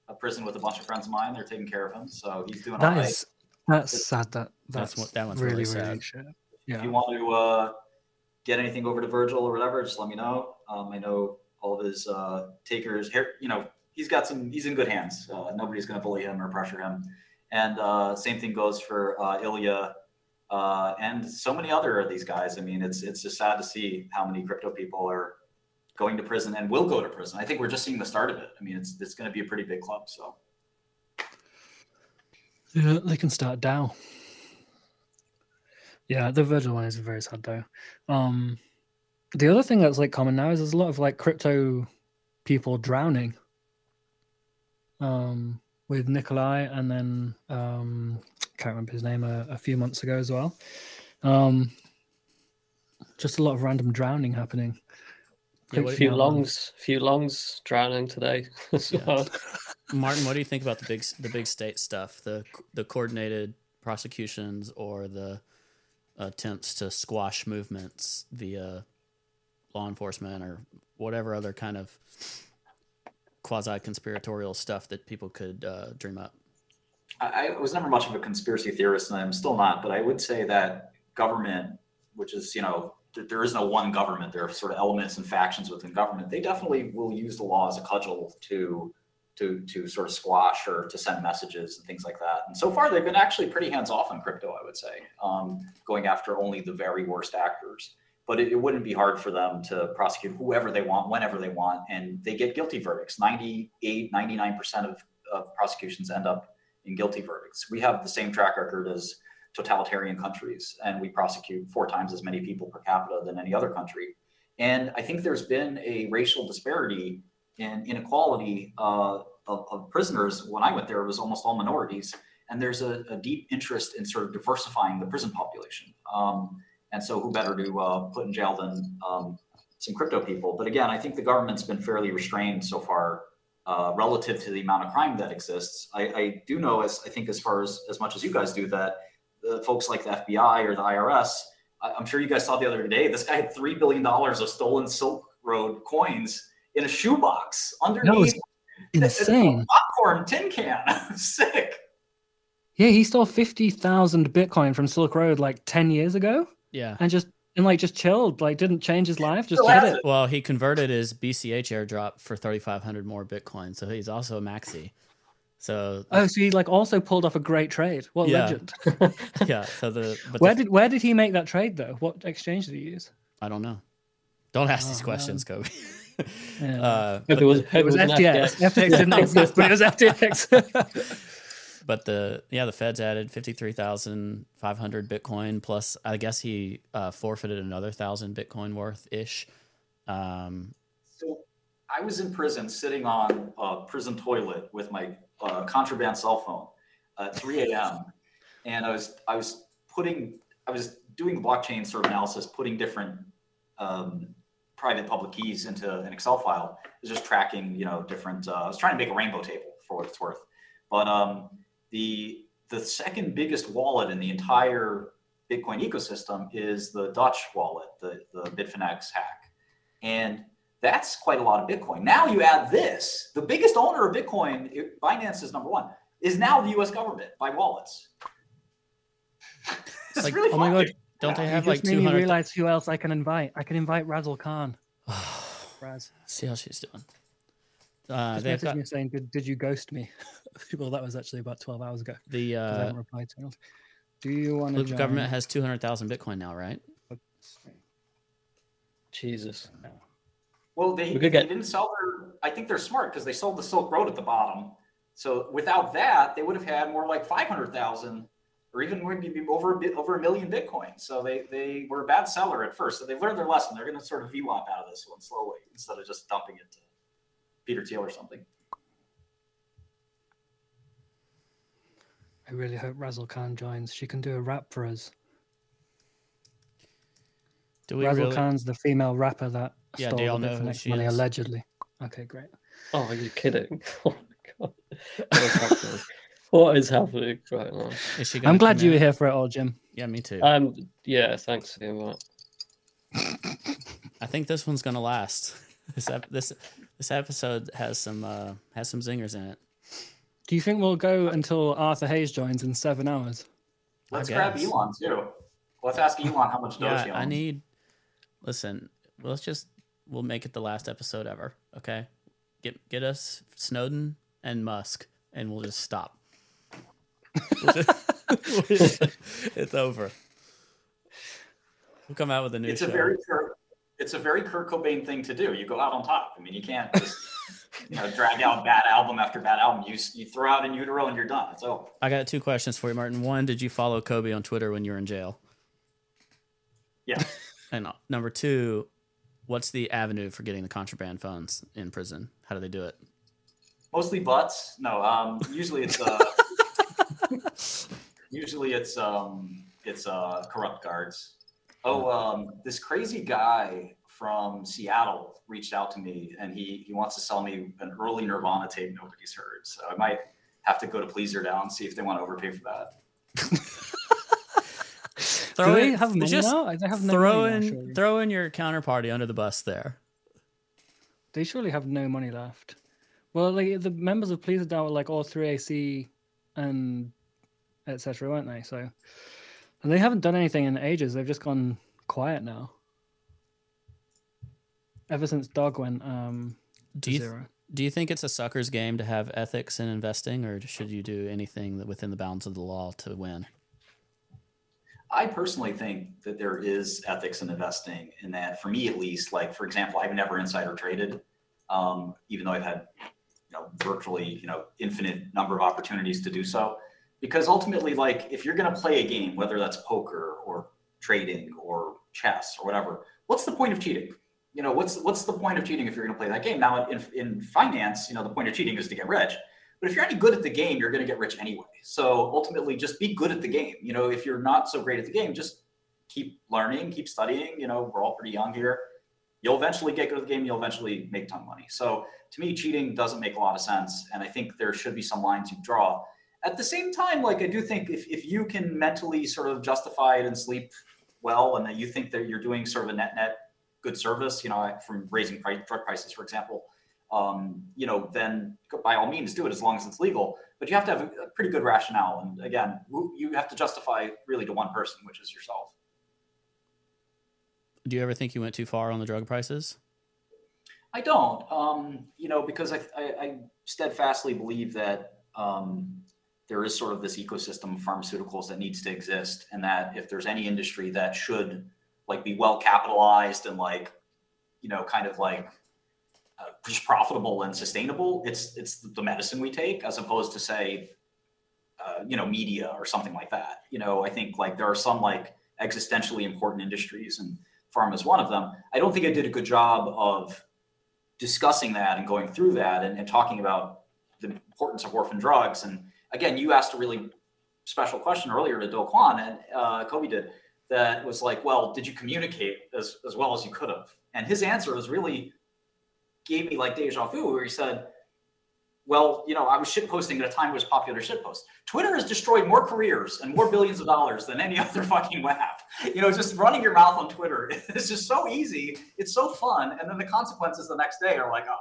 a prison with a bunch of friends of mine. They're taking care of him, so he's doing all That right. is that's sad. That That's that's, what- that one's really really really sad. shit. If you want to uh, get anything over to Virgil or whatever, just let me know. Um, I know all of his uh, takers. Here, you know, he's got some. He's in good hands. Uh, nobody's going to bully him or pressure him. And uh, same thing goes for uh, Ilya uh, and so many other of these guys. I mean, it's it's just sad to see how many crypto people are going to prison and will go to prison. I think we're just seeing the start of it. I mean, it's it's going to be a pretty big club. So yeah, they can start down. Yeah, the Virgil one is very sad though. Um, the other thing that's like common now is there's a lot of like crypto people drowning. Um, with Nikolai and then um, can't remember his name a, a few months ago as well. Um, just a lot of random drowning happening. Yeah, a few yeah. longs, few longs drowning today. as Yeah. well. Martin, what do you think about the big the big state stuff, the the coordinated prosecutions or the attempts to squash movements via law enforcement or whatever other kind of quasi conspiratorial stuff that people could uh, dream up? I, I was never much of a conspiracy theorist, and I'm still not. But I would say that government, which is you know, th- there is no one government. There are sort of elements and factions within government. They definitely will use the law as a cudgel to to to sort of squash or to send messages and things like that. And so far, they've been actually pretty hands off on crypto. I would say, um, going after only the very worst actors. But it, it wouldn't be hard for them to prosecute whoever they want, whenever they want, and they get guilty verdicts. 98, 99% of of prosecutions end up in guilty verdicts. We have the same track record as totalitarian countries, and we prosecute four times as many people per capita than any other country. And I think there's been a racial disparity in inequality uh, of, of prisoners. When I went there, it was almost all minorities, and there's a, a deep interest in sort of diversifying the prison population. Um, and so, who better to uh, put in jail than um, some crypto people? But again, I think the government's been fairly restrained so far uh, relative to the amount of crime that exists. I, I do know, as I think, as far as as much as you guys do, that the folks like the FBI or the IRS. I- I'm sure you guys saw the other day. This guy had three billion dollars of stolen Silk Road coins in a shoebox underneath insane. a popcorn tin can. Sick. Yeah, he stole fifty thousand Bitcoin from Silk Road like ten years ago, Yeah. and just and like just chilled, like didn't change his life, just did it. it. Well, he converted his BCH airdrop for 3,500 more Bitcoin. So he's also a maxi. So Oh, so he like also pulled off a great trade. What Yeah. legend! yeah. So the but where the- did where did he make that trade though? What exchange did he use? I don't know. Don't ask these Oh, questions, Cobie. Yeah. uh, If but it was, the- if It was an FTX. FTX didn't exist, but it was FTX. But the yeah the feds added 53500 bitcoin plus i guess he uh, forfeited another thousand bitcoin worth ish um So I was in prison sitting on a prison toilet with my uh, contraband cell phone at 3 a.m. And I was I was putting I was doing blockchain sort of analysis, putting different um, private public keys into an Excel file. I was just tracking, you know, different. Uh, I was trying to make a rainbow table for what it's worth. But um, the the second biggest wallet in the entire Bitcoin ecosystem is the Dutch wallet, the the Bitfinex hack. And that's quite a lot of Bitcoin. Now you add this. The biggest owner of Bitcoin, it- Binance is number one, is now the US government by wallets. It's Like, really oh my. God. don't they you have just like made me 200 realize who else I can invite. I can invite Razzlekhan. Raz. see how she's doing uh Just they've messaged got me saying, "Did did you ghost me?" well, that was actually about twelve hours ago. the 'cause I uh haven't replied to it. Do you want to? the government has 200000 bitcoin now right Jesus. Well, they, We could they didn't sell their. I think they're smart because they sold the Silk Road at the bottom. So without that, they would have had more like five hundred thousand, or even maybe over a bit over a million Bitcoin. So they they were a bad seller at first. So they've learned their lesson. They're going to sort of VWAP out of this one slowly instead of just dumping it to Peter Thiel or something. I really hope Razzlekhan joins. She can do a rap for us. do we Razzle really Khan's the female rapper that Yeah, stole do y'all the know who she money is? allegedly. Okay, great. Oh, are you kidding? Oh my god. What's happening? What is happening right now? is she I'm glad come you were here for it all, Jim. yeah me too Um, yeah, thanks for the invite. i think this one's gonna last this this this episode has some uh has some zingers in it Do you think we'll go until Arthur Hayes joins in seven hours? Let's I grab guess. Elon too. Let's ask Elon how much Doge he yeah i need listen let's just we'll make it the last episode ever okay get get us snowden and musk and we'll just stop it's over we'll come out with a new it's show a very Kurt, it's a very Kurt Cobain thing to do. You go out on top. I mean, you can't just you know drag out bad album after bad album. You you throw out in utero and you're done. It's over. i got two questions for you martin one did you follow cobie on twitter when you were in jail Yeah. and uh, number two what's the avenue for getting the contraband phones in prison how do they do it Mostly butts. No. Um. Usually it's uh. usually it's um. It's uh corrupt guards. Oh, um, this crazy guy from Seattle reached out to me, and he he wants to sell me an early Nirvana tape nobody's heard. So I might have to go to PleasrDAO and see if they want to overpay for that. Throw in- have money just now? They have no throw money now, in surely. throw in your counterparty under the bus there They surely have no money left. Well, like the members of PleasrDAO were like all three AC and etc. weren't they? So, and they haven't done anything in ages. They've just gone quiet now. Ever since Dog went um do you zero. do you think it's a sucker's game to have ethics in investing or should you do anything within the bounds of the law to win I personally think that there is ethics in investing, in that, for me at least, like for example, I've never insider traded, um, even though I've had you know virtually you know infinite number of opportunities to do so because ultimately like if you're going to play a game whether that's poker or trading or chess or whatever what's the point of cheating? You know what's what's the point of cheating if you're going to play that game? Now in, in finance you know the point of cheating is to get rich. But if you're any good at the game you're going to get rich anyway. So ultimately just be good at the game. You know if you're not so great at the game just keep learning keep studying. You know we're all pretty young here. You'll eventually get good at the game. You'll eventually make a ton of money. So to me cheating doesn't make a lot of sense. And i think there should be some lines you draw at the same time like i do think if, if you can mentally sort of justify it and sleep well and that you think that you're doing sort of a net net good service you know from raising price, drug prices for example um, you know then by all means do it as long as it's legal. But you have to have a, pretty good rationale. And again you have to justify really to one person which is yourself. Do you ever think you went too far on the drug prices? I don't, um, you know, because I, I, I steadfastly believe that um, there is sort of this ecosystem of pharmaceuticals that needs to exist, and that if there's any industry that should like be well capitalized and like, you know, kind of like uh, just profitable and sustainable, it's it's the medicine we take as opposed to say, uh, you know, media or something like that. You know, I think like there are some like existentially important industries, and pharma is one of them. I don't think I did a good job of discussing that and going through that and, and talking about the importance of orphan drugs. And again, you asked a really special question earlier to Do Kwon and uh, Cobie did that was like, well, did you communicate as, as well as you could have? And his answer was really gave me like deja vu, where he said, well, you know, I was shitposting at a time it was popular shitpost. Twitter has destroyed more careers and more billions of dollars than any other fucking web. You know, just running your mouth on Twitter is just so easy. It's so fun. And then the consequences the next day are like, oh.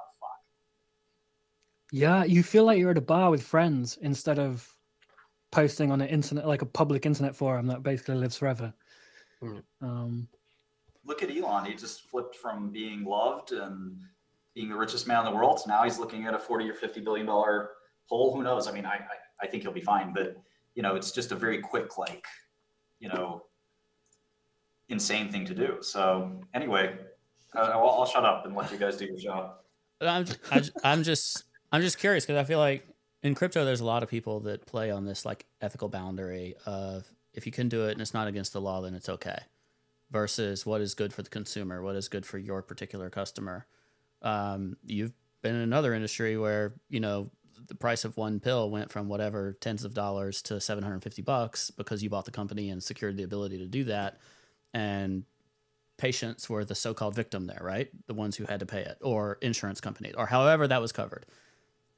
Yeah, you feel like you're at a bar with friends instead of posting on an internet, like a public internet forum that basically lives forever. Um, Look at Elon. He just flipped from being loved and being the richest man in the world to now he's looking at a 40 or 50 billion dollar hole. Who knows? I mean, I, I, I think he'll be fine, but you know, it's just a very quick, like, you know, insane thing to do. So anyway, uh, I'll, I'll shut up and let you guys do your job. I'm I, ju- I'm just I'm just curious because I feel like in crypto there's a lot of people that play on this like ethical boundary of if you can do it and it's not against the law then it's okay versus what is good for the consumer what is good for your particular customer. Um, you've been in another industry where you know the price of one pill went from whatever tens of dollars to 750 bucks because you bought the company and secured the ability to do that and patients were the so-called victim there right? The ones who had to pay it or insurance companies or however that was covered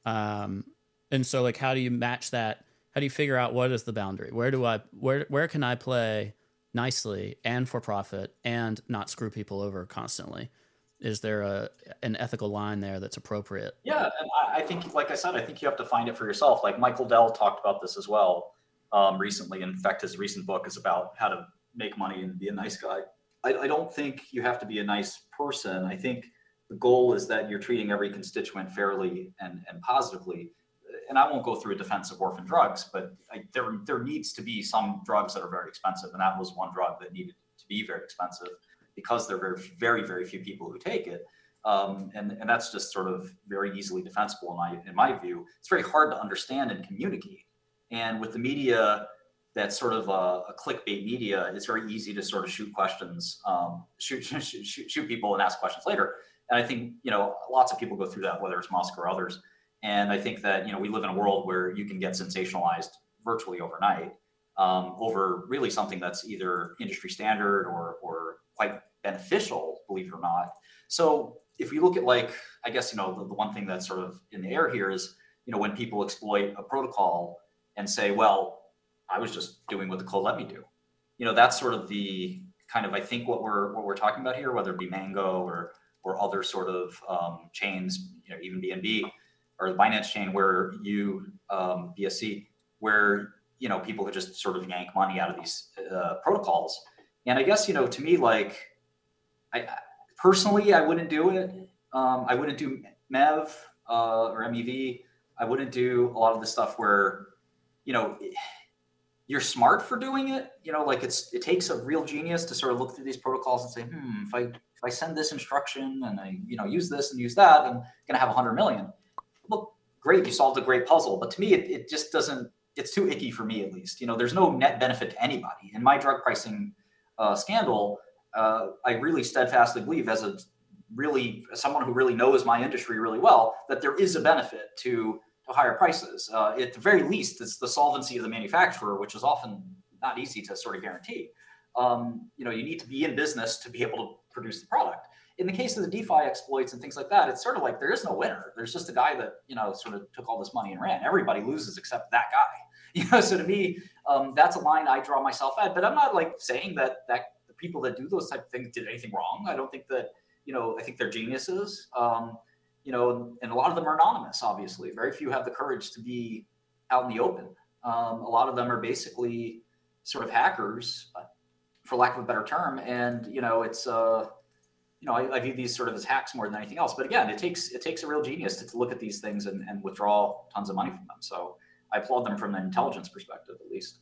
um, and so like how do you match that how do you figure out what is the boundary where do i where where can i play nicely and for profit and not screw people over constantly is there a an ethical line there that's appropriate Yeah, and I, I think, like I said, I think you have to find it for yourself. Like Michael Dell talked about this as well um, recently. In fact, his recent book is about how to make money and be a nice guy. I, I don't think you have to be a nice person. I think the goal is that you're treating every constituent fairly and, and positively. And I won't go through a defense of orphan drugs, but I, there there needs to be some drugs that are very expensive, and that was one drug that needed to be very expensive because there are very very very few people who take it. Um, and, and that's just sort of very easily defensible in my in my view. It's very hard to understand and communicate. And with the media, that's sort of a, a clickbait media, it's very easy to sort of shoot questions, um, shoot, shoot, shoot, shoot people and ask questions later. And I think you know lots of people go through that, whether it's Musk or others. And I think that you know we live in a world where you can get sensationalized virtually overnight um, over really something that's either industry standard or or quite beneficial, believe it or not. So if we look at like, I guess you know the, the one thing that's sort of in the air here is you know when people exploit a protocol and say, well, I was just doing what the code let me do. You know that's sort of the kind of I think what we're what we're talking about here, whether it be Mango or or other sort of um, chains, you know, even BNB or the Binance chain, where you um, BSC, where you know people could just sort of yank money out of these uh, protocols. And I guess you know to me like I personally I wouldn't do it. Um, I wouldn't do MEV uh, or MEV. I wouldn't do a lot of the stuff where you know you're smart for doing it. You know, like it's it takes a real genius to sort of look through these protocols and say, hmm, if I if I send this instruction and I you know use this and use that, I'm gonna have a hundred million. Look, great, you solved a great puzzle. But to me, it, it just doesn't. It's too icky for me, at least. You know, there's no net benefit to anybody. In my drug pricing uh, scandal, uh, I really steadfastly believe, as a really someone who really knows my industry really well, that there is a benefit to to higher prices. Uh, at the very least, it's the solvency of the manufacturer, which is often not easy to sort of guarantee. Um, you know, you need to be in business to be able to produce the product. In the case of the DeFi exploits and things like that, it's sort of like there is no winner. There's just a guy that you know sort of took all this money and ran. Everybody loses except that guy. You know, so to me, um, that's a line I draw myself at. But I'm not like saying that that the people that do those type of things did anything wrong. I don't think that you know. I think they're geniuses. Um, you know, and a lot of them are anonymous. Obviously, very few have the courage to be out in the open. Um, a lot of them are basically sort of hackers, for lack of a better term. And you know, it's uh, you know, I, I, view these sort of as hacks more than anything else. But again, it takes it takes a real genius to, to look at these things and, and withdraw tons of money from them. So I applaud them from an intelligence perspective, at least.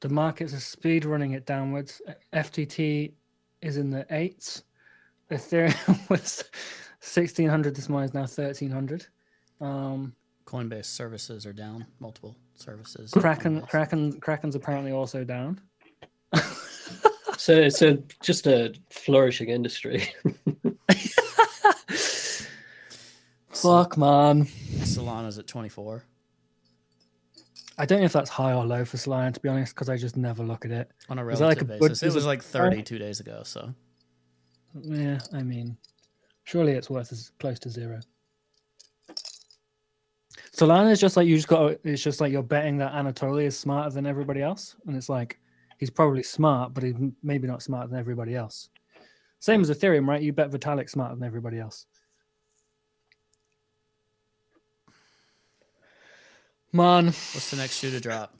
The markets are speed running it downwards. FTT is in the eights. Ethereum was sixteen hundred this morning is now thirteen hundred. Um, Coinbase services are down. Multiple services. Kraken, Kraken, Kraken's apparently also down. so it's a just a flourishing industry. Fuck, man. Solana's at 24. I don't know if that's high or low for Solana, to be honest, because I just never look at it. On a relative like a basis, it was like 30 two days ago. So, yeah, I mean, surely it's worth as close to zero. Solana is just like you just got. It's just like you're betting that Anatoly is smarter than everybody else, and it's like he's probably smart, but he's maybe not smarter than everybody else. Same as Ethereum, right? You bet Vitalik smarter than everybody else. Man, what's the next shoe to drop?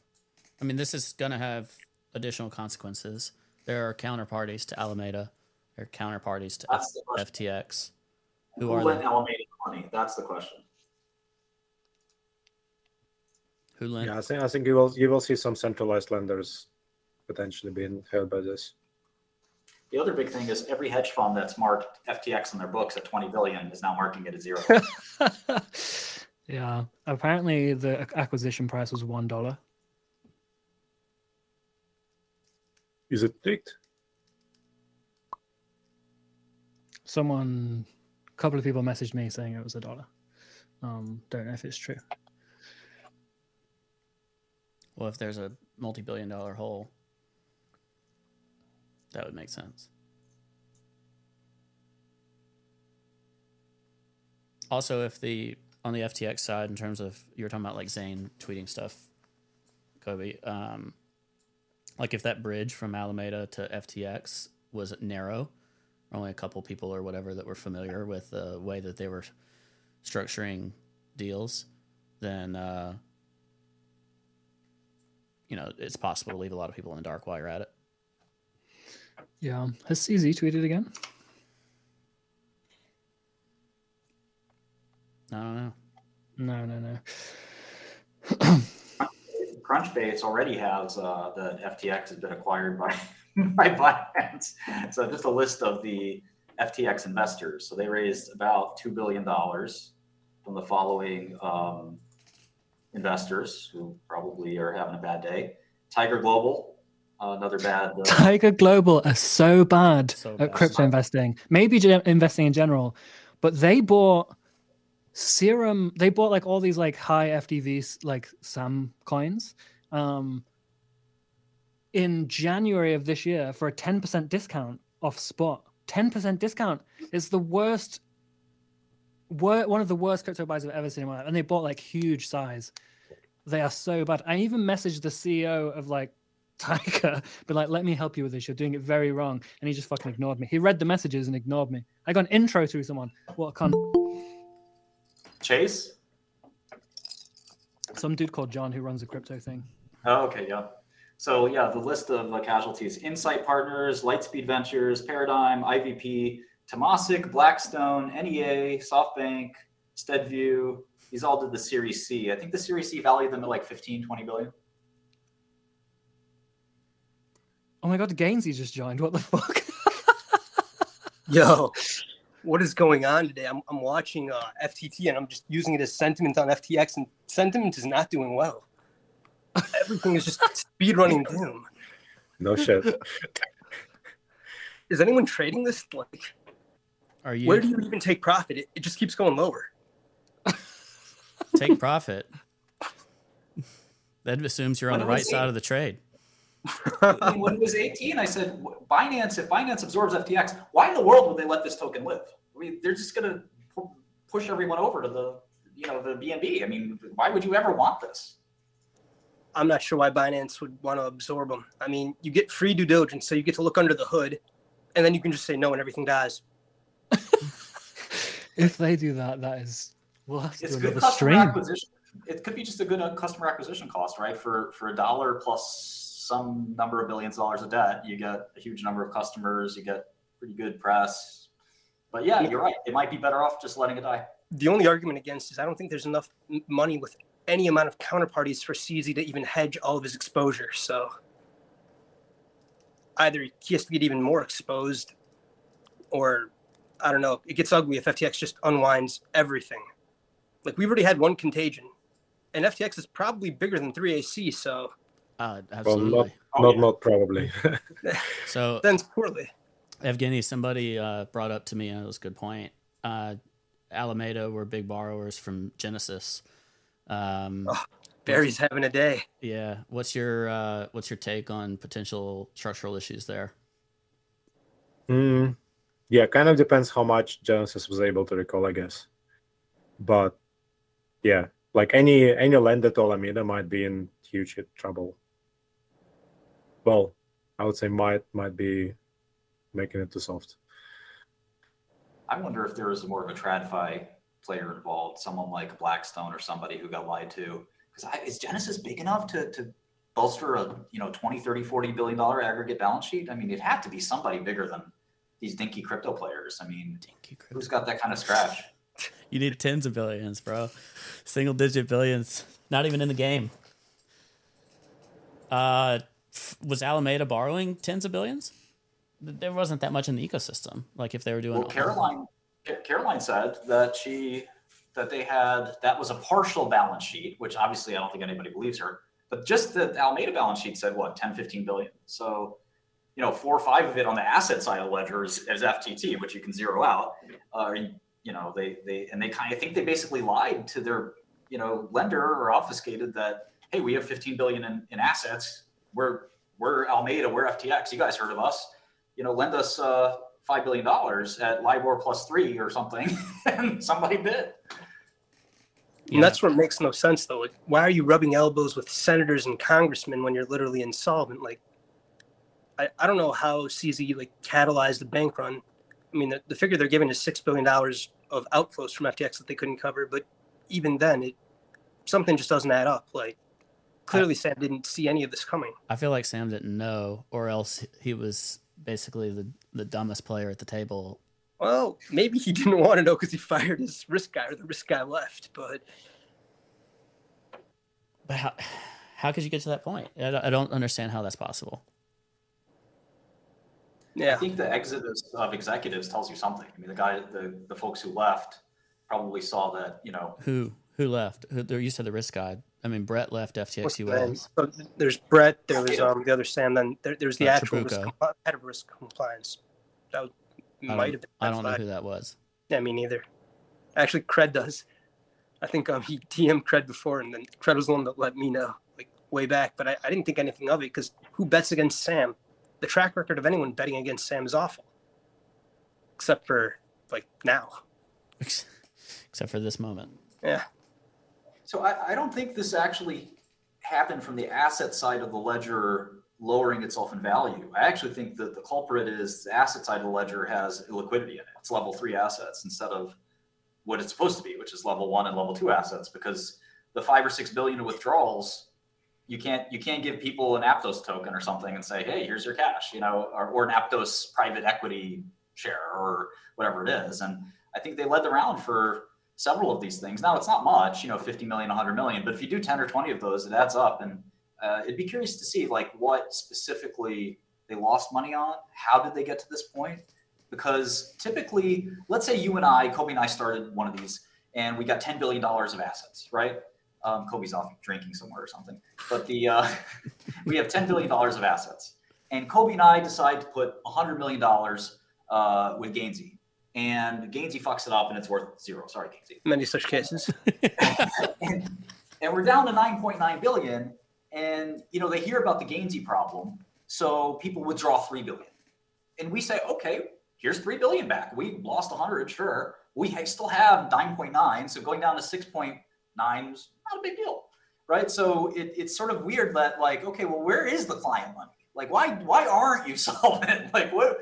I mean, this is gonna have additional consequences. There are counterparties to Alameda. There are counterparties to F- FTX. Who, Who are lent Alameda money? That's the question. Who lent? Yeah, I think I think you will you will see some centralized lenders potentially being held by this. The other big thing is every hedge fund that's marked FTX in their books at 20 billion is now marking it at zero. Yeah. Apparently, the acquisition price was one dollar. Is it ticked? Someone, a couple of people messaged me saying it was a dollar. Um, don't know if it's true. Well, if there's a multi-billion-dollar hole, that would make sense. Also, if the on the FTX side, in terms of you were talking about like Zane tweeting stuff, Cobie. Um, like if that bridge from Alameda to FTX was narrow, only a couple people or whatever that were familiar with the way that they were structuring deals, then uh, you know it's possible to leave a lot of people in the dark while you're at it. Yeah, has CZ tweeted again? I don't know. No, no, no. Crunchbase already has uh, the FTX has been acquired by by Binance. So just a list of the FTX investors. So they raised about two billion dollars from the following um, investors who probably are having a bad day: Tiger Global, uh, another bad. Uh, Tiger Global are so bad so at crypto investing. Maybe investing in general, but they bought Serum, they bought like all these like high FDVs like SAM coins um, in January of this year for a 10% discount off spot. 10% discount is the worst, wor- one of the worst crypto buys I've ever seen in my life. And they bought like huge size. They are so bad. I even messaged the CEO of like Tiger, but like, let me help you with this. You're doing it very wrong. And he just fucking ignored me. He read the messages and ignored me. I got an intro through someone. What a cunt. Chase? Some dude called John who runs a crypto thing. Oh, okay, yeah. So yeah, the list of uh, casualties: Insight Partners, Lightspeed Ventures, Paradigm, IVP, Temasek, Blackstone, NEA, SoftBank, SteadView. These all did the Series C. I think the Series C valued them at like 15, 20 billion. Oh my god, Gainzy just joined. What the fuck? Yo. what is going on today? I'm, I'm watching uh, FTT and I'm just using it as sentiment on FTX, and sentiment is not doing well. Everything is just speed running doom. No shit. Is anyone trading this? Like, Are you where do you even take profit? It, it just keeps going lower. take profit? That assumes you're on the When it right was side of the trade. When it was 18, I said, Binance, if Binance absorbs FTX, why in the world would they let this token live? I mean, they're just going to pu- push everyone over to the, you know, the BNB. I mean, why would you ever want this? I'm not sure why Binance would want to absorb them. I mean, you get free due diligence, so you get to look under the hood, and then you can just say no and everything dies. If they do that, that is we'll have to It's do good another customer stream. acquisition. It could be just a good uh, customer acquisition cost, right? For for a dollar plus some number of billions of dollars of debt, you get a huge number of customers. You get pretty good press. But yeah, you're right. It might be better off just letting it die. The only argument against is I don't think there's enough money with any amount of counterparties for CZ to even hedge all of his exposure. So either he has to get even more exposed, or I don't know. It gets ugly if FTX just unwinds everything. Like we've already had one contagion, and FTX is probably bigger than 3AC. So Uh, Well, absolutely. not Oh, not yeah. not probably. so then poorly. Evgeny, somebody uh, brought up to me, and it was a good point. Uh, Alameda were big borrowers from Genesis. Um, Oh. Barry's having a day. yeah, what's your uh, what's your take on potential structural issues there? Mm, yeah, kind of depends how much Genesis was able to recall, I guess. But yeah, like any any lender to Alameda might be in huge trouble. Well, I would say might might be making it too soft. I wonder if there is was more of a TradFi player involved, someone like Blackstone or somebody who got lied to. Because is Genesis big enough to, to bolster a you know 20, 30, 40 billion dollar aggregate balance sheet? I mean, it had to be somebody bigger than these dinky crypto players. I mean, Dinky who's got that kind of scratch? You need tens of billions, bro. Single digit billions. Not even in the game. Uh, was Alameda borrowing tens of billions? There wasn't that much in the ecosystem. Like if they were doing. Well, Caroline, Ca- Caroline said that she that they had that was a partial balance sheet, which obviously I don't think anybody believes her. But just the Alameda balance sheet said what 10, 15 billion. So, you know, four or five of it on the asset side of the ledger is, is FTT, which you can zero out. Uh, you know, they they and they kind of think they basically lied to their you know lender or obfuscated that hey, we have 15 billion in, in assets. We're we're Alameda, we're FTX. You guys heard of us? You know, lend us uh, five billion dollars at LIBOR plus three or something, and somebody bid. Yeah. And that's what makes no sense, though. Like, why are you rubbing elbows with senators and congressmen when you're literally insolvent? Like, I, I don't know how CZ like catalyzed the bank run. I mean, the, the figure they're giving is six billion dollars of outflows from FTX that they couldn't cover. But even then, it something just doesn't add up. Like, clearly, Sam didn't see any of this coming. I feel like Sam didn't know, or else he was basically the, the dumbest player at the table. Well, maybe he didn't want to know because he fired his risk guy or the risk guy left. But But how, how could you get to that point? I don't, I don't understand how that's possible. Yeah. I think the exodus of executives tells you something. I mean, the guy, the the folks who left, probably saw that. You know, Who who left? Who, there- you said the risk guide. I mean, Brett left What's FTX the name? So there's Brett. There was um the other Sam. Then there, there's the Uh, actual risk, compli- head of risk compliance. That was, might have been. I don't know who that was. Yeah, me neither. Actually, Cred does. I think um he TM Cred before, and then Cred was the one that let me know like way back. But I, I didn't think anything of it because who bets against Sam? The track record of anyone betting against Sam is awful, except for like now. Except for this moment. Yeah. So I, I don't think this actually happened from the asset side of the ledger lowering itself in value. I actually think that the culprit is the asset side of the ledger has illiquidity in it. It's level three assets instead of what it's supposed to be, which is level one and level two assets, because the five or six billion of withdrawals, you can't you can't give people an Aptos token or something and say, hey, here's your cash, you know, or, or an Aptos private equity share or whatever it is. And I think they led the round for several of these things. Now it's not much, you know, 50 million, 100 million, but if you do 10 or 20 of those, it adds up. And uh, it'd be curious to see like what specifically they lost money on. How did they get to this point? because typically, let's say you and I, Cobie and I started one of these, and we got ten billion dollars of assets, right? Um, Cobie's off drinking somewhere or something, but the uh, we have ten billion dollars of assets, and Cobie and I decide to put hundred million dollars uh, with Gainzy, and Gainzy fucks it up and it's worth zero. Sorry, Gainzy. Many such cases. and, and we're down to 9.9 billion and you know they hear about the Gainzy problem so people withdraw 3 billion and we say okay here's 3 billion back we lost 100 sure we still have 9.9 so going down to 6.9 is not a big deal right so it, it's sort of weird that like okay well where is the client money like why why aren't you solvent? Like what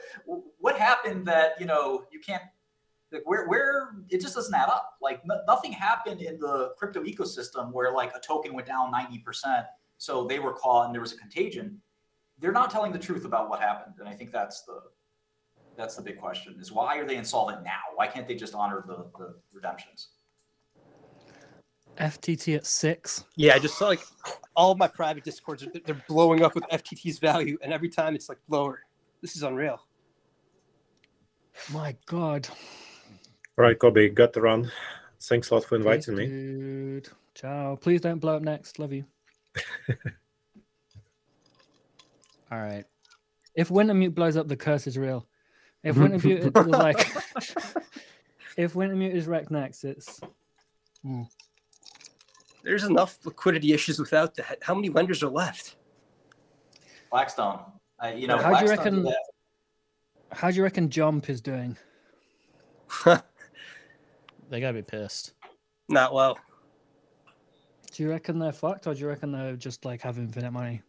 what happened that you know you can't like where where it just doesn't add up. Like no, nothing happened in the crypto ecosystem where like a token went down 90% so they were caught and there was a contagion. They're not telling the truth about what happened and i think that's the that's the big question is why are they insolvent now? Why can't they just honor the, the redemptions FTT at six. Yeah, I just saw like all of my private discords, they're- they're blowing up with FTT's value, and every time it's like lower. This is unreal. My God. All right, Cobie, got to run. Thanks a lot for Peace, inviting me. Dude. Ciao. Please don't blow up next. Love you. All right. If Wintermute blows up, the curse is real. If Wintermute is like, if Wintermute is wrecked next, it's Hmm. There's enough liquidity issues without that. How many lenders are left? blackstone uh, you know How do you reckon- did how do you reckon Jump is doing? They gotta be pissed. Not well. Do you reckon they're fucked, or do you reckon they're just like have infinite money?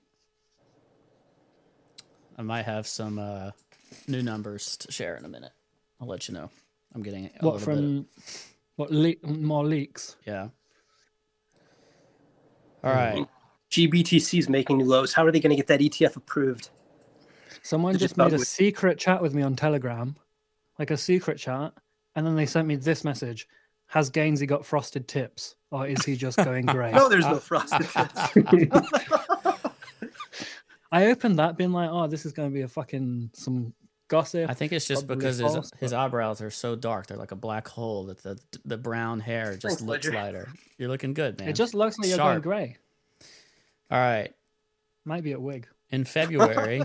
I might have some uh, new numbers to share in a minute. I'll let you know. I'm getting a what little bit. from what le- more leaks? Yeah. All mm-hmm. right. GBTC is making new lows. How are they going to get that ETF approved? Someone you just made a publish- secret chat with me on Telegram, like a secret chat, and then they sent me this message: Has Gainzy got frosted tips, or is he just going grey? No, there's no uh, frosted tips. I opened that, being like, "Oh, this is going to be a fucking some gossip." I think it's just because his false, his but- eyebrows are so dark. They're like a black hole that the the brown hair just Thanks, looks Ledger. lighter. You're looking good, man. It just looks like you're going grey. All right. Might be a wig. In February,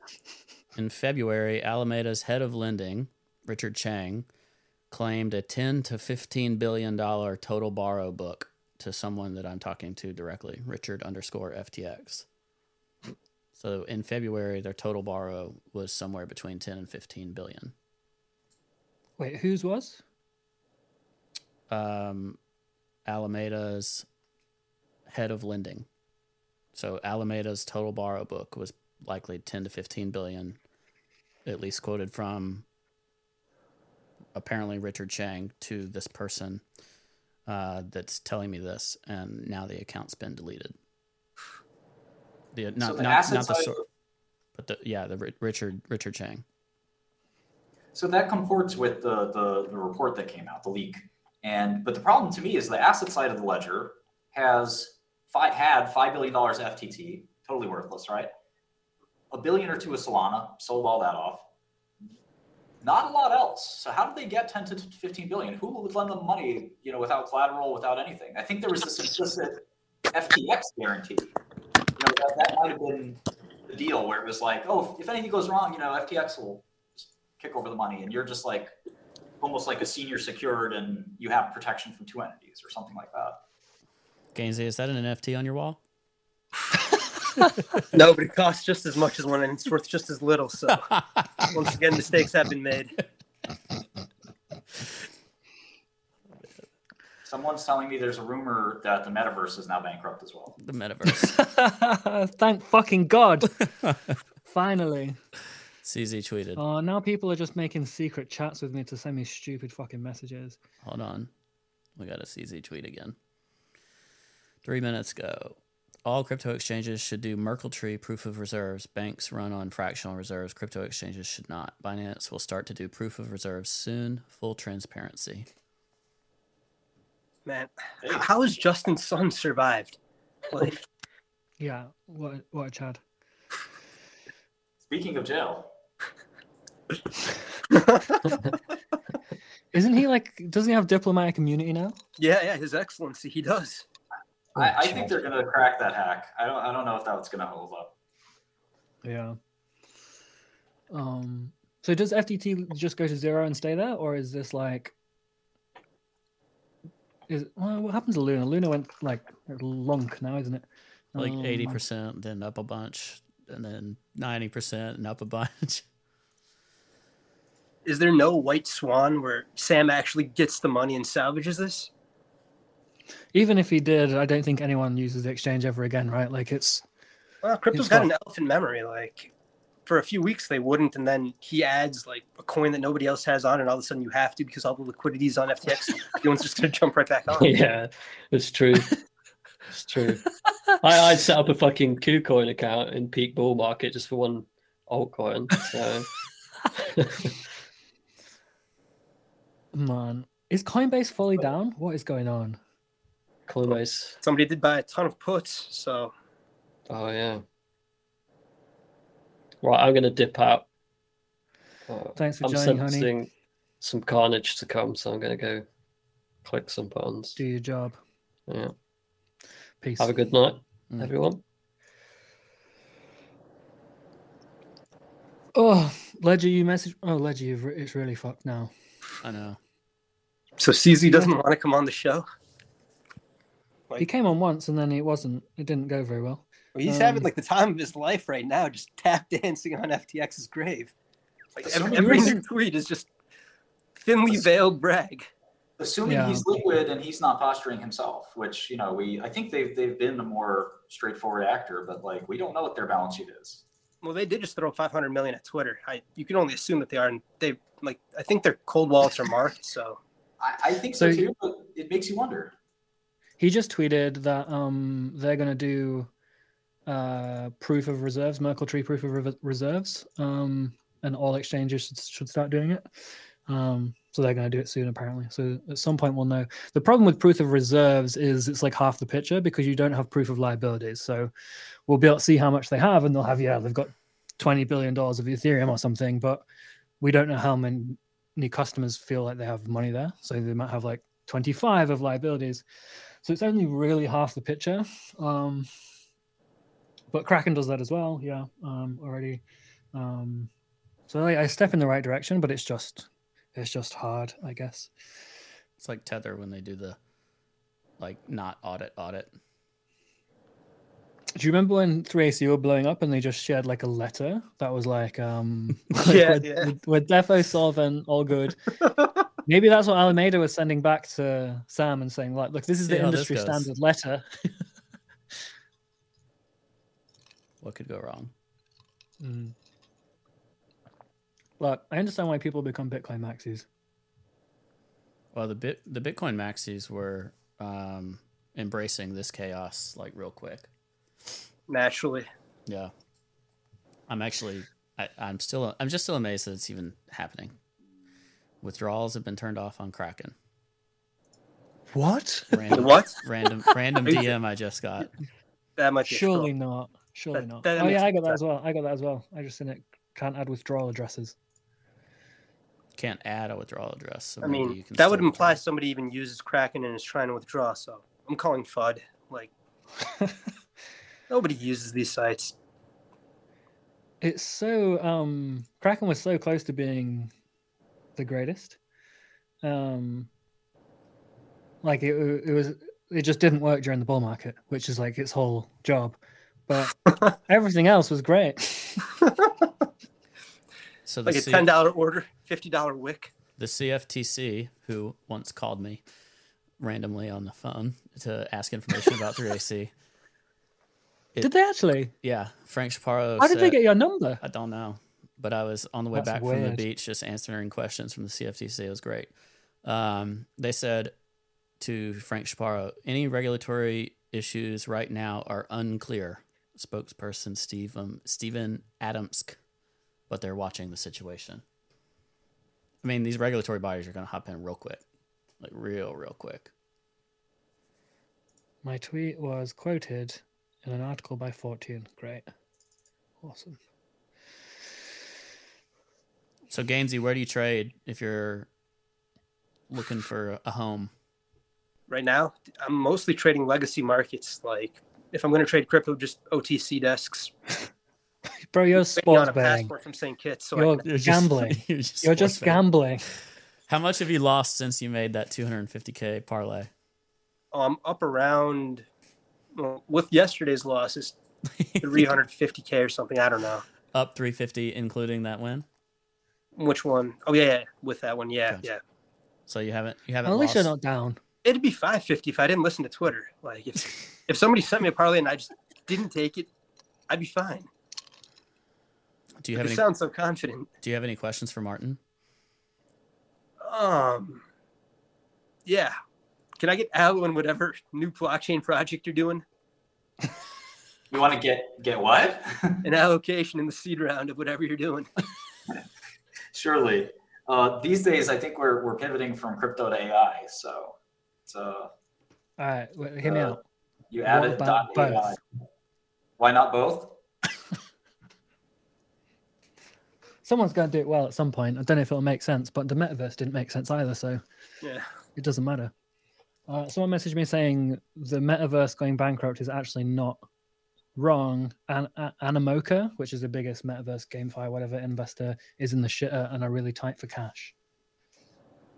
in February, Alameda's head of lending, Richard Chang, claimed a 10 to 15 billion dollar total borrow book to someone that I'm talking to directly, Richard underscore FTX. So in February, their total borrow was somewhere between 10 and 15 billion. Wait, whose was? Um, Alameda's head of lending. So Alameda's total borrow book was likely 10 to 15 billion, at least quoted from apparently Richard Chang to this person uh, that's telling me this, and now the account's been deleted. The not the not, asset not the side- but the yeah the Richard Richard Chang. So that comports with the, the the report that came out, the leak. And but the problem to me is the asset side of the ledger has five had five billion dollars FTT, totally worthless, right? A billion or two of Solana, sold all that off. Not a lot else. So how did they get 10 to 15 billion? Who would lend them money, you know, without collateral, without anything? I think there was this implicit FTX guarantee. You know, that, that might have been the deal where it was like, oh, if anything goes wrong, you know, FTX will just kick over the money, and you're just like almost like a senior secured, and you have protection from two entities or something like that. Gainzy, is that an NFT on your wall? no, but it costs just as much as one, and it's worth just as little. So once again, mistakes have been made. Someone's telling me there's a rumor that the metaverse is now bankrupt as well. The metaverse. Thank fucking God. Finally. CZ tweeted. Oh, now people are just making secret chats with me to send me stupid fucking messages. Hold on. We got a CZ tweet again. Three minutes ago. All crypto exchanges should do Merkle Tree proof of reserves. Banks run on fractional reserves. Crypto exchanges should not. Binance will start to do proof of reserves soon. Full transparency. Man, h- how has Justin Sun survived? Like, Yeah, what what a Chad. Speaking of jail, Isn't he like? Doesn't he have diplomatic immunity now? Yeah, yeah, His Excellency, he does. I, I think they're gonna crack that hack. I don't I don't know if that's gonna hold up. Yeah. Um. So does FTT just go to zero and stay there, or is this like? Is well, what happens to Luna? Luna went like lunk now, isn't it? Like Um, eighty percent, then up a bunch, and then ninety percent, and up a bunch. Is there no white swan where Sam actually gets the money and salvages this? Even if he did, I don't think anyone uses the exchange ever again, right? Like it's Well, crypto's It's got got- an elephant memory. Like for a few weeks they wouldn't, and then he adds like a coin that nobody else has on, and all of a sudden you have to because all the liquidity is on FTX. Everyone's just gonna jump right back on. yeah, it's true. It's true. I, I'd set up a fucking KuCoin account in peak bull market just for one altcoin. So man. Is Coinbase fully down? What is going on? Coinbase. Somebody did buy a ton of puts, so Oh yeah. Right, I'm gonna dip out. Uh, Thanks for I'm joining, honey. sensing some carnage to come, so I'm gonna go click some buttons. Do your job. Yeah. Peace. Have a good night, Mm. everyone. Oh, Ledger, you message. Oh, Ledger, you've, re- it's really fucked now. I know. so CZ doesn't want to come on the show. He came on once and then it wasn't. It didn't go very well. He's Um, having like the time of his life right now, just tap dancing on FTX's grave. Like every, Assuming every new tweet is just thinly veiled brag. Assuming Yeah. he's liquid and he's not posturing himself, which you know we I think they've they've been a more straightforward actor, but like we don't know what their balance sheet is. Well, they did just throw 500 million at Twitter. I you can only assume that they are, and they like I think their cold wallets are marked. So I, I think so, So- too, but it makes you wonder. He just tweeted that um they're gonna do uh proof of reserves, Merkle tree proof of re- reserves, um, and all exchanges should, should start doing it. Um, so they're gonna do it soon apparently. So at some point we'll know. The problem with proof of reserves is it's like half the picture because you don't have proof of liabilities. So we'll be able to see how much they have, and they'll have yeah they've got twenty billion dollars of Ethereum or something, but we don't know how many customers feel like they have money there. So they might have like 25 of liabilities. So it's only really half the picture. Um, but Kraken does that as well, yeah, um, already. Um, so I, I step in the right direction, but it's just it's just hard, I guess. It's like Tether when they do the like not audit audit. Do you remember when 3AC were blowing up and they just shared like a letter that was like, um, like, Yeah, we're, yeah. we're defo solvent, all good. Maybe that's what Alameda was sending back to Sam and saying, like, look, this is the how this industry standard letter. What could go wrong? Mm. Look, I understand why people become Bitcoin maxis. Well, the bit the Bitcoin maxis were um, embracing this chaos like real quick. naturally, Yeah, I'm actually I, I'm still I'm just still amazed that it's even happening. Withdrawals have been turned off on Kraken. What? Random, What? Random random DM I just got. that much. Surely scroll. not. Surely That- not. oh yeah, I got that sense. as well. I got that as well. I just in it can't add withdrawal addresses. Can't add a withdrawal address. So I mean, you can that would imply withdraw. somebody even uses Kraken and is trying to withdraw. So I'm calling FUD. Like nobody uses these sites. It's so um Kraken was so close to being the greatest. Um like it, it was it just didn't work during the bull market, which is like its whole job. But everything else was great. So the Like a ten dollar order, fifty dollar wick. the CFTC, who once called me randomly on the phone to ask information about 3AC. It- Did they actually? Yeah, Frank Chaparro. How did they get your number? I don't know, but I was on the way That's back from the beach, just answering questions from the CFTC. It was great. Um, they said to Frank Chaparro, any regulatory issues right now are unclear. Spokesperson Steve um, Stephen Adamske, but they're watching the situation. I mean, these regulatory bodies are going to hop in real quick, like real, real quick. My tweet was quoted in an article by Fortune. Great. Awesome. So Gainzy, where do you trade if you're looking for a home? Right now, I'm mostly trading legacy markets. Like, if I'm going to trade crypto, just OTC desks. Bro, you're Waiting sports a betting. passport from St. Kitts. So You're can- You're just- gambling. you're just You're just gambling. How much have you lost since you made that 250k parlay? oh, I'm up around well, with yesterday's losses, 350k or something. I don't know Up 350, including that win. which one. Oh yeah, yeah with that one. Yeah, Gotcha. yeah. So you haven't you haven't At least lost. you're not down. It'd be 550 if I didn't listen to Twitter. Like if if somebody sent me a parlay and I just didn't take it, I'd be fine. do you You have any sound so confident. Do you have any questions for Martin? Um, yeah. Can I get Al on whatever new blockchain project you're doing? You want to get get what? An allocation in the seed round of whatever you're doing. Surely. Uh, these days, I think we're we're pivoting from crypto to AI. So, so All right, wait, hear me Uh, out. You added dot AI. both? Why not both? Someone's going to do it well at some point. I don't know if it'll make sense, but the metaverse didn't make sense either, so Yeah. it doesn't matter. Uh, someone messaged me saying the metaverse going bankrupt is actually not wrong. And uh, Animoca, which is the biggest metaverse game, GameFi whatever investor, is in the shitter and are really tight for cash.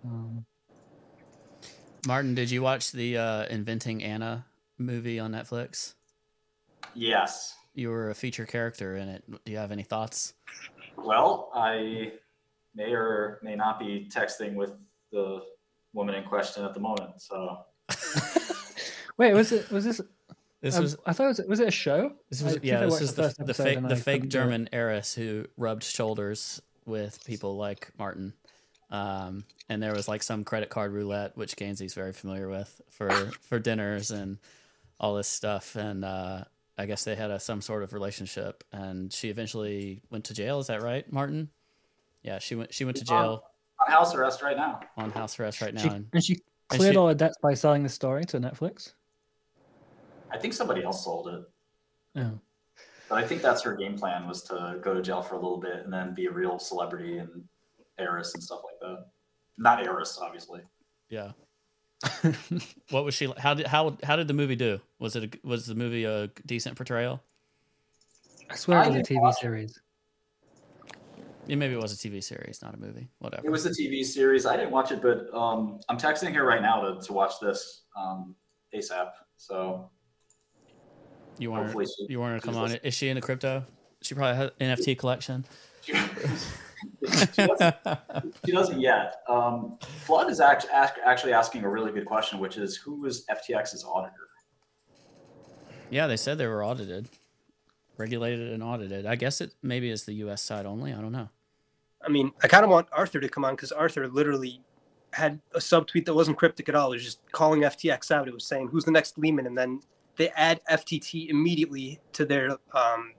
Um, Martin, did you watch the uh, Inventing Anna movie on Netflix? Yes. You were a feature character in it. Do you have any thoughts? Well, I may or may not be texting with the woman in question at the moment. So wait, was it was this? This um, was I thought it was was it a show? This I was think yeah. This is the, first the fake the fake couldn't do it. German heiress who rubbed shoulders with people like Martin. Um, and there was like some credit card roulette, which Gainzy's very familiar with for for dinners and all this stuff. And uh, I guess they had a, some sort of relationship. And she eventually went to jail. Is that right, Martin? Yeah, she went. She went to She's on- jail on house arrest right now. on house arrest right now. She, and and she and cleared she- all her debts by selling the story to Netflix. I think somebody else sold it. Yeah. But I think that's her game plan was to go to jail for a little bit and then be a real celebrity and heiress and stuff like that. Not heiress, obviously. Yeah. What was she? How did how how did the movie do? Was it a, was the movie a decent portrayal? I swear I it was a TV watch it. series. Yeah, maybe it was a TV series, not a movie. Whatever. It was a TV series. I didn't watch it, but um, I'm texting her right now to, to watch this um, ASAP. So You want her, she- you want her to come on? listening. Is she into crypto? She probably has an NFT collection. she, she doesn't, she doesn't yet. Um, Flood is act, ask, actually asking a really good question, which is who is FTX's auditor? Yeah, they said they were audited, regulated and audited. I guess it maybe is the U.S. side only. I don't know. I mean, I kind of want Arthur to come on because Arthur literally had a subtweet that wasn't cryptic at all. It was just calling FTX out. It was saying, "Who's the next Lehman?" And then they add FTT immediately to their um,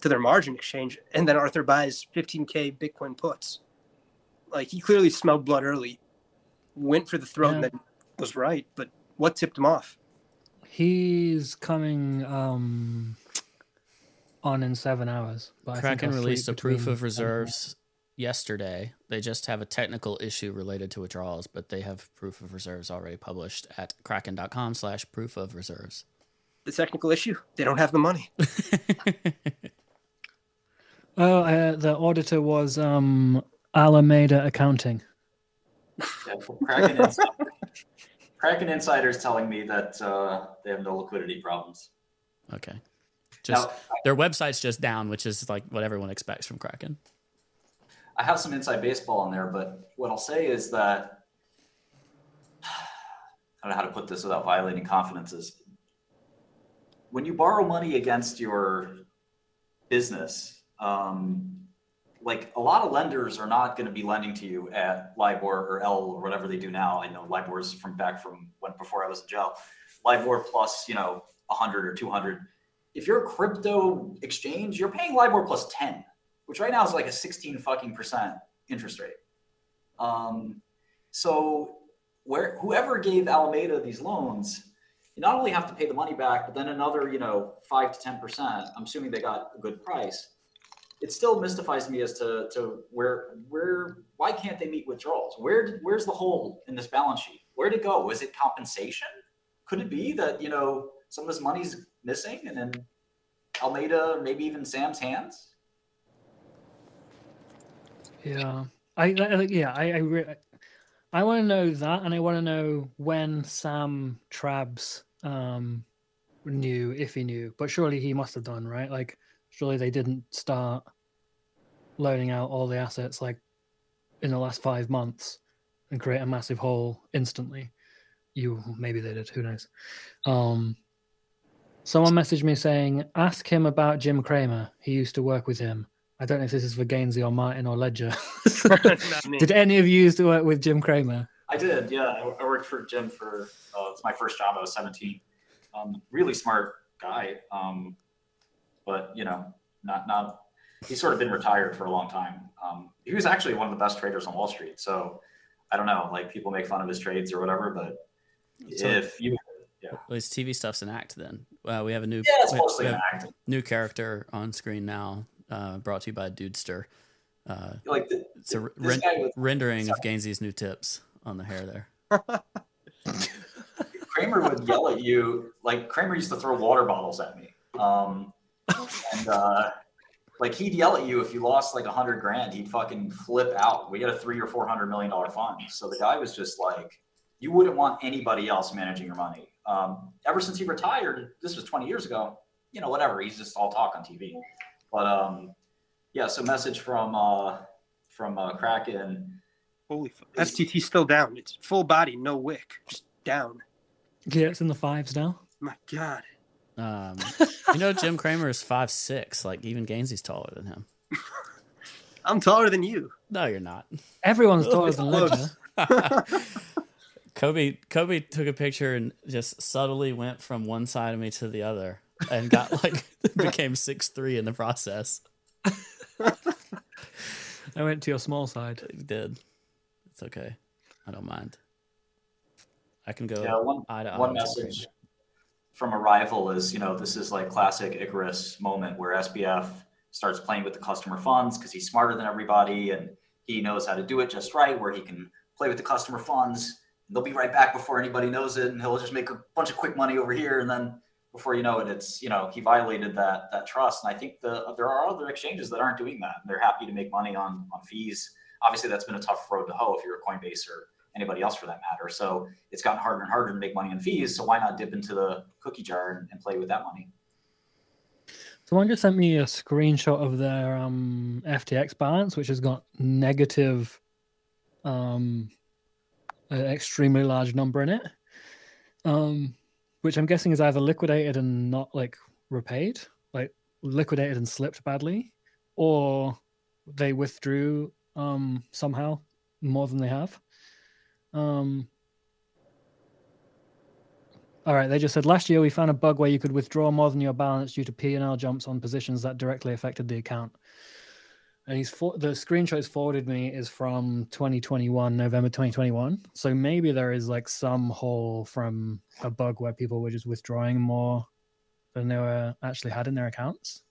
to their margin exchange, and then Arthur buys 15k Bitcoin puts. Like he clearly smelled blood early, went for the throat, and then was right. But what tipped him off? He's coming um on in seven hours. But I think Kraken I'll released a proof of reserves yesterday. They just have a technical issue related to withdrawals, but they have proof of reserves already published at kraken.com slash proof of reserves. The technical issue: they don't have the money. Oh, uh, the auditor was um Alameda Accounting. Yeah, Kraken, Insider, Kraken Insider's telling me that uh, they have no liquidity problems. Okay. Just Now, their website's just down, which is like what everyone expects from Kraken. I have some inside baseball in there, but what I'll say is that I don't know how to put this without violating confidences. When you borrow money against your business, um, like a lot of lenders are not going to be lending to you at LIBOR or L or whatever they do now. I know LIBOR is from back from when before I was in jail. LIBOR plus, you know, 100 or 200. If you're a crypto exchange, you're paying LIBOR plus 10 which right now is like a 16 fucking percent interest rate. Um, so where whoever gave Alameda these loans, you not only have to pay the money back, but then another, you know, five to 10 percent. I'm assuming they got a good price. It still mystifies me as to to where where why can't they meet withdrawals? Where where's the hole in this balance sheet? Where'd it go? Was it compensation? Could it be that you know some of this money's missing and then Alameda, maybe even Sam's hands? Yeah, I, I yeah I I, re- I want to know that, and I want to know when Sam Trabs um knew if he knew, but surely he must have done right. Like surely they didn't start loaning out all the assets like in the last five months and create a massive hole instantly. You maybe they did. Who knows? Um, someone messaged me saying, "Ask him about Jim Cramer. He used to work with him." I don't know if this is for Gainzy or Martin or Ledger. Did any of you used to work with Jim Cramer? I did, yeah. I, I worked for Jim for uh, it's my first job. I was 17. Um, really smart guy, um, but you know, not not. He's sort of been retired for a long time. Um, he was actually one of the best traders on Wall Street. So I don't know, like people make fun of his trades or whatever, but So- if you, Well, his TV stuff's an act. Then uh, we have a new yeah, it's mostly we an act. new character on screen now, uh, brought to you by Dudester. Uh, Like the, it's a this ren- guy was rendering of Gainzy's new tips on the hair there. Cramer would yell at you. Like Cramer used to throw water bottles at me. Um, and uh, like he'd yell at you if you lost like a hundred grand, he'd fucking flip out. We had a three or four hundred million dollar fund, so the guy was just like, you wouldn't want anybody else managing your money. Um, ever since he retired, this was twenty years ago. You know, whatever. He's just all talk on TV. But um, yeah. So message from uh, from uh, Kraken. Holy fuck. FTT still down. It's full body, no wick, just down. Yeah, it's in the fives now. My God. Um, you know, Jim Cramer is five six. Like even Gainzy's taller than him. I'm taller than you. No, you're not. Everyone's taller than close. Ledger. Cobie Cobie took a picture and just subtly went from one side of me to the other and got like became six three in the process. I went to your small side. He did. It's okay. I don't mind. I can go Yeah, one, eye to eye one message Cramer. From a rival is, you know, this is like classic Icarus moment where SBF starts playing with the customer funds because he's smarter than everybody and he knows how to do it just right, where he can play with the customer funds. They'll be right back before anybody knows it, and he'll just make a bunch of quick money over here, and then before you know it, it's you know he violated that that trust. And I think the there are other exchanges that aren't doing that. And they're happy to make money on on fees. Obviously, that's been a tough road to hoe if you're a Coinbase or anybody else for that matter. So it's gotten harder and harder to make money on fees. So why not dip into the cookie jar and, and play with that money? Someone just sent me a screenshot of their um, FTX balance, which has got negative, um, an extremely large number in it, um, which I'm guessing is either liquidated and not like repaid, like liquidated and slipped badly, or they withdrew um, somehow more than they have. Um, all right, they just said last year we found a bug where you could withdraw more than your balance due to P and L jumps on positions that directly affected the account. And he's for, the screenshot he's forwarded me is from 2021, November 2021. So maybe there is like some hole from a bug where people were just withdrawing more than they were actually had in their accounts.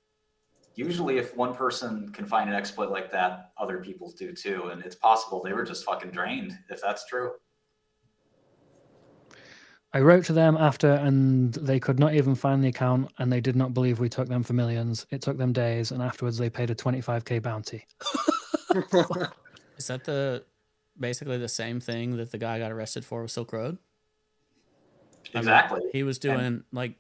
Usually, if one person can find an exploit like that, other people do too. And it's possible they were just fucking drained if that's true. I wrote to them after, and they could not even find the account, and they did not believe we took them for millions. It took them days, and afterwards they paid a 25k bounty. Is that the basically the same thing that the guy got arrested for with Silk Road? I mean, Exactly. he was doing like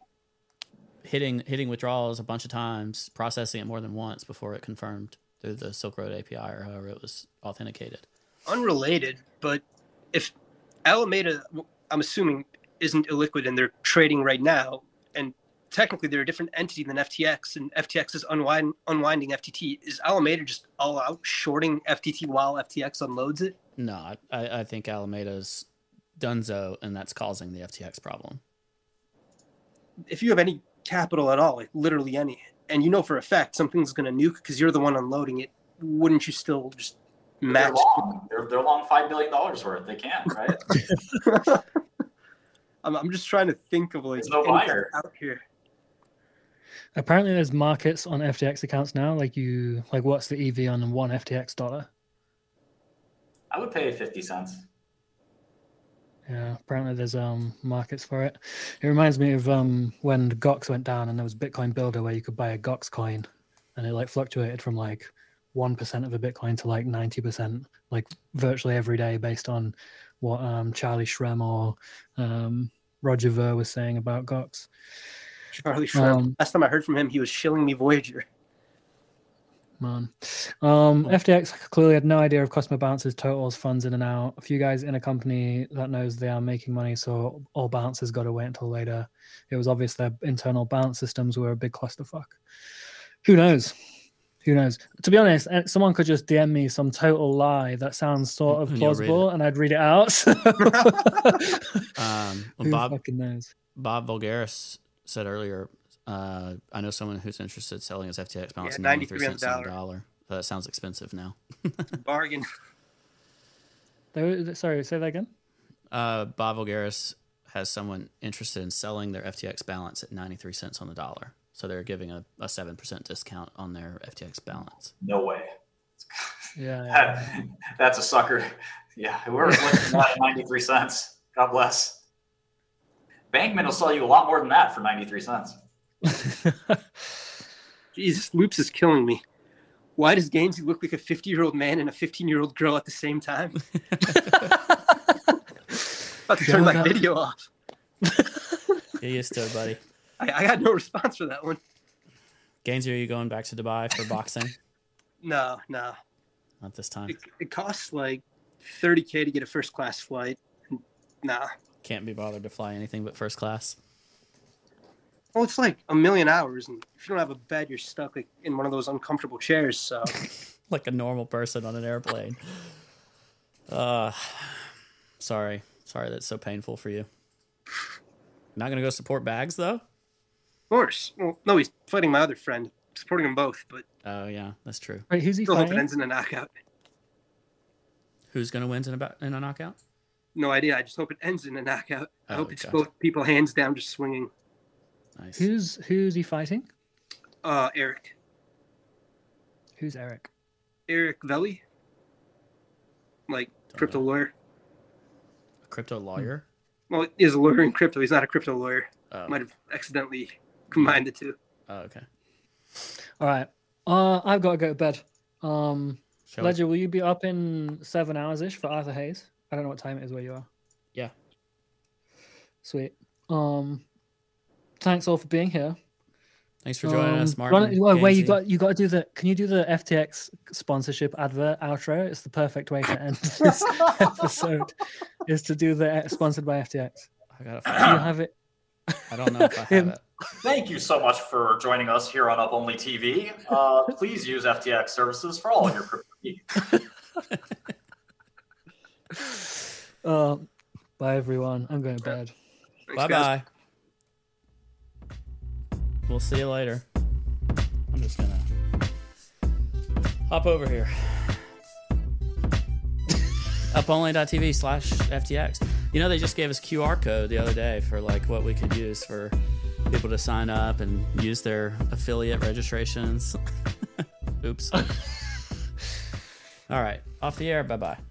hitting hitting withdrawals a bunch of times, processing it more than once before it confirmed through the Silk Road API or however it was authenticated. Unrelated, but if Alameda, I'm assuming, isn't illiquid and they're trading right now, and technically they're a different entity than FTX, and FTX is unwind, unwinding FTT, is Alameda just all out shorting FTT while FTX unloads it? No, I, I think Alameda's Dunzo, and that's causing the FTX problem. If you have any capital at all, like literally any, and you know for a fact something's going to nuke because you're the one unloading it, wouldn't you still just They're match? long. They're, they're long $5 billion worth. They can, right? I'm, I'm just trying to think of like There's no buyer. out here. Apparently, there's markets on FTX accounts now. Like you, like what's the EV on one FTX dollar? I would pay 50 cents. Yeah, apparently there's um markets for it. It reminds me of um when Gox went down and there was Bitcoin Builder where you could buy a Gox coin, and it like fluctuated from like one percent of a Bitcoin to like ninety percent, like virtually every day, based on what um Charlie Shrem or um Roger Ver was saying about Gox. Charlie Shrimp. Um, Last time I heard from him, he was shilling me Voyager. Man. Um, FTX clearly had no idea of customer balances, totals, funds in and out. A few guys in a company that knows they are making money, so all balances got to wait until later. It was obvious their internal balance systems were a big clusterfuck. Who knows? Who knows? To be honest, eh, someone could just DM me some total lie that sounds sort of And plausible, and I'd read it out. Um, well, Who Bob fucking knows? Bob Voulgaris said earlier, uh, I know someone who's interested in selling his FTX balance Yeah, at 93 93 cents on the dollar. dollar. That sounds expensive now. Bargain. There- Sorry, say that again. Uh, Bob Voulgaris has someone interested in selling their FTX balance at 93 cents on the dollar. So they're giving a, a 7% discount on their FTX balance. No way. Yeah, yeah. That, that's a sucker. Yeah, we're looking at 93 cents. God bless. Bankman will sell you a lot more than that for 93 cents. Jesus, Loops is killing me. Why does Gainzy look like a 50 year old man and a 15 year old girl at the same time? About to turn my Yeah. video off. Get used to it, buddy. I, I got no response for that one. Gainzy, are you going back to Dubai for boxing? No, no. Not this time. It, it costs like 30K to get a first class flight. Nah. Can't be bothered to fly anything but first class. Well, it's like a million hours, and if you don't have a bed, you're stuck like in one of those uncomfortable chairs. So like a normal person on an airplane. Uh, sorry. Sorry that's so painful for you. Not going to go support bags, though? Of course. Well, no, he's fighting my other friend, supporting them both, but Oh, yeah, that's true. Wait, who's he still hope it ends in a knockout. Who's going to win in a, ba- in a knockout? No idea. I just hope it ends in a knockout. I Oh, hope it's gotcha. both people hands down just swinging. Nice. Who's who's he fighting? Uh, Eric. Who's Eric? Eric Veli. Like Don't crypto know. lawyer. A crypto lawyer? Well, he's a lawyer in crypto. He's not a crypto lawyer. Oh, Might have accidentally combined the two. oh okay. All right. Uh, I've got to go to bed. Um, Shall we- Ledger, will you be up in seven hours ish for Arthur Hayes? I don't know what time it is where you are. Yeah. Sweet. Um, thanks all for being here. Thanks for joining us, Um, Martin. Why, where you got you got to do the? Can you do the FTX sponsorship advert outro? It's the perfect way to end this episode. Is to do the uh, sponsored by FTX. I, gotta Do you find it. have it? I don't know if I have it. Thank you so much for joining us here on Up Only TV. Uh, please use FTX services for all of your crypto needs. Um, bye everyone. I'm going to bed. Thanks, Bye guys. bye. We'll see you later. I'm just gonna hop over here. Uponly.tv slash FTX. You know, they just gave us QR code the other day for like what we could use for people to sign up and use their affiliate registrations. Oops. All right, off the air. Bye bye.